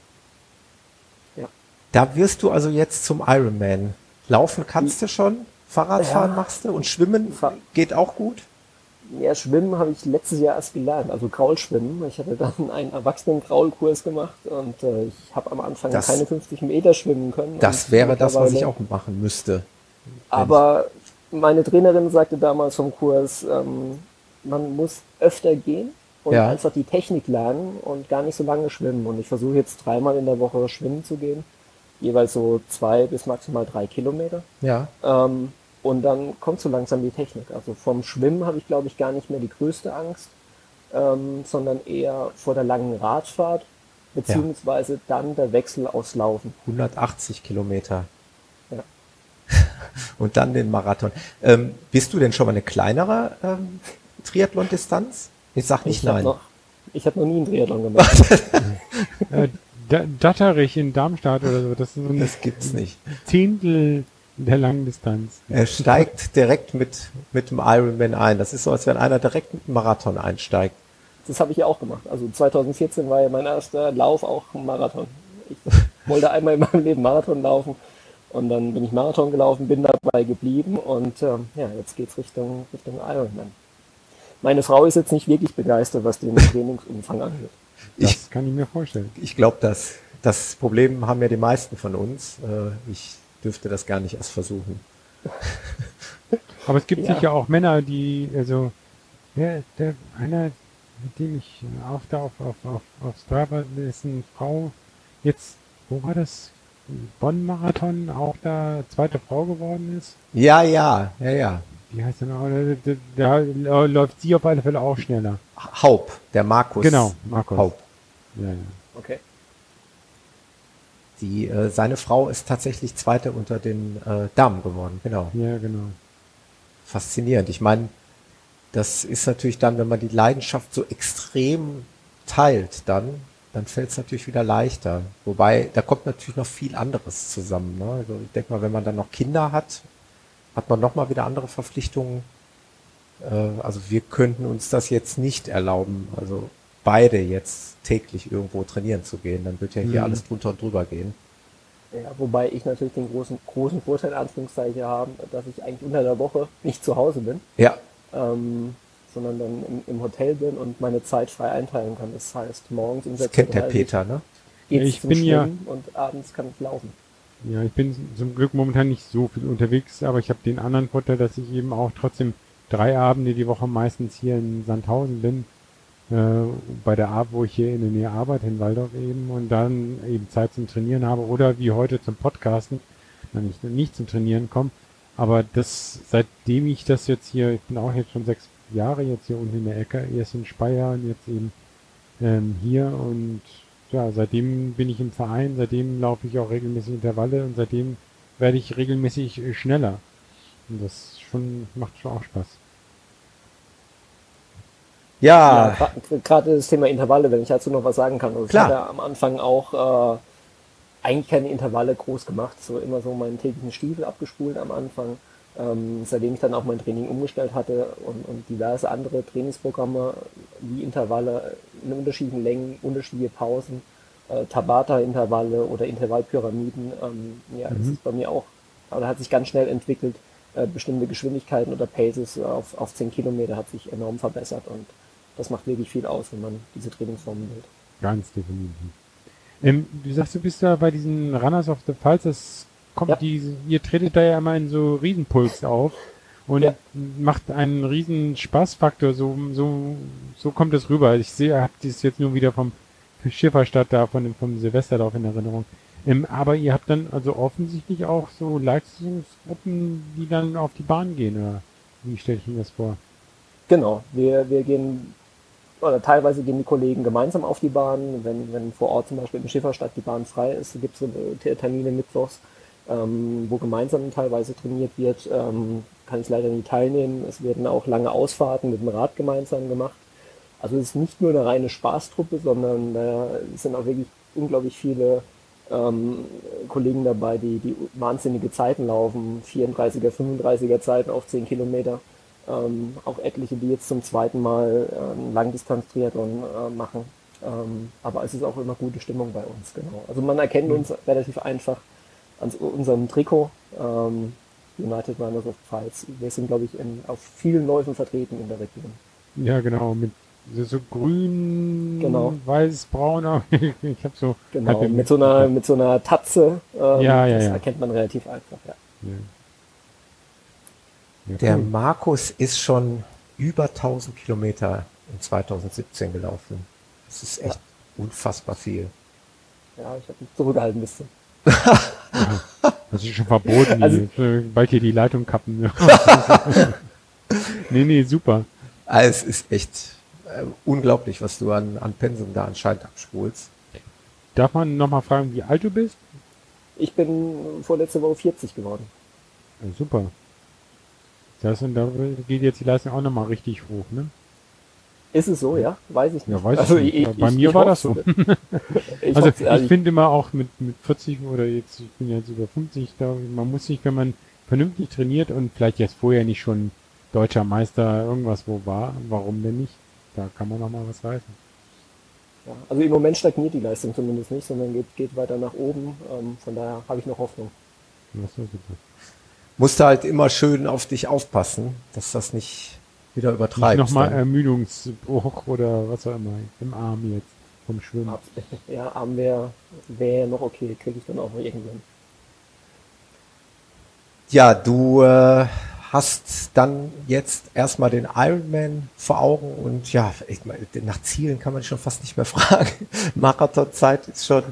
Ja. Da wirst du also jetzt zum Ironman. Laufen kannst du schon, Fahrradfahren Ja. machst du und Schwimmen geht auch gut. Ja, Schwimmen habe ich letztes Jahr erst gelernt, also Kraulschwimmen. Ich hatte dann *laughs* einen Erwachsenen-Kraulkurs gemacht und äh, ich habe am Anfang Das- keine 50 Meter schwimmen können. Das wäre das, was ich auch machen müsste. Aber meine Trainerin sagte damals vom Kurs, ähm, man muss öfter gehen und Ja. einfach die Technik lernen und gar nicht so lange schwimmen. Und ich versuche jetzt dreimal in der Woche schwimmen zu gehen, jeweils so zwei bis maximal drei Kilometer. Ja. Ähm, und dann kommt so langsam die Technik. Also vom Schwimmen habe ich, glaube ich, gar nicht mehr die größte Angst, ähm, sondern eher vor der langen Radfahrt, beziehungsweise dann der Wechsel aus Laufen. 180 Kilometer. Ja. *laughs* Und dann den Marathon. Ähm, bist du denn schon mal eine kleinere ähm, Triathlon-Distanz? Ich sag nicht ich habe nein. noch, ich hab noch nie einen Triathlon gemacht. *laughs* Äh, Da- Datterich in Darmstadt oder so, das ist so ein Das gibt's nicht. Zehntel der Langdistanz. Er steigt direkt mit, mit dem Ironman ein. Das ist so, als wenn einer direkt mit dem Marathon einsteigt. Das habe ich ja auch gemacht. Also 2014 war ja mein erster Lauf auch ein Marathon. Ich *laughs* wollte einmal in meinem Leben Marathon laufen und dann bin ich Marathon gelaufen, bin dabei geblieben und ähm, ja, jetzt geht's Richtung, Richtung Ironman. Meine Frau ist jetzt nicht wirklich begeistert, was den Trainingsumfang angeht. Das Ich, kann ich mir vorstellen. ich glaube, das, das Problem haben ja die meisten von uns. Äh, Ich dürfte das gar nicht erst versuchen. *laughs* Aber es gibt Ja. sicher auch Männer, die, also, der, der, einer, mit dem ich auf, da auf, auf, auf, auf Strava, dessen Frau jetzt, wo war das? Bonn-Marathon auch da zweite Frau geworden ist. Ja, ja, ja, ja. Wie heißt der noch? Da, da, da läuft sie auf alle Fälle auch schneller. Haup, der Markus. Genau, Markus. Haup. Ja, ja. Okay. Die, äh, seine Frau ist tatsächlich Zweite unter den äh, Damen geworden. Genau. Ja, genau. Faszinierend. Ich meine, das ist natürlich dann, wenn man die Leidenschaft so extrem teilt, dann, dann fällt es natürlich wieder leichter. Wobei, da kommt natürlich noch viel anderes zusammen. Ne? Also ich denke mal, wenn man dann noch Kinder hat, hat man noch mal wieder andere Verpflichtungen. Äh, also wir könnten uns das jetzt nicht erlauben, also beide jetzt täglich irgendwo trainieren zu gehen. Dann wird ja hier Mhm. alles drunter und drüber gehen. Ja, wobei ich natürlich den großen, großen Vorteil, in Anführungszeichen, habe, dass ich eigentlich unter der Woche nicht zu Hause bin, Ja, ähm, sondern dann im, im Hotel bin und meine Zeit frei einteilen kann. Das heißt, morgens um das kennt der 6.30 Uhr Peter, ne? geht's Ich zum bin ja- Schwimmen und abends kann ich laufen. Ja, ich bin zum Glück momentan nicht so viel unterwegs, aber ich habe den anderen Vorteil, dass ich eben auch trotzdem drei Abende die Woche meistens hier in Sandhausen bin, äh, bei der Art, wo ich hier in der Nähe arbeite, in Waldorf eben, und dann eben Zeit zum Trainieren habe oder wie heute zum Podcasten, wenn ich nicht zum Trainieren komme. Aber das, seitdem ich das jetzt hier, ich bin auch jetzt schon sechs Jahre jetzt hier unten in der Ecke, erst in Speyer und jetzt eben ähm, hier und ja, seitdem bin ich im Verein, seitdem laufe ich auch regelmäßig Intervalle und seitdem werde ich regelmäßig äh, schneller. Und das schon macht schon auch Spaß. Ja, Ja, gerade das Thema Intervalle, wenn ich dazu noch was sagen kann. Also Klar. Ich hatte am Anfang auch äh, eigentlich keine Intervalle groß gemacht, so immer so meinen täglichen Stiefel abgespult am Anfang. Ähm, seitdem ich dann auch mein Training umgestellt hatte und, und diverse andere Trainingsprogramme wie Intervalle in unterschiedlichen Längen, unterschiedliche Pausen, äh, Tabata-Intervalle oder Intervallpyramiden, ähm, ja, das Mhm. ist bei mir auch, aber hat sich ganz schnell entwickelt. Äh, bestimmte Geschwindigkeiten oder Paces auf, auf 10 Kilometer hat sich enorm verbessert und das macht wirklich viel aus, wenn man diese Trainingsformen wählt. Ganz definitiv. Ähm, du sagst, du bist da bei diesen Runners of the Pfalz, das kommt Ja. diese, ihr tretet da ja immer in so Riesenpuls auf und Ja. macht einen riesen Spaßfaktor, so, so, so kommt es rüber. Ich sehe, ihr habt das jetzt nur wieder vom Schifferstadt da, von dem, vom Silvesterdorf in Erinnerung. Ähm, aber ihr habt dann also offensichtlich auch so Leistungsgruppen, die dann auf die Bahn gehen, oder wie stelle ich mir das vor? Genau, wir, wir gehen, oder teilweise gehen die Kollegen gemeinsam auf die Bahn. Wenn, wenn vor Ort zum Beispiel in Schifferstadt die Bahn frei ist, gibt es so Termine mittwochs, ähm, wo gemeinsam teilweise trainiert wird. Ähm, kann ich leider nie teilnehmen. Es werden auch lange Ausfahrten mit dem Rad gemeinsam gemacht. Also es ist nicht nur eine reine Spaßtruppe, sondern da sind auch wirklich unglaublich viele ähm, Kollegen dabei, die, die wahnsinnige Zeiten laufen, 34er, 35er Zeiten auf 10 Kilometer. Ähm, auch etliche, die jetzt zum zweiten Mal äh, Langdistanz-Triathlon äh, machen. Ähm, aber es ist auch immer gute Stimmung bei uns, genau. Also man erkennt uns relativ einfach an unserem Trikot. Ähm, United Runners of Pfalz. Wir sind, glaube ich, in, auf vielen Läufen vertreten in der Region. Ja, genau, mit so, grün, Genau. weiß, braun, *laughs* auch. ich habe so Genau, mit so einer, mit so einer Tatze. Ähm, Ja, ja, das ja. erkennt man relativ einfach, ja. Ja. Ja, Der cool. Markus ist schon über 1000 Kilometer in 2017 gelaufen. Das ist echt unfassbar viel. Ja, ich habe mich zurückgehalten ein bisschen. Das ist schon verboten, Also- die, bald hier die Leitung kappen. *laughs* nee, nee, super. Also es ist echt äh, unglaublich, was du an, an Pensum da anscheinend abspulst. Darf man nochmal fragen, wie alt du bist? Ich bin vorletzte Woche 40 geworden. Ja, super. Das und da geht jetzt die Leistung auch nochmal richtig hoch, ne? Ist es so, ja? Weiß ich nicht. Ja, weiß Also ich nicht. ich- Bei ich- mir ich war das so. *laughs* ich also hoff's, ich finde immer auch mit, mit 40 oder jetzt, ich bin jetzt über 50, da, man muss sich, wenn man vernünftig trainiert und vielleicht jetzt vorher nicht schon deutscher Meister irgendwas wo war, warum denn nicht? Da kann man noch mal was reißen. ja, also im Moment stagniert die Leistung zumindest nicht, sondern geht, geht weiter nach oben. Ähm, von daher habe ich noch Hoffnung. Das. Musst du halt immer schön auf dich aufpassen, dass das nicht wieder Nicht übertreibst. nochmal. Ermüdungsbruch oder was auch immer im Arm jetzt vom Schwimmen. Ab- *laughs* Ja, Arm wäre wär noch okay, kriege ich dann auch noch irgendwann. Ja, du äh, hast dann jetzt erstmal den Ironman vor Augen und ja, ich meine, nach Zielen kann man schon fast nicht mehr *laughs* fragen. Marathonzeit ist schon,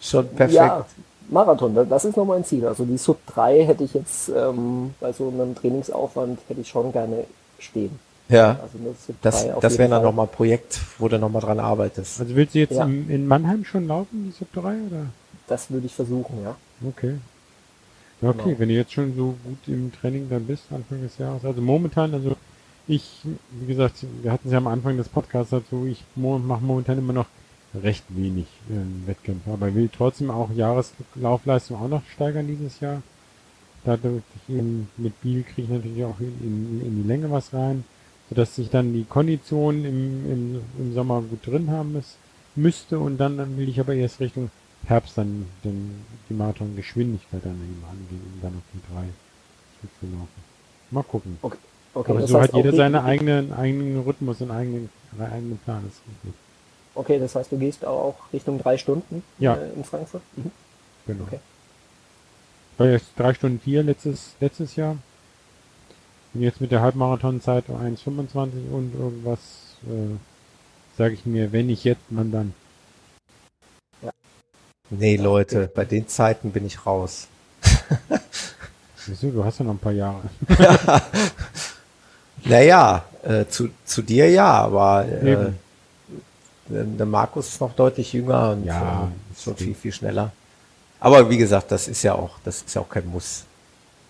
schon perfekt. Ja, Marathon, da- das ist noch mein Ziel. Also die Sub 3 hätte ich jetzt ähm, bei so einem Trainingsaufwand hätte ich schon gerne stehen. Ja, Also das, 3 auf das wäre dann nochmal ein Projekt, wo du nochmal dran arbeitest. Also willst du jetzt Ja. im, in Mannheim schon laufen, die Sub 3 oder? Das würde ich versuchen, ja. Okay. Ja, okay, Genau. wenn du jetzt schon so gut im Training dann bist, Anfang des Jahres. Also momentan, also ich, wie gesagt, wir hatten es ja am Anfang des Podcasts dazu, ich mache momentan immer noch recht wenig äh, Wettkämpfe, aber will trotzdem auch Jahreslaufleistung auch noch steigern dieses Jahr. Dadurch eben mit Biel kriege ich natürlich auch in, in, die Länge was rein, sodass ich dann die Kondition im, im, im Sommer gut drin haben muss, müsste und dann, dann will ich aber erst Richtung Herbst dann den, die Marathon-Geschwindigkeit dann eben angehen, um dann auf die drei zu laufen. Mal gucken. Okay, okay aber so hat jeder seinen eigenen, eigenen Rhythmus und eigenen, eigenen Plan. Das. Okay, das heißt, du gehst auch Richtung drei Stunden Ja. äh, in Frankfurt? Mhm. Genau. Okay. War jetzt drei Stunden vier letztes, letztes Jahr. Und jetzt mit der Halbmarathonzeit 1,25 und irgendwas, äh, sage ich mir, wenn nicht jetzt, man dann. Nee, Leute, bei den Zeiten bin ich raus. *laughs* Wieso, du hast ja noch ein paar Jahre. *laughs* Naja, äh, zu, zu dir ja, aber äh, der Markus ist noch deutlich jünger und Ja, äh, ist schon viel, viel schneller. Aber wie gesagt, das ist ja auch, das ist ja auch kein Muss.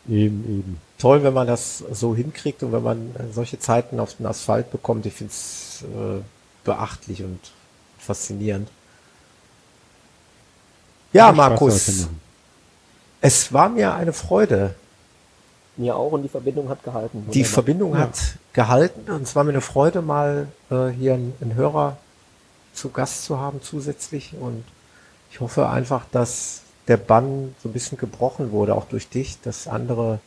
Eben, eben. Toll, wenn man das so hinkriegt und wenn man äh, solche Zeiten auf den Asphalt bekommt. Ich finde es äh, beachtlich und faszinierend. Ja, Spaß, Markus, es war mir eine Freude. Mir auch und die Verbindung hat gehalten. Die Wunderbar. Verbindung Ja. hat gehalten und es war mir eine Freude, mal äh, hier einen, einen Hörer zu Gast zu haben zusätzlich und ich hoffe einfach, dass der Bann so ein bisschen gebrochen wurde, auch durch dich, dass andere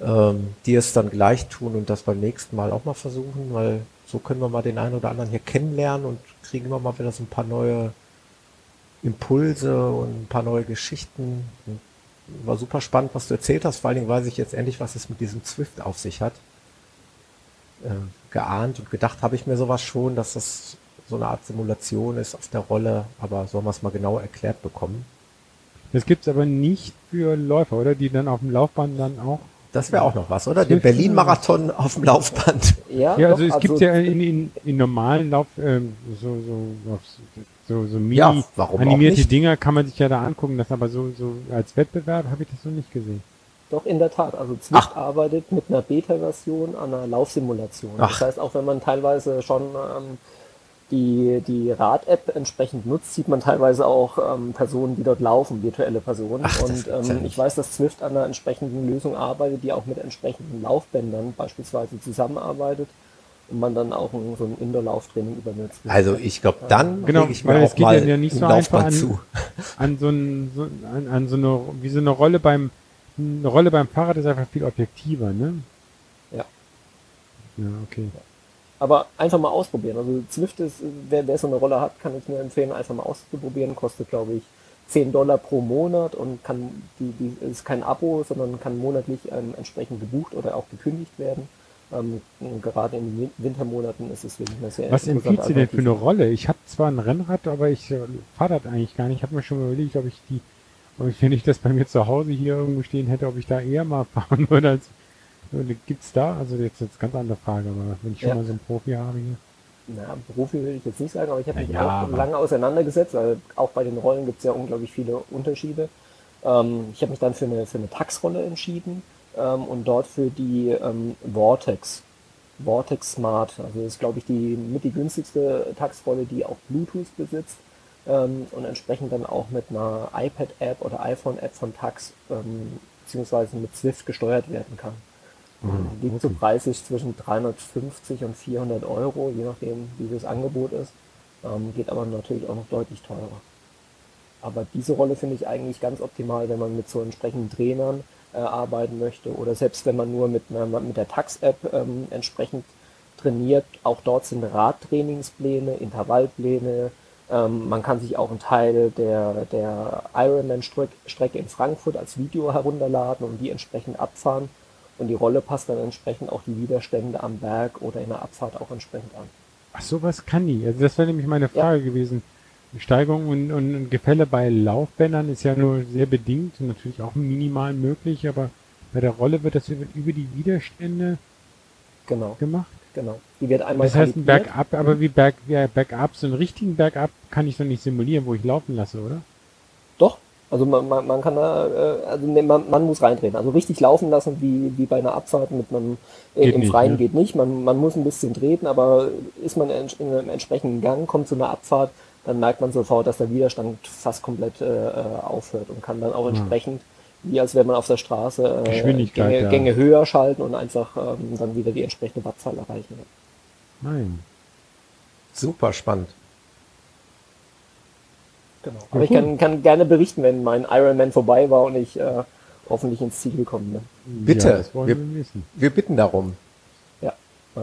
ähm, dir es dann gleich tun und das beim nächsten Mal auch mal versuchen, weil so können wir mal den einen oder anderen hier kennenlernen und kriegen immer mal wieder so ein paar neue Impulse und ein paar neue Geschichten. War super spannend, was du erzählt hast. Vor allen Dingen weiß ich jetzt endlich, was es mit diesem Zwift auf sich hat. Äh, geahnt und gedacht habe ich mir sowas schon, dass das so eine Art Simulation ist auf der Rolle, aber so haben wir es mal genau erklärt bekommen. Das gibt's aber nicht für Läufer, oder? Die dann auf dem Laufband dann auch. Das wäre auch noch was, oder? Den Berlin-Marathon auf dem Laufband. Ja, Ja, doch, also es gibt ja in, in, in normalen Lauf, ähm, so, so, so, so mini Ja, animierte? Dinger kann man sich ja da angucken, das aber so, so als Wettbewerb habe ich das noch nicht gesehen. Doch, in der Tat. Also Zwift Ach. arbeitet mit einer Beta-Version an einer Laufsimulation. Ach. Das heißt, auch wenn man teilweise schon ähm, die, die Rad-App entsprechend nutzt, sieht man teilweise auch ähm, Personen, die dort laufen, virtuelle Personen. Ach, Und ja ähm, ich weiß, dass Zwift an einer entsprechenden Lösung arbeitet, die auch mit entsprechenden Laufbändern beispielsweise zusammenarbeitet und man dann auch ein, so ein Indoor-Lauftraining übernutzt. Also ich glaube, dann Genau, ich mir weil es auch geht mal ja ja nicht so einfach Laufband an, zu. an so, ein, so an, an so eine, wie so eine Rolle beim, eine Rolle beim Fahrrad ist einfach viel objektiver, ne? Ja. Ja, okay. Aber einfach mal ausprobieren. Also Zwift ist, wer, wer so eine Rolle hat, kann ich nur empfehlen, einfach mal auszuprobieren. Kostet, glaube ich, 10 Dollar pro Monat und kann die, die ist kein Abo, sondern kann monatlich ähm, entsprechend gebucht oder auch gekündigt werden. Ähm, gerade in den Win- Wintermonaten ist es wirklich eine sehr Was empfiehlt sie denn für eine. Rolle? Ich habe zwar ein Rennrad, aber ich äh, fahre das eigentlich gar nicht. Ich habe mir schon mal überlegt, ob ich die, ob ich, wenn ich das bei mir zu Hause hier irgendwo stehen hätte, ob ich da eher mal *laughs* fahren würde als gibt's da? Also jetzt jetzt ganz andere Frage, aber wenn ich schon Ja. mal so einen Profi habe hier. Na, Profi will ich jetzt nicht sagen, aber ich habe mich ja, auch lange auseinandergesetzt, weil auch bei den Rollen gibt es ja unglaublich viele Unterschiede. Ähm, ich habe mich dann für eine, für eine Tax-Rolle entschieden ähm, und dort für die ähm, Vortex. Vortex Smart. Also das ist, glaube ich, die mit die günstigste Tax-Rolle, die auch Bluetooth besitzt ähm, und entsprechend dann auch mit einer iPad-App oder iPhone-App von Tax ähm, beziehungsweise mit Swift gesteuert werden kann. Liegt so preislich zwischen 350 und 400 Euro, je nachdem, wie das Angebot ist. Ähm, geht aber natürlich auch noch deutlich teurer. Aber diese Rolle finde ich eigentlich ganz optimal, wenn man mit so entsprechenden Trainern äh, arbeiten möchte oder selbst wenn man nur mit, mit der Tax-App ähm, entsprechend trainiert. Auch dort sind Radtrainingspläne, Intervallpläne. Ähm, man kann sich auch einen Teil der, der Ironman-Strecke in Frankfurt als Video herunterladen und die entsprechend abfahren. Und die Rolle passt dann entsprechend auch die Widerstände am Berg oder in der Abfahrt auch entsprechend an. Ach sowas kann die. Also das wäre nämlich meine Frage gewesen. Steigung und, und Gefälle bei Laufbändern ist ja nur sehr bedingt, natürlich auch minimal möglich, aber bei der Rolle wird das über, über die Widerstände Genau, gemacht. genau. Die wird einmal Das heißt, ein. Bergab, aber wie Berg, ja, Bergab, so einen richtigen Bergab kann ich doch nicht simulieren, wo ich laufen lasse, oder? Also man, man, man kann da, äh, also ne, man, man muss reindrehen. Also richtig laufen lassen wie, wie bei einer Abfahrt mit einem äh, Geht im nicht, Freien ne? geht nicht. Man, man muss ein bisschen treten, aber ist man in, in einem entsprechenden Gang, kommt zu einer Abfahrt, dann merkt man sofort, dass der Widerstand fast komplett äh, äh, aufhört und kann dann auch entsprechend, wie als wenn man auf der Straße äh, Gänge, ja. Gänge höher schalten und einfach ähm, dann wieder die entsprechende Wattzahl erreichen. Nein. Super spannend. Genau. Aber ich cool. kann, kann gerne berichten, wenn mein Ironman vorbei war und ich äh, hoffentlich ins Ziel gekommen bin. Bitte, Ja, das wollen wir- wir wissen. Wir bitten darum. Ja.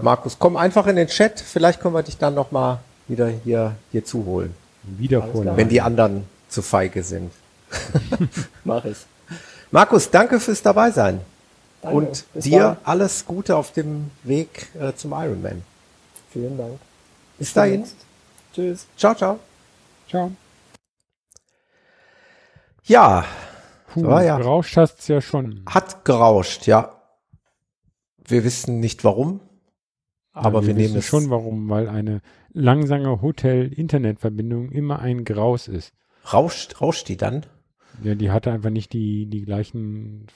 Markus, komm einfach in den Chat. Vielleicht können wir dich dann noch mal wieder hier, hier zuholen, Wieder Alles Vorlage. wenn die anderen zu feige sind. *laughs* Mache ich. Markus, danke fürs dabei sein. Danke. Und Bis dir dann. alles Gute auf dem Weg äh, zum Ironman. Vielen Dank. Bis dahin. demnächst. Tschüss. Ciao, ciao. Ciao. Ja, Puh, Ah, ja. gerauscht hast ja schon. hat gerauscht, ja. Wir wissen nicht warum, aber Ja, wir, nehmen wissen es schon warum, weil eine langsame Hotel-Internetverbindung immer ein Graus ist. Rauscht, rauscht die dann? Ja, die hatte einfach nicht die, die gleichen,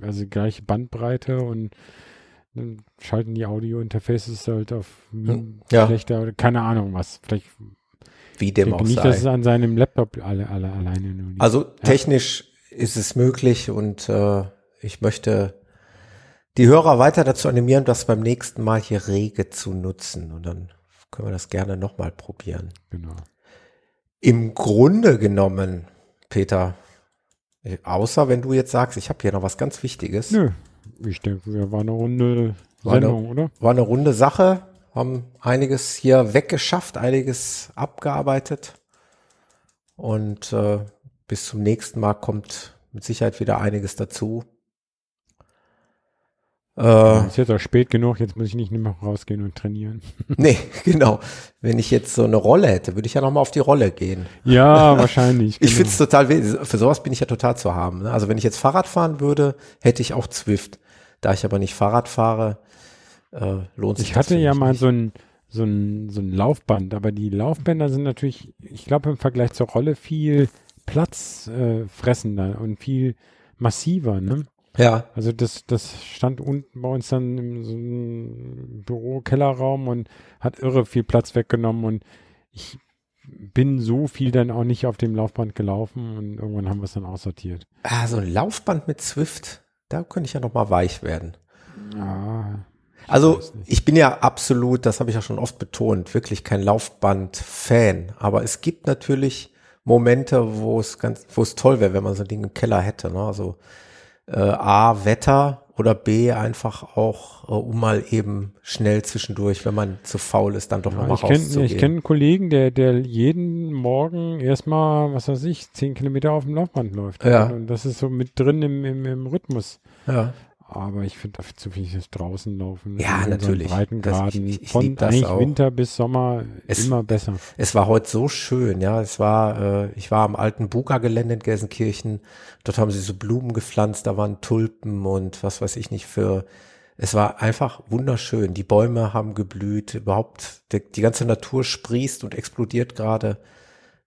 also die gleiche Bandbreite und dann schalten die Audio-Interfaces halt auf Hm, ja. schlechter oder keine Ahnung was. Vielleicht Wie dem auch nicht, dass es sei. an seinem Laptop alle, alle alleine nur liegt. Also technisch ist es möglich und äh, ich möchte die Hörer weiter dazu animieren, das beim nächsten Mal hier rege zu nutzen und dann können wir das gerne nochmal probieren. genau. Im Grunde genommen, Peter, äh, außer wenn du jetzt sagst, ich habe hier noch was ganz Wichtiges, Nö, ich denke, wir waren eine Runde War eine- Sendung, oder? war eine runde Sache, haben einiges hier weggeschafft, einiges abgearbeitet und äh, bis zum nächsten Mal kommt mit Sicherheit wieder einiges dazu. Äh, Ist jetzt auch spät genug, jetzt muss ich nicht mehr rausgehen und trainieren. *laughs* nee, genau. Wenn ich jetzt so eine Rolle hätte, würde ich ja nochmal auf die Rolle gehen. Ja, wahrscheinlich. *laughs* Ich genau. finde es total, für sowas bin ich ja total zu haben. Ne? Also wenn ich jetzt Fahrrad fahren würde, hätte ich auch Zwift. Da ich aber nicht Fahrrad fahre, äh, lohnt sich Ich hatte ja mal nicht. so ein, so, ein, so ein Laufband, aber die Laufbänder sind natürlich, ich glaube im Vergleich zur Rolle viel Platz äh, fressender und viel massiver. Ne? Ja, Also das, das stand unten bei uns dann im so einem Büro-Kellerraum und hat irre viel Platz weggenommen und ich bin so viel dann auch nicht auf dem Laufband gelaufen und irgendwann haben wir es dann aussortiert. ah, so ein Laufband mit Zwift, da könnte ich ja nochmal weich werden. Ja, Also ich bin ja absolut, das habe ich ja schon oft betont, wirklich kein Laufband-Fan. Aber es gibt natürlich Momente, wo es ganz, wo es toll wäre, wenn man so ein Ding im Keller hätte. Ne? Also äh, A, Wetter oder B, einfach auch, äh, um mal eben schnell zwischendurch, wenn man zu faul ist, dann doch Ja, nochmal ich kenne rauszugehen. ich kenn einen Kollegen, der, der jeden Morgen erstmal, was weiß ich, zehn Kilometer auf dem Laufband läuft. Ja. Und das ist so mit drin im, im, im Rhythmus. ja. Aber ich finde dafür zu viel das draußen laufen. Ja, natürlich. Das- Breitengraden. ich- ich von das eigentlich auch. Winter bis Sommer Es- immer besser. Es war heute so schön, ja. Es war, äh, ich war am alten Buga-Gelände in Gelsenkirchen. Dort haben sie so Blumen gepflanzt, da waren Tulpen und was weiß ich nicht für. Es war einfach wunderschön. Die Bäume haben geblüht, überhaupt die, die ganze Natur sprießt und explodiert gerade.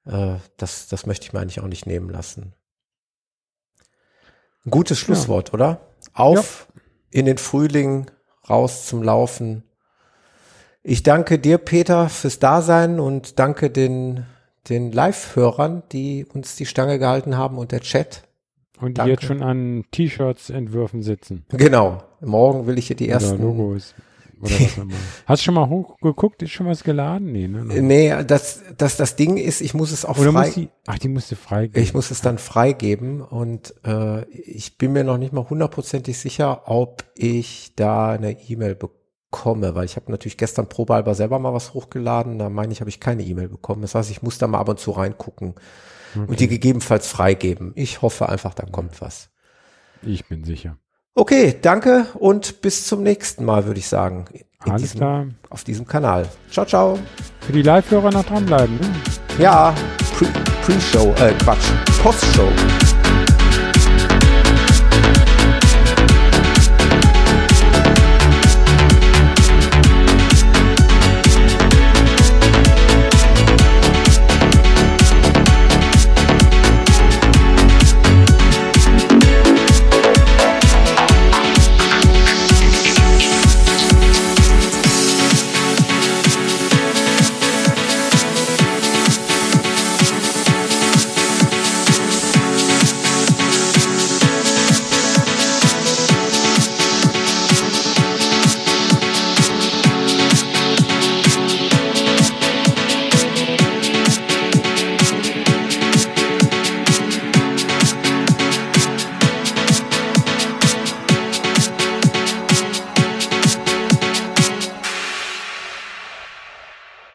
Äh, das, das möchte ich mir eigentlich auch nicht nehmen lassen. Ein gutes Schlusswort, oder? Auf in den Frühling, raus zum Laufen. Ich danke dir, Peter, fürs Dasein und danke den, den Live-Hörern, die uns die Stange gehalten haben und der Chat. Und die Danke. jetzt schon an T-Shirts-Entwürfen sitzen. Genau. Morgen will ich hier die ersten. Logos. Oder was immer. *laughs* Hast du schon mal hochgeguckt? Ist schon was geladen? Nee, ne? Noch. Nee, das, das, das Ding ist, ich muss es auch Oder frei, muss die, ach, die musste freigeben. ich muss es dann freigeben und äh, ich bin mir noch nicht mal hundertprozentig sicher, ob ich da eine E-Mail bekomme, weil ich habe natürlich gestern probehalber selber mal was hochgeladen, da meine ich, habe ich keine E-Mail bekommen. Das heißt, ich muss da mal ab und zu reingucken und die gegebenenfalls freigeben. Ich hoffe einfach, da kommt was. Ich bin sicher. Okay, danke und bis zum nächsten Mal, würde ich sagen. Alles diesem, klar. Auf diesem Kanal. Ciao, ciao. Für die Live-Hörer noch dranbleiben. Ne? Ja, Pre- Pre-Show, äh, Quatsch, Post-Show.